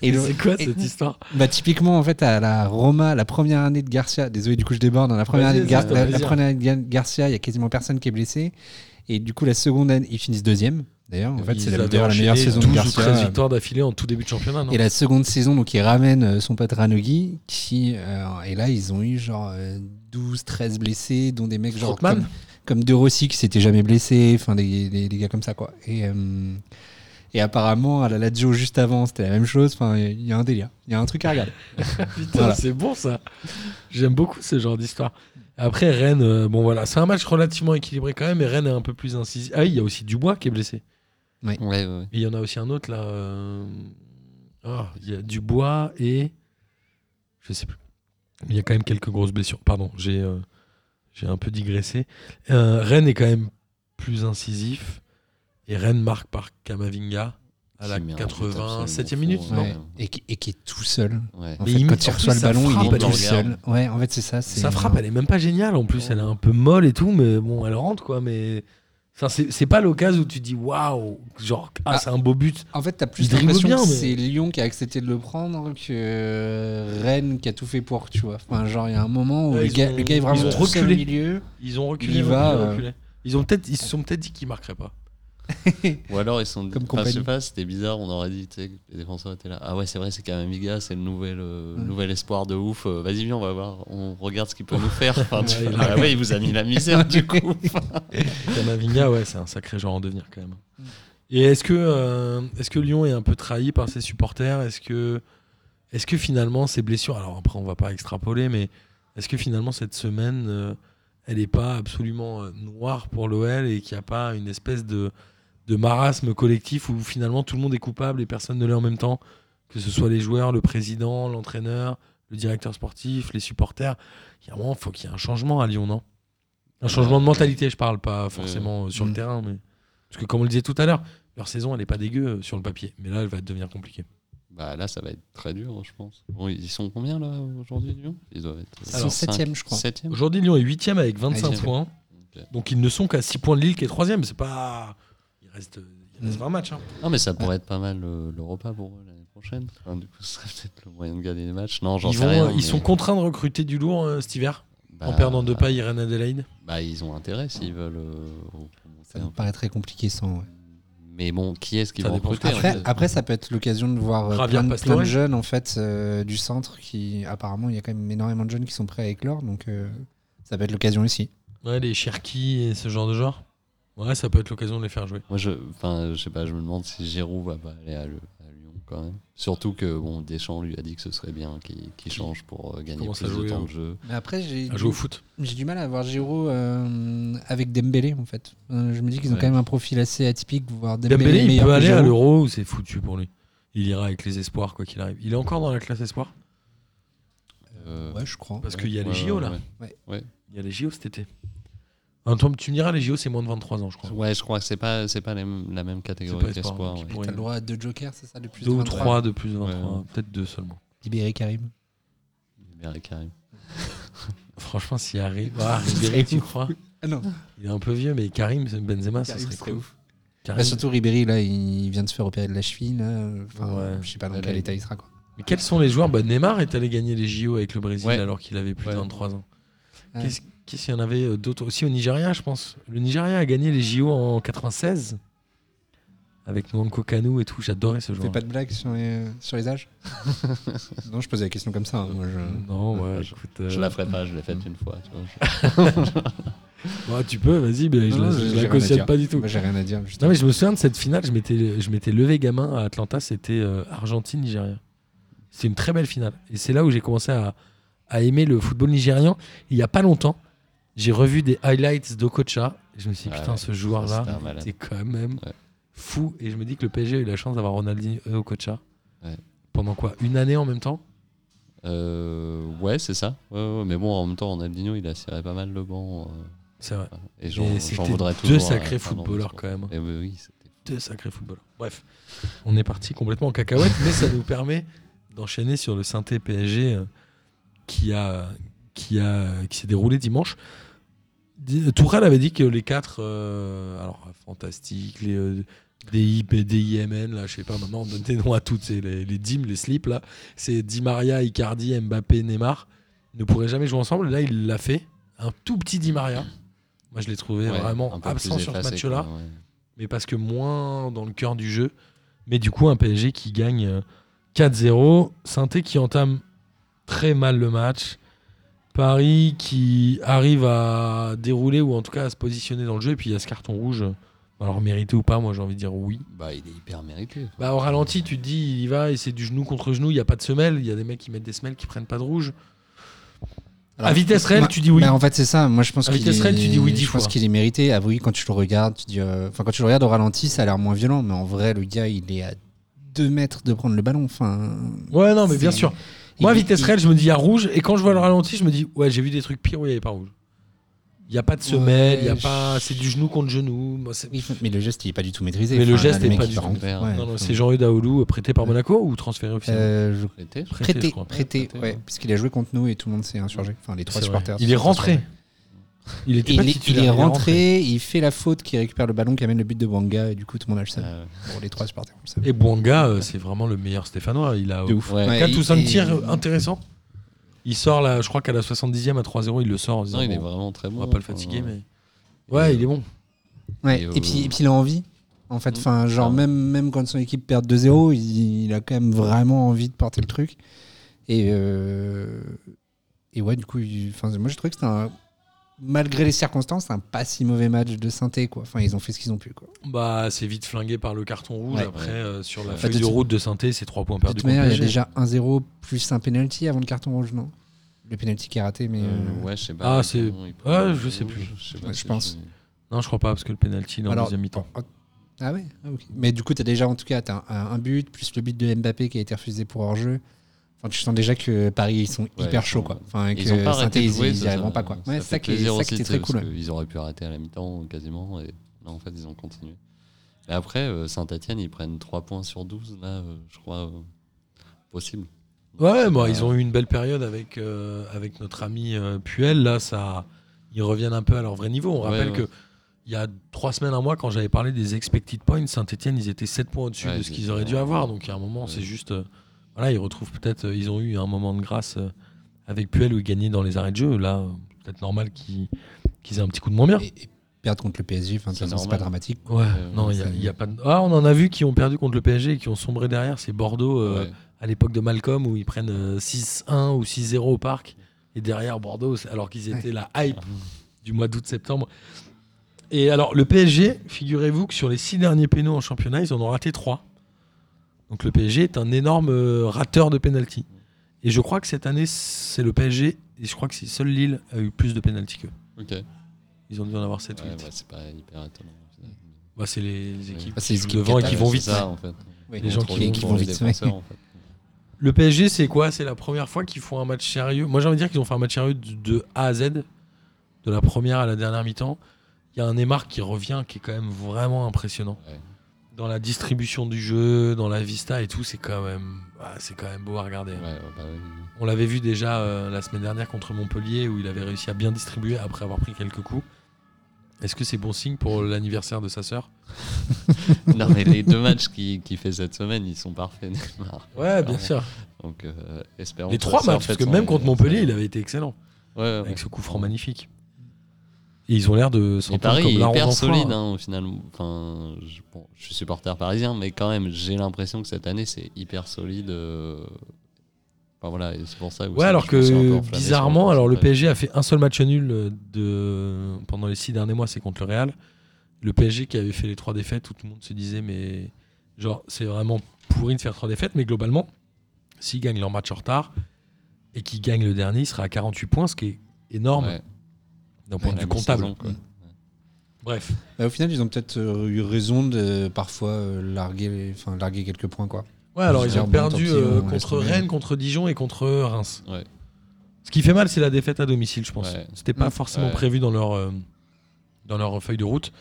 Et le- c'est quoi et- cette histoire? bah, typiquement, en fait, à la Roma, la première année de Garcia, désolé, du coup, je déborde, dans la première Vas-y, année de, Gar- vas-y, c'est la, première année de Ga- Garcia, il y a quasiment personne qui est blessé. Et du coup, la seconde année, ils finissent deuxième. D'ailleurs, en fait, Ils c'est la, la meilleure saison de 12 ou Garcia. 13 victoires d'affilée en tout début de championnat, non? Et la seconde saison, donc, il ramène euh, son pote Ranogi, qui, euh, et là, ils ont eu genre euh, 12, 13 blessés, dont des mecs genre comme, comme De Rossi qui s'était jamais blessé, enfin, des, des, des gars comme ça, quoi. Et, euh, et apparemment, à la Lazio juste avant, c'était la même chose. Enfin, il y a un délire. Il y a un truc à regarder. Putain, Voilà. c'est bon ça. J'aime beaucoup ce genre d'histoire. Après, Rennes, euh, bon voilà, c'est un match relativement équilibré quand même, mais Rennes est un peu plus incisif. Ah oui, il y a aussi Dubois qui est blessé. Ouais, ouais, ouais. Et il y en a aussi un autre là. euh, ah, il y a Dubois et. Je sais plus. Il y a quand même quelques grosses blessures. Pardon, j'ai euh, j'ai un peu digressé. Euh, Rennes est quand même plus incisif. Et Rennes marque par Kamavinga à la Qui met un but absolument 87e fou, minute. ouais. non Ouais. Et, qui, et qui est tout seul. Ouais. En fait, il- quand il reçoit le ballon, il est tout regarde. seul. Ouais, en fait, c'est ça. Sa frappe, elle est même pas géniale en plus. Elle est un peu molle et tout, mais bon, elle rentre quoi. Mais. C'est c'est pas l'occasion où tu dis waouh, genre, ah, Ah. c'est un beau but. En fait, t'as plus l'impression bien, que mais- c'est Lyon qui a accepté de le prendre que euh, Rennes qui a tout fait pour, tu vois. Enfin, genre, il y a un moment où Ouais, le, ils gars, ont- le gars est vraiment au milieu. Ils ont reculé. Il va, euh. Ils ont peut-être, ils se sont peut-être dit qu'ils marqueraient pas. Ou alors ils sont. Comme enfin, je sais pas, c'était bizarre, on aurait dit, tu sais, que les défenseurs étaient là. Ah ouais, c'est vrai, c'est quand même Miga, c'est le nouvel, euh, Ouais. nouvel espoir de ouf. Euh, Vas-y, viens, on va voir, on regarde ce qu'il peut nous faire. Enfin, tu Ouais, vois, ah ouais, il vous a mis la misère du coup. Kamavinga, ouais, c'est un sacré genre en devenir quand même. Et est-ce que, euh, est-ce que Lyon est un peu trahi par ses supporters? Est-ce que, est-ce que finalement ces blessures, alors après on va pas extrapoler, mais est-ce que finalement cette semaine, euh, elle n'est pas absolument noire pour l'OL et qu'il n'y a pas une espèce de, de marasme collectif où finalement tout le monde est coupable et personne ne l'est en même temps, que ce soit les joueurs, le président, l'entraîneur, le directeur sportif, les supporters. Il y a un moment, faut qu'il y ait un changement à Lyon, non? Un changement de mentalité, je parle, pas forcément euh, sur le Mm. terrain, mais parce que comme on le disait tout à l'heure, leur saison elle est pas dégueu euh, sur le papier, mais là elle va devenir compliquée. Bah là, ça va être très dur, je pense. Bon, ils sont combien là aujourd'hui, Lyon? Ils doivent être. Ils sont septième, je crois. 7 Aujourd'hui Lyon est 8 avec 25 Huitième. points, donc ils ne sont qu'à 6 points de Lille qui est 3 C'est pas, reste, il reste Mm. 20 matchs. hein. Non, mais ça pourrait être pas mal euh, le repas pour eux l'année prochaine. Enfin, du coup, ce serait peut-être le moyen de gagner des matchs. Non, j'en Ils, sais vont, rien. ils mais- sont contraints de recruter du lourd euh, cet hiver en bah, perdant deux pas Irène Adelaide. Bah, ils ont intérêt s'ils veulent. euh, Ça me paraît très compliqué sans. ouais. Mais bon, qui est-ce qui va recruter en Après, fait après, ça peut être l'occasion de voir euh, plein, de, Pastore. plein de jeunes en fait euh, du centre qui apparemment il y a quand même énormément de jeunes qui sont prêts à éclore donc euh, ça peut être l'occasion aussi. Ouais, les Cherki et ce genre de genre. Ouais, ça peut être l'occasion de les faire jouer. Moi, je, enfin, je sais pas, je me demande si Giroud va pas aller à, le- à Lyon quand même. Surtout que bon, Deschamps lui a dit que ce serait bien qu'il change pour euh, gagner plus de temps au- de jeu. Mais après j'ai À jouer au foot. j'ai du mal à voir Giroud euh, avec Dembélé en fait. Euh, je me dis qu'ils ont Ouais. quand même un profil assez atypique voir Dembélé, Dembélé, il peut aller à l'Euro ou c'est foutu pour lui. Il ira avec les espoirs quoi qu'il arrive. Il est encore dans la classe espoir Euh, Ouais, je crois. parce qu'il y a les JO ouais, là. ouais. Il y a les JO cet été. Toi, tu me diras, les JO, c'est moins de 23 ans, je crois. Ouais, je crois que c'est pas, c'est pas les la même C'est catégorie pas espoir, d'espoir. donc ouais. T'as le droit à deux jokers, c'est ça, de plus Deux de ou 23. trois de plus de 23, Ouais, peut-être deux seulement. Libéré Karim. Ribéry, Karim. Franchement, s'il arrive. Ah, Ribéry, tu crois Ah non. Il est un peu vieux, mais Karim, c'est Benzema, ça Karim, serait serait cool. ouf. Karim. Bah, surtout Ribéry là, il vient de se faire opérer de la cheville là. Enfin, Ouais. je sais pas dans quel état il sera quoi. Mais quels sont les joueurs? Bah, Neymar est allé gagner les JO avec le Brésil Ouais. alors qu'il avait plus Ouais. de 23 ans. Ouais. Qu'est-ce qu'est-ce qu'il y en avait euh, d'autres aussi au Nigeria, je pense Le Nigeria a gagné les JO en 96 avec Nwanko Kanu et tout. J'adorais ce Fais joueur. pas de blagues sur les, sur les âges Non, je posais la question comme ça. hein, Moi, je... Non, ouais, Je- écoute. euh, Je la ferai pas, je l'ai faite une fois. Tu vois, je- ouais, tu peux, vas-y, mais je Non, la, je la cautionne pas du tout. Moi, j'ai rien à dire. Non mais je me souviens de cette finale, je m'étais, je m'étais levé gamin à Atlanta, c'était euh, Argentine-Nigeria. C'est une très belle finale. Et c'est là où j'ai commencé à, à aimer le football nigérian. Il y a pas longtemps, j'ai revu des highlights d'Okocha. Je me suis dit, Ouais, putain, ce joueur-là, c'est quand même Ouais. fou. Et je me dis que le PSG a eu la chance d'avoir Ronaldinho et Okocha. Ouais. Pendant quoi Une année en même temps? Euh, ouais, c'est ça. Mais bon, en même temps, Ronaldinho, il a ciré pas mal le banc. euh, C'est vrai. et j'en, voudrais deux toujours. sacrés euh, pardon, footballeurs quand même. Et oui, Deux sacrés footballeurs. Bref, on est parti complètement en cacahuète, mais ça nous permet d'enchaîner sur le synthé PSG euh, qui a qui a qui s'est déroulé dimanche. Tourelle avait dit que les quatre, euh, alors fantastique, les euh, DIP, DIMN, là, je sais pas, maintenant on donne des noms à toutes, c'est les, les DIM, les slips, là, c'est Di Maria, Icardi, Mbappé, Neymar, ne pourraient jamais jouer ensemble. Là, il l'a fait, un tout petit Di Maria. Moi, je l'ai trouvé ouais, vraiment absent sur ce match-là ouais. mais parce que moins dans le cœur du jeu. Mais du coup, un PSG qui gagne euh, 4-0. Sainté qui entame très mal le match. Paris qui arrive à dérouler ou en tout cas à se positionner dans le jeu. Et puis il y a ce carton rouge. Alors mérité ou pas, moi j'ai envie de dire oui. Bah, il est hyper mérité. Bah, au ralenti, tu te dis, il y va et c'est du genou contre genou. Il n'y a pas de semelle. Il y a des mecs qui mettent des semelles qui prennent pas de rouge. Alors, à vitesse réelle, tu dis oui. bah, en fait, c'est ça. Moi, je pense qu'il vitesse est... réelle, tu dis oui dix je pense qu'il est mérité. Ah oui, quand tu le regardes, tu dis. euh, Enfin, quand tu le regardes au ralenti, ça a l'air moins violent, mais en vrai, le gars, il est à 2 mètres de prendre le ballon. Enfin. Ouais, non, mais bien sûr. Moi, à il- vitesse il- réelle, je me dis il y a rouge. Et quand je vois le ralenti, je me dis ouais, j'ai vu des trucs pires où il n'y avait pas rouge. Il n'y a pas de semelle, il y a Ouais, pas. C'est du genou contre genou. Moi, mais le geste, il est pas du tout maîtrisé. Mais le geste là, est mec, pas du tout ouais. Non, non, c'est Jean-Eudes Aoulou, prêté par Monaco ou transféré final euh, je- Prêté. Prêté, je Prêté, crois. prêté, Prêté, ouais, ouais. puisqu'il a joué contre nous et tout le monde s'est insurgé. Enfin, les trois supporters. Il est rentré. Il était Il, pas est- titulaire, il est rentré, il fait la faute qui récupère le ballon qui amène le but de Banga et du coup tout le monde a le seum. Euh, Bon, les trois supporters. Et Bouanga, euh, c'est vraiment le meilleur Stéphanois. Il a De ouf. Ouais. 4 il- ou 5 et- tirs intéressants. Il sort là, je crois qu'à la 70e à 3-0, il le sort. en disant, non, il est bon, vraiment très bon. on va pas le enfin, fatiguer, mais. Ouais, il est bon. Ouais, Et, et, euh, puis, et puis il a envie. En fait, Mm. enfin, genre même, même quand son équipe perd 2-0, il, il a quand même vraiment envie de porter le truc. Et, euh, et ouais, du coup, enfin, moi j'ai trouvé que c'était un. Malgré les circonstances, un pas si mauvais match de synthé. Quoi. Enfin, ils ont fait ce qu'ils ont pu. Quoi. Bah, c'est vite flingué par le carton rouge. Ouais. Après, euh, sur la Bah, feuille de de route de synthé, c'est 3 points De perdus toute manière, il y a déjà 1-0 plus un penalty avant le carton rouge, non? Le penalty qui est raté, mais. euh, euh, ouais, je sais pas. Ah, c'est- le je sais plus. Je, sais pas Ouais, je si pense. Non, je crois pas, parce que le penalty dans Alors, le deuxième mi-temps. Ah ouais Ah. Mais du coup, tu as déjà en tout cas t'as un, un but, plus le but de Mbappé qui a été refusé pour hors-jeu. Enfin, tu sens déjà que Paris, ils sont Ouais, hyper ils chauds. Quoi. Enfin, et Ils que ont pas arrêté Saint-Étienne, de ils jouer, ils y ça, arriveront ça- pas. Quoi. ça Ouais, qui est très cool. parce qu'ils auraient pu arrêter à la mi-temps quasiment. Et là, en fait, ils ont continué. Et après, euh, Saint-Etienne, ils prennent 3 points sur 12, là, euh, je crois, euh, possible. Ouais, bon, Euh, ils ont eu une belle période avec, euh, avec notre ami euh, Puel. Là, ça, ils reviennent un peu à leur vrai niveau. On rappelle ouais. que il y a trois semaines, un mois, quand j'avais parlé des expected points, Saint-Etienne, ils étaient 7 points au-dessus Ouais, de ce ils qu'ils auraient dû avoir. Donc, il y a un moment, Ouais. c'est juste. euh, voilà, ils retrouvent peut-être. euh, ils ont eu un moment de grâce euh, avec Puel où ils gagnaient dans les arrêts de jeu. Là, euh, peut-être normal qu'ils aient un petit coup de moins bien. Et, et perdre contre le PSG, C'est pas dramatique. Ouais, Euh, non, il y a, y pas de... Ah, on en a vu qui ont perdu contre le PSG et qui ont sombré derrière. C'est Bordeaux euh, Ouais. à l'époque de Malcolm où ils prennent euh, 6-1 ou 6-0 au parc. Et derrière Bordeaux, alors qu'ils étaient la hype du mois d'août-septembre. Et alors, le PSG, figurez-vous que sur les six derniers pénaux en championnat, ils en ont raté trois. Donc le PSG est un énorme euh, rateur de pénalty. Et je crois que cette année, c'est le PSG, et je crois que c'est seul Lille a eu plus de pénalty qu'eux. Ok. Ils ont dû en avoir 7 Ouais, 8. bah, c'est pas hyper étonnant. Bah, c'est les, les équipes Bah, c'est qui les devant et qui vont vite. ça, en fait. Oui. Les gens qui- vont vite, en fait. Le PSG, c'est quoi? C'est la première fois qu'ils font un match sérieux. Moi, j'ai envie de dire qu'ils ont fait un match sérieux de, de A à Z, de la première à la dernière mi-temps. Il y a un Neymar qui revient, qui est quand même vraiment impressionnant. Ouais. Dans la distribution du jeu, dans la vista et tout, c'est quand même, ah, c'est quand même beau à regarder. Ouais, bah. On l'avait vu déjà euh, la semaine dernière contre Montpellier, où il avait réussi à bien distribuer après avoir pris quelques coups. Est-ce que c'est bon signe pour l'anniversaire de sa sœur? Non, mais les deux matchs qu'il qui fait cette semaine, ils sont parfaits, Neymar. Ouais, bien sûr. Donc, euh, espérons Les trois matchs, parce que même contre Montpellier, il avait été excellent. Ouais, ouais. Avec ce coup franc magnifique. Et ils ont l'air de s'entendre Paris comme la hyper foire. solide hein, au final. Enfin, je, bon, je suis supporter parisien, mais quand même, j'ai l'impression que cette année c'est hyper solide. euh, Enfin voilà, c'est pour ça. aussi Ouais, alors un peu que bizarrement, alors le. PSG a fait un seul match nul euh, de pendant les six derniers mois, c'est contre le Real. Le PSG qui avait fait les trois défaites, où tout le monde se disait mais genre c'est vraiment pourri de faire trois défaites, mais globalement, s'ils gagnent leur match en retard et qu'ils gagnent le dernier, il sera à 48 points, ce qui est énorme Ouais, d'un point de vue comptable. quoi. Bref, Bah, au final, ils ont peut-être euh, eu raison de parfois euh, larguer, enfin, larguer quelques points. Quoi. ouais, alors ils ont perdu euh, contre. Rennes, contre Dijon et contre Reims. Ouais. Ce qui fait mal, c'est la défaite à domicile, je pense. Ouais. C'était pas Mm. forcément Ouais. prévu dans leur euh, dans leur feuille de route,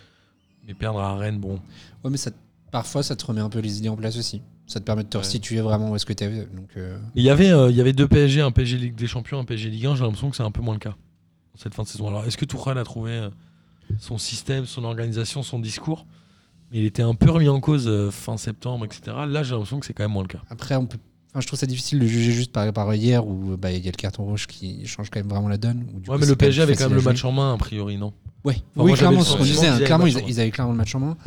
mais perdre à Rennes, bon. Ouais, mais ça, parfois, ça te remet un peu les idées en place aussi. Ça te permet de te Ouais. resituer vraiment où est-ce que tu es. Donc, euh, Il y avait, euh, il y avait deux PSG, un PSG Ligue des Champions, un PSG Ligue 1. J'ai l'impression que c'est un peu moins le cas cette fin de saison. Alors, est-ce que Tourelle a trouvé euh, son système, son organisation, son discours? Mais il était un peu remis en cause euh, fin septembre, etc. Là, j'ai l'impression que c'est quand même moins le cas. Après, on peut. Enfin, je trouve ça difficile de juger juste par, par hier où bah, il y a le carton rouge qui change quand même vraiment la donne. où, du Ouais, coup, mais le PSG avait quand même le match en main, a priori, non? Ouais. Enfin, oui, clairement, ce qu'on disait. hein. Clairement, ils, avaient clairement le match en main.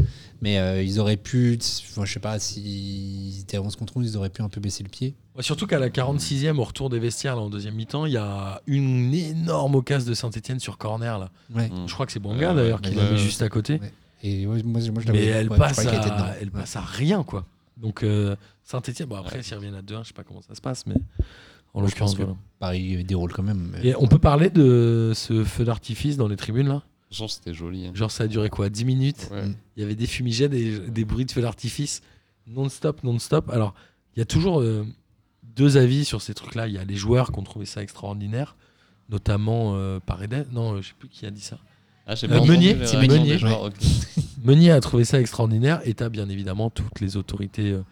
Mais euh, ils auraient pu. Enfin, je sais pas s'ils étaient à 11 contre 11, ils auraient pu un peu baisser le pied. Ouais, Surtout qu'à la 46e, au retour des vestiaires, là, en deuxième mi-temps, il y a une énorme occasion de Saint-Etienne sur corner. Là. Ouais. Je crois que c'est Banga Ouais, d'ailleurs qui l'a mis juste à côté. Ouais. Et ouais, moi, moi, je l'avais- Mais elle, ouais, passe à, elle Ouais. passe à rien, quoi. Donc, euh, Saint-Etienne, bon, après, Ouais. s'ils reviennent à 2-1, je sais pas comment ça se passe, mais En l'occurrence, voilà. Paris déroule quand même. Et on peut parler de ce feu d'artifice dans les tribunes là? Genre, c'était joli. hein. Genre ça a duré quoi 10 minutes Ouais. Il y avait des fumigènes et des bruits de feu d'artifice non-stop, non-stop. Alors, il y a toujours euh, deux avis sur ces trucs-là. Il y a les joueurs qui ont trouvé ça extraordinaire, notamment euh, Paredes. Non, euh, je sais plus qui a dit ça. Ah, Euh, Meunier, des. Meunier a trouvé ça extraordinaire et t'as bien évidemment toutes les autorités euh,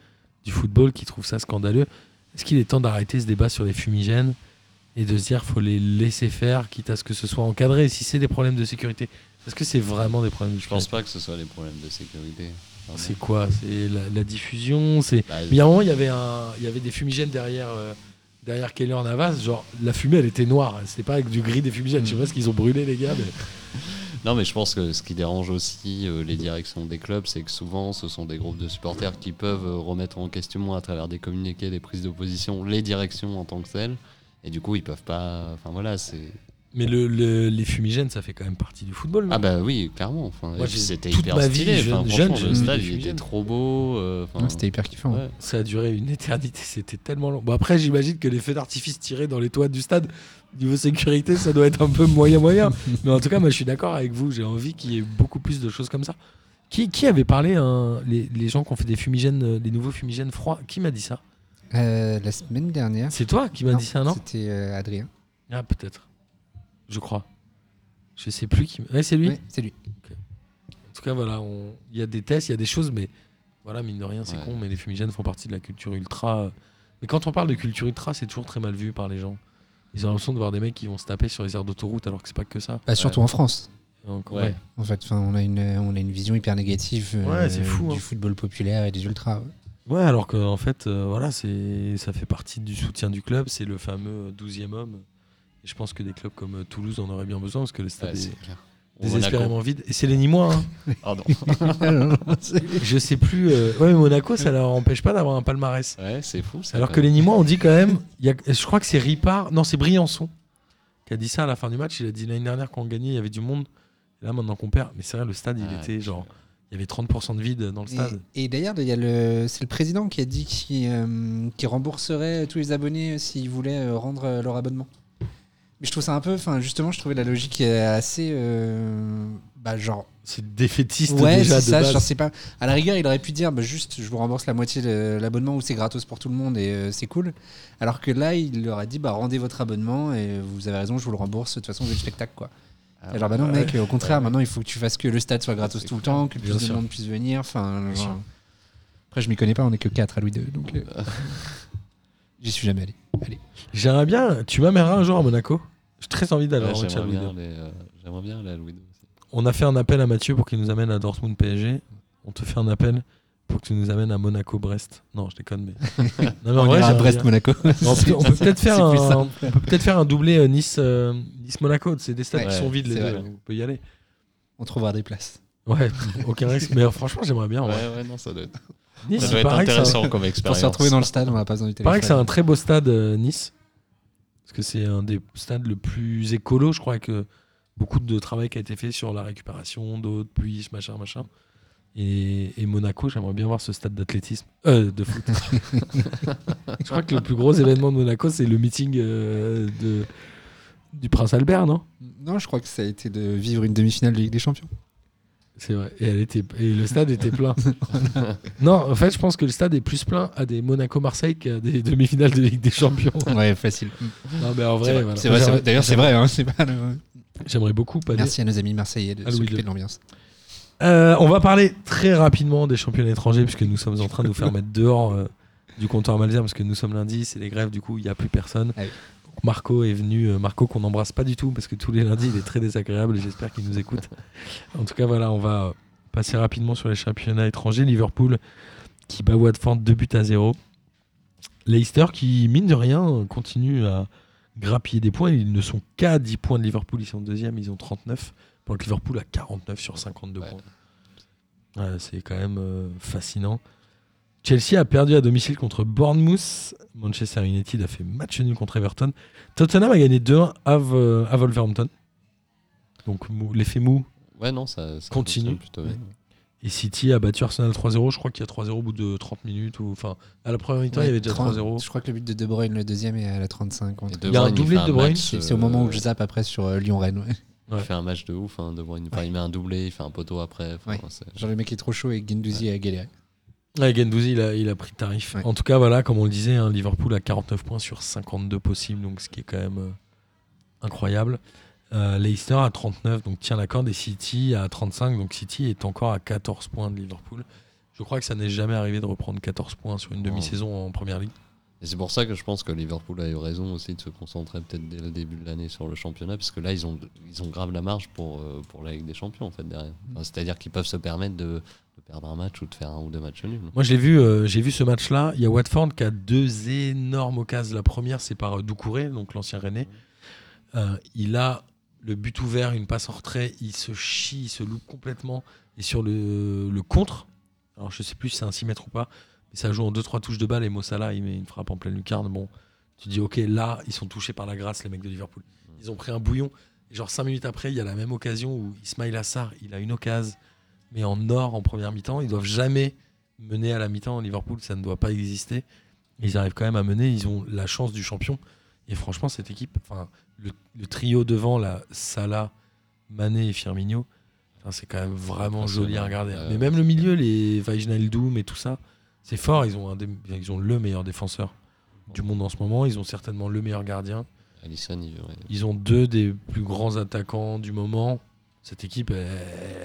du football qui trouvent ça scandaleux. Est-ce qu'il est temps d'arrêter ce débat sur les fumigènes? Et de se dire faut les laisser faire, quitte à ce que ce soit encadré Si c'est des problèmes de sécurité, est-ce que c'est vraiment des problèmes de Je pense sécurité pas que ce soit des problèmes de sécurité. C'est quoi? C'est la, la diffusion C'est Bah, il y a un moment, il y avait, un, il y avait des fumigènes derrière, euh, derrière Keller Navas. Genre, la fumée, elle était noire. C'était pas avec du gris des fumigènes. Je sais pas ce qu'ils ont brûlé, les gars. Mais... Non, mais je pense que ce qui dérange aussi euh, les directions des clubs, c'est que souvent, ce sont des groupes de supporters qui peuvent euh, remettre en question à travers des communiqués, des prises d'opposition, les directions en tant que telles. Et du coup, ils peuvent pas. Enfin voilà, c'est. Mais le, le- les fumigènes, ça fait quand même partie du football. non? Ah bah oui, clairement. Enfin, c'était hyper ma vie, stylé. jeune- jeune, le stade, des il était trop beau. euh, C'était hyper kiffant. ouais. Ça a duré une éternité. C'était tellement long. Bon, après, j'imagine que les feux d'artifice tirés dans les toits du stade, niveau sécurité, ça doit être un peu moyen-moyen. Mais en tout cas, moi, je suis d'accord avec vous. J'ai envie qu'il y ait beaucoup plus de choses comme ça. Qui, qui avait parlé, hein, les, les gens qui ont fait des fumigènes, euh, les nouveaux fumigènes froids? Qui m'a dit ça? Euh, la semaine dernière. C'est toi qui m'as dit ça, non C'était euh, Adrien. Ah, peut-être. Je crois. Je sais plus qui. Ouais, c'est lui. Ouais, c'est lui. En tout cas, voilà, on- il y a des tests, il y a des choses, mais voilà, mine de rien, c'est Ouais. con, mais les fumigènes font partie de la culture ultra. Mais quand on parle de culture ultra, c'est toujours très mal vu par les gens. Ils ont l'impression de voir des mecs qui vont se taper sur les aires d'autoroute alors que c'est pas que ça. Bah, surtout en France. Donc, Ouais. ouais. En fait, on a une, on a une vision hyper négative euh, Ouais, c'est fou, du hein. football populaire et des ultras. Ouais, alors qu'en fait, euh, voilà, c'est ça fait partie du soutien du club, c'est le fameux 12e homme. Et je pense que des clubs comme euh, Toulouse en auraient bien besoin parce que le stade Ouais, est c'est clair. Désespérément vide. Et c'est les Nîmois, hein. Pardon. Je sais plus. euh, Ouais, mais Monaco, ça leur empêche pas d'avoir un palmarès. Ouais, c'est fou. ça, Alors quand que les Nîmois, on dit quand même. il Y a, je crois que c'est Ripard. Non, c'est Briançon qui a dit Il y avait du monde. Et là, maintenant qu'on perd. Mais c'est vrai, le stade, il Ah, était genre. Il y avait 30% de vide dans le stade. Et, et d'ailleurs, c'est le président qui a dit qu'il euh, rembourserait tous les abonnés euh, s'ils voulaient euh, rendre euh, leur abonnement. Mais je trouve ça un peu, enfin justement, je trouvais la logique assez, euh, bah genre, C'est défaitiste ouais, déjà de ça. base. Genre, c'est pas. À la rigueur, il aurait pu dire, bah, juste, je vous rembourse la moitié de l'abonnement ou c'est gratos pour tout le monde et euh, c'est cool. Alors que là, il leur a dit, bah rendez votre abonnement et vous avez raison, je vous le rembourse. De toute façon, vous avez le spectacle, quoi. Ah, genre, bah non, ouais. mec, au contraire, Ouais. maintenant, il faut que tu fasses que le stade soit gratos tout le temps, que Bien plus de sûr. monde puisse venir. Enfin, genre-. Après, je m'y connais pas, on est que 4 à Louis II, donc euh, j'y suis jamais allé. Allez. J'aimerais bien. Tu m'amèneras un jour à Monaco? J'ai très envie d'aller Ouais, en match à J'aimerais Louis bien, euh, j'aimerais bien aller à Louis II aussi. On a fait un appel à Mathieu pour qu'il nous amène à Dortmund PSG. On te fait un appel pour que tu nous amènes à Monaco-Brest. Non, je déconne, mais. non, mais en on vrai, ira à j'aimerais Brest, bien. Monaco. On peut, peut-être faire, un, peut faire doublé euh, Nice, euh, Nice Monaco. C'est des stades Ouais, qui sont vides les deux. On peut y aller. On trouvera des places. Ouais, aucun risque. Mais euh, franchement, j'aimerais bien. Ouais, ouais. ouais, non, ça doit être, Nice, ça doit être intéressant comme Pour expérience. se retrouver dans le stade, on va pas besoin du paraît que c'est téléphone. un très beau stade euh, Nice, parce que c'est un des stades le plus écolo, je crois que beaucoup de travail qui a été fait sur la récupération d'eau, de pluie, machin, machin. Et, et Monaco, j'aimerais bien voir ce stade d'athlétisme, euh, de foot. je crois que le plus gros événement de Monaco, c'est le meeting euh, de du Prince Albert, non? Non, je crois que ça a été de vivre une demi-finale de Ligue des Champions. C'est vrai. Et, elle était, et le stade était plein. non, en fait, je pense que le stade est plus plein à des Monaco-Marseille qu'à des demi-finales de Ligue des Champions. Ouais, facile. Non, mais en vrai, voilà. D'ailleurs, c'est vrai. hein, J'aimerais beaucoup pas Merci à nos amis marseillais de s'occuper de l'ambiance. Euh, on va parler très rapidement des championnats étrangers puisque nous sommes en train de nous faire mettre dehors euh, du comptoir Malzer parce que nous sommes lundi, c'est les grèves, du coup il n'y a plus personne. Ah oui. Donc, Marco est venu, euh, Marco qu'on n'embrasse pas du tout parce que tous les lundis il est très désagréable et j'espère qu'il nous écoute. En tout cas voilà, on va passer rapidement sur les championnats étrangers. Liverpool qui bat Watford 2 buts à 0. Leicester qui, mine de rien, continue à grappiller des points. Ils ne sont qu'à 10 points de Liverpool, ils sont deuxième, ils ont 39. Que Liverpool a 49 sur 52 Ouais. points. Ouais, c'est quand même euh, fascinant. Chelsea a perdu à domicile contre Bournemouth. Manchester United a fait match nul contre Everton. Tottenham a gagné 2-1 à, V- à Wolverhampton. Donc l'effet mou. Ouais, non, ça, ça Continue. plutôt bien. Et City a battu Arsenal 3-0. Je crois qu'il y a 3-0 au bout de 30 minutes. Ou, enfin, à la première mi-temps, il y avait déjà 30, 3-0. Je crois que le but de De Bruyne, le deuxième, est à la 35. Et contre- De Il y a un doublé de De Bruyne, C'est c'est au moment où euh, je zappe après sur euh, Lyon-Rennes. Ouais. Il fait un match de ouf, hein, De Bruyne. Enfin, il met un doublé, il fait un poteau après. Ouais. Genre le mec est trop chaud et Gendouzi a galéré. Ouais, Gendouzi, il a, il a pris le tarif. Ouais. En tout cas, voilà, comme on le disait, hein, Liverpool a 49 points sur 52 possibles, donc ce qui est quand même euh, incroyable. Euh, Leicester à 39, donc tient la corde, et City à 35, donc City est encore à 14 points de Liverpool. Je crois que ça n'est jamais arrivé de reprendre 14 points sur une demi-saison en première ligue. Et c'est pour ça que je pense que Liverpool a eu raison aussi de se concentrer peut-être dès le début de l'année sur le championnat, parce que là, ils ont, ils ont grave la marge pour, euh, pour la Ligue des Champions, en fait, derrière. C'est-à-dire qu'ils peuvent se permettre de, perdre un match ou de faire un ou deux matchs nuls. Moi, j'ai vu, euh, j'ai vu ce match-là. Il y a Watford qui a deux énormes occasions. La première, c'est par euh, Doucouré, donc l'ancien. Euh, il a le but ouvert, une passe en retrait. Il se chie, il se loupe complètement. Et sur le, le contre, alors je sais plus si c'est un 6 mètres ou pas, mais ça joue en 2-3 touches de balle. Et Mossala, il met une frappe en pleine lucarne. Bon, tu dis, ok, là, ils sont touchés par la grâce, les mecs de Liverpool. Ils ont pris un bouillon. Et genre 5 minutes après, il y a la même occasion où Ismail Assar, il a une occasion, mais en or en première mi-temps. Ils doivent jamais mener à la mi-temps. Liverpool, ça ne doit pas exister. Ils arrivent quand même à mener. Ils ont la chance du champion. Et franchement, cette équipe, enfin, le, le trio devant, là, Salah, Mané et Firmino, c'est quand même vraiment joli à regarder. Mais même le milieu, les Wijnaldum et tout ça, c'est fort. Ils ont, un des- ils ont le meilleur défenseur du monde en ce moment. Ils ont certainement le meilleur gardien. Alisson, il, ouais. Ils ont deux des plus grands attaquants du moment. Cette équipe, elle,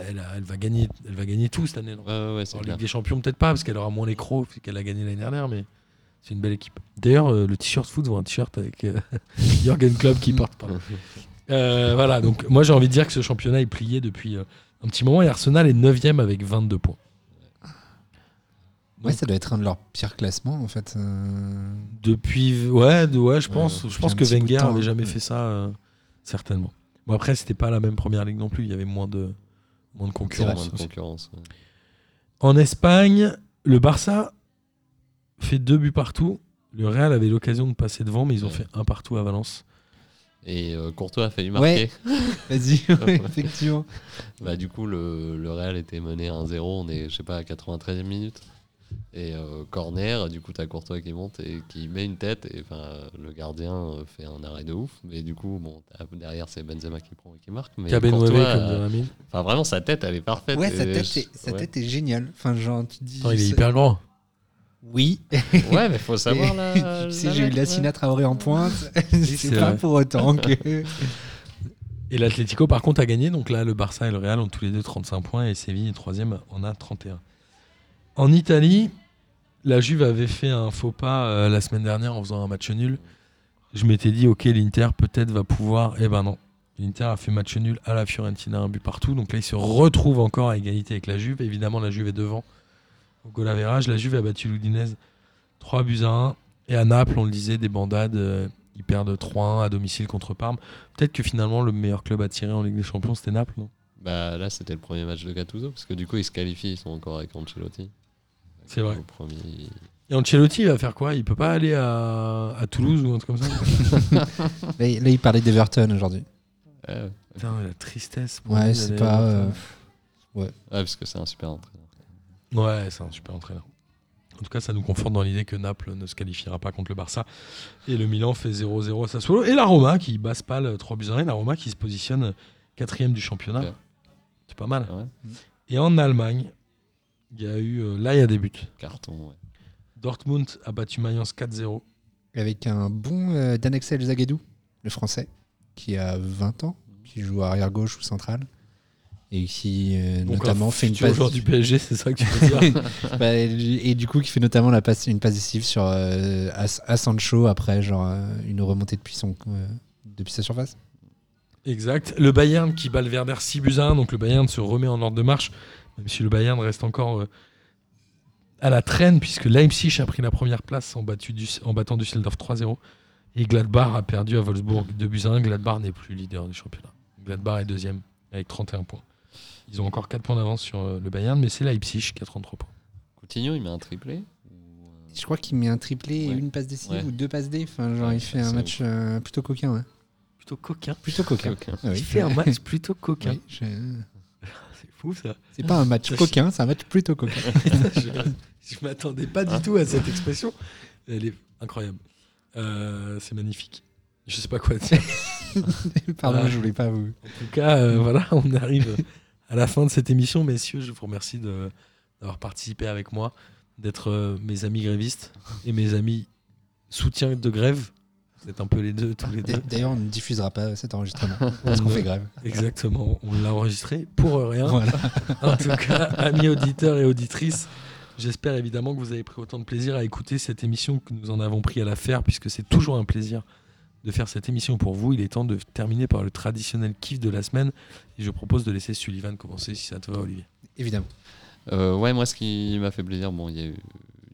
elle, a- elle va, gagner, elle va gagner tout cette année. non Ouais, ouais, ouais, c'est en. Ligue des Champions, peut-être pas, parce qu'elle aura moins les crocs qu'elle a gagné l'année dernière, mais c'est une belle équipe. D'ailleurs, euh, le t-shirt foot voit un t-shirt avec euh, Jürgen Klopp qui porte pas. Euh, voilà, donc moi j'ai envie de dire que ce championnat est plié depuis euh, un petit moment et Arsenal est 9ème avec 22 points. Ouais, ça doit être un de leurs pires classements en fait. euh. Depuis, ouais, ouais, je pense, je pense que Wenger temps, avait hein. jamais fait ça, euh, certainement. Bon après, c'était pas la même première ligue non plus, il y avait moins de, moins de concurrence. moins de aussi. concurrence. ouais. En Espagne, le Barça fait deux buts partout. Le Real avait l'occasion de passer devant, mais ils ont Ouais. fait un partout à Valence. Et euh, Courtois a failli marquer. Vas-y, ouais, effectivement. Bah, du coup, le, le Real était mené 1-0. On est, je sais pas, à 93e minute. Et euh, corner, du coup, t'as Courtois qui monte et qui met une tête. Et enfin, le gardien euh, fait un arrêt de ouf. Mais du coup, bon, derrière, c'est Benzema qui prend et qui marque. Mais Courtois, comme euh, Amine. enfin, vraiment, sa tête, elle est parfaite. Ouais, sa tête, je- est, sa ouais. tête est géniale. Enfin, genre, tu te dis. Attends, il est hyper grand. Oui. Ouais, mais faut savoir la. tu sais, j'ai eu mettre, la ouais. Sinatra Traoré en pointe. c'est pas vrai. pour autant que. Et l'Atlético, par contre, a gagné. Donc là, le Barça et le Real ont tous les deux 35 points et Séville, troisième, en a 31. En Italie, la Juve avait fait un faux pas euh, la semaine dernière en faisant un match nul. Je m'étais dit, ok, l'Inter peut-être va pouvoir. Eh ben non. L'Inter a fait match nul à la Fiorentina, un but partout. Donc là, il se retrouve encore à égalité avec la Juve. Évidemment, la Juve est devant au. La Juve a battu l'Udinese 3 buts à 1. Et à Naples, on le disait, des bandades. euh, ils perdent 3-1 à domicile contre Parme. Peut-être que finalement, le meilleur club à tirer en Ligue des Champions, c'était Naples, non? Bah, là, c'était le premier match de Gattuso. Parce que du coup, ils se qualifient. Ils sont encore avec Ancelotti. C'est vrai. Au premier. Et Ancelotti, il va faire quoi? Il peut pas aller à, à Toulouse ou un truc comme ça? Là, il- là, il parlait d'Everton aujourd'hui. Putain, la tristesse. pour Ouais, c'est pas. euh. Ouais, parce que c'est un super entraîneur. Ouais, c'est un super entraîneur. En tout cas, ça nous conforte dans l'idée que Naples ne se qualifiera pas contre le Barça. Et le Milan fait 0-0 à Sassuolo. Et la Roma qui bat Spal 3 buts à 1. Et la Roma qui se positionne quatrième du championnat. Ouais. C'est pas mal. Ouais. Et en Allemagne, il y a eu. euh, là, il y a des buts. Carton, ouais. Dortmund a battu Mayence 4-0. Avec un bon euh, Danexel Zagadou, le français, qui a 20 ans, qui joue arrière gauche ou central. Et qui euh, Donc, notamment fait une passe. joueur du PSG, c'est ça que tu veux dire Bah, et du coup, qui fait notamment la passe, une passe décisive sur euh, à, à Sancho après genre euh, une remontée depuis son euh, depuis sa surface. Exact. Le Bayern qui bat le Werder 6 buts à 1, donc le Bayern se remet en ordre de marche, même si le Bayern reste encore euh, à la traîne, puisque Leipzig a pris la première place en, battu du- en battant Düsseldorf 3-0, et Gladbach a perdu à Wolfsburg 2 buts à 1. Gladbach n'est plus leader du championnat. Gladbach est deuxième, avec 31 points. Ils ont encore 4 points d'avance sur euh, le Bayern, mais c'est Leipzig qui a 33 points. Coutinho, il met un triplé euh, Je crois qu'il met un triplé et une passe décisive Ouais. ou deux passes D. Enfin, genre Ouais, il fait un match euh, plutôt coquin. Ouais. Plutôt coquin. Plutôt coquin. aucun. Ah oui. Il fait un match plutôt coquin. Oui, je- C'est fou ça. C'est pas un match coquin, c'est un match plutôt coquin. je je m'attendais pas du tout à cette expression. Elle est incroyable. Euh, c'est magnifique. Je sais pas quoi dire. Pardon, Ah. je voulais pas vous. En tout cas, euh, voilà, on arrive à la fin de cette émission. Messieurs, je vous remercie de- d'avoir participé avec moi, d'être euh, mes amis grévistes et mes amis soutiens de grève. Vous êtes un peu les deux, tous les deux. D'ailleurs, on ne diffusera pas cet enregistrement parce qu'on fait grève. Exactement, on l'a enregistré pour rien. Voilà. En tout cas, amis auditeurs et auditrices, j'espère évidemment que vous avez pris autant de plaisir à écouter cette émission que nous en avons pris à la faire, puisque c'est toujours un plaisir de faire cette émission pour vous. Il est temps de terminer par le traditionnel kiff de la semaine. Et je propose de laisser Sullivan commencer, si ça te va, Olivier. Évidemment. Euh, ouais, moi, ce qui m'a fait plaisir, bon, il y a eu,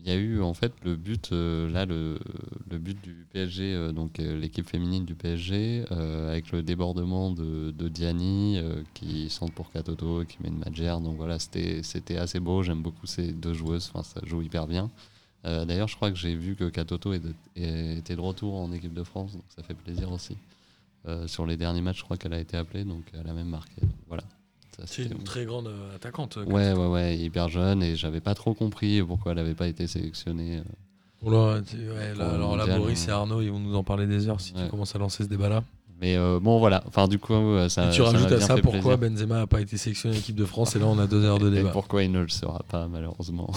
il y a eu en fait le but, euh, là, le, le but du PSG, euh, donc euh, l'équipe féminine du PSG, avec le débordement de, Diani, qui centre pour Katoto qui met une Madjer. Donc voilà, c'était assez beau. J'aime beaucoup ces deux joueuses. Enfin, ça joue hyper bien. D'ailleurs, je crois que j'ai vu que Katoto était de retour en équipe de France, donc ça fait plaisir aussi. Sur les derniers matchs, je crois qu'elle a été appelée, donc elle a même marqué. Voilà. C'est une très grande euh, attaquante. euh, Ouais, ouais, ouais, hyper jeune et j'avais pas trop compris pourquoi elle avait pas été sélectionnée. euh. Là, ouais, là, alors là, Boris et Arnaud, ils vont nous en parler des heures si tu commences à lancer ce débat-là. Mais euh, bon, voilà. Enfin, du coup, ça. et tu ça rajoutes à ça pourquoi plaisir. Benzema n'a pas été sélectionné en équipe de France, et là, on a deux heures de Et débat. pourquoi il ne le sera pas, malheureusement.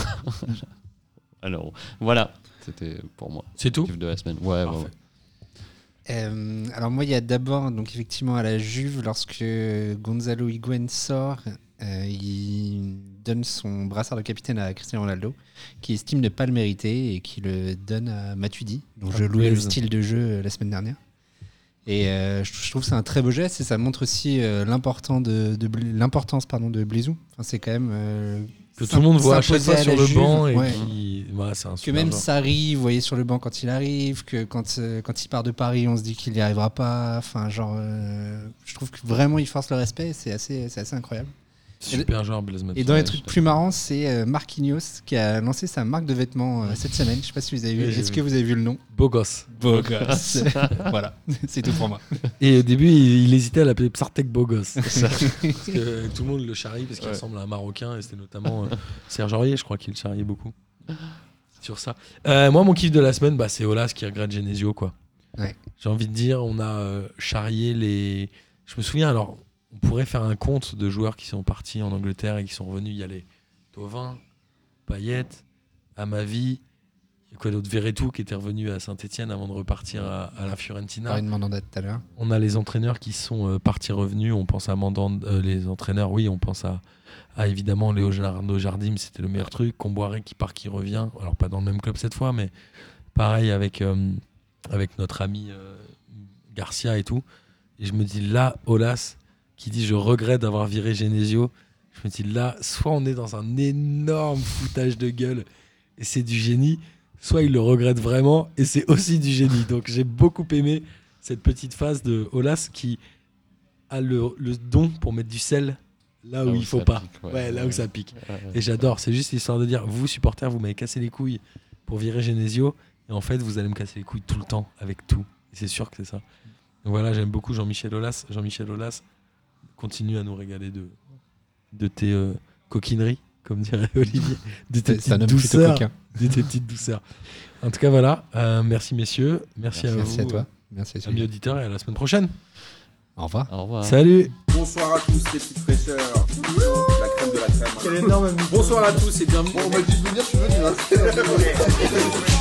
Alors, voilà. C'était pour moi. C'est tout? De la semaine. Ouais, ouais, Parfait. ouais. Euh, alors moi, il y a d'abord, donc effectivement, à la Juve, lorsque Gonzalo Higuain sort, euh, il donne son brassard de capitaine à Cristiano Ronaldo, qui estime ne pas le mériter et qui le donne à Matuidi, dont Ah, je louais le style de jeu euh, la semaine dernière. Et euh, je trouve que c'est un très beau geste et ça montre aussi l'important de, de l'importance pardon de Blaisou. Enfin, c'est quand même Que tout le monde voit à chaque s'imposer fois à sur le Juve, banc et ouais. qui. Voilà, c'est un que même joueur. Sarri, vous voyez sur le banc quand il arrive, que quand, euh, quand il part de Paris, on se dit qu'il n'y arrivera pas. Enfin, genre, euh, je trouve que vraiment il force le respect. C'est assez, c'est assez incroyable. Super joueur, Blaise. Et dans les trucs plus marrants, c'est euh, Marquinhos qui a lancé sa marque de vêtements euh, cette semaine. Je sais pas si vous avez vu. Est-ce que vous avez vu le nom? Beau gosse. Beau gosse. voilà, c'est tout pour moi. Et au début, il, il hésitait à l'appeler Psartek Beau gosse. parce que tout le monde le charrie parce qu'il Ouais. ressemble à un Marocain et c'était notamment euh, Serge Aurier, je crois qu'il le charriait beaucoup. Sur ça. Euh, moi, mon kiff de la semaine, bah, c'est Olas qui regrette Genesio, quoi. Ouais. J'ai envie de dire, on a euh, charrié les. Je me souviens, alors, on pourrait faire un compte de joueurs qui sont partis en Angleterre et qui sont revenus. Il y a les Tovin, Payet, Amavi, il y a quoi d'autre Verretou qui était revenu à Saint-Etienne avant de repartir à, à la Fiorentina. Une mandanda tout à l'heure. On a les entraîneurs qui sont euh, partis revenus. On pense à Mandand, euh, les entraîneurs, oui, on pense à, à évidemment Leonardo Jardim, c'était le meilleur truc. Comboiré qui part, qui revient. Alors pas dans le même club cette fois, mais pareil avec, euh, avec notre ami Garcia et tout. Et je me dis là, Olas, qui dit je regrette d'avoir viré Genesio. Je me dis là, soit on est dans un énorme foutage de gueule et c'est du génie, soit il le regrette vraiment et c'est aussi du génie. Donc j'ai beaucoup aimé cette petite phase de Olas qui a le, le don pour mettre du sel là où Là où il faut pas. pique, ouais, ouais. là où ça pique. Et j'adore, c'est juste histoire de dire, vous supporters, vous m'avez cassé les couilles pour virer Genesio, et en fait, vous allez me casser les couilles tout le temps avec tout. Et c'est sûr que c'est ça. Donc voilà, j'aime beaucoup Jean-Michel Aulas. Jean-Michel Aulas continue à nous régaler de, de tes euh, coquineries, comme dirait Olivier, de tes petites douceurs. coquin. De tes petites douceurs. En tout cas, voilà. Euh, merci messieurs. Merci, à vous, Merci à toi. Merci à amis auditeurs, et à la semaine prochaine. Au revoir. Au revoir. Salut Bonsoir à tous les petites fraîcheurs. La crème de la crème. Bonsoir à tous et bienvenue. Bon, on m'a dit de venir, je suis venu.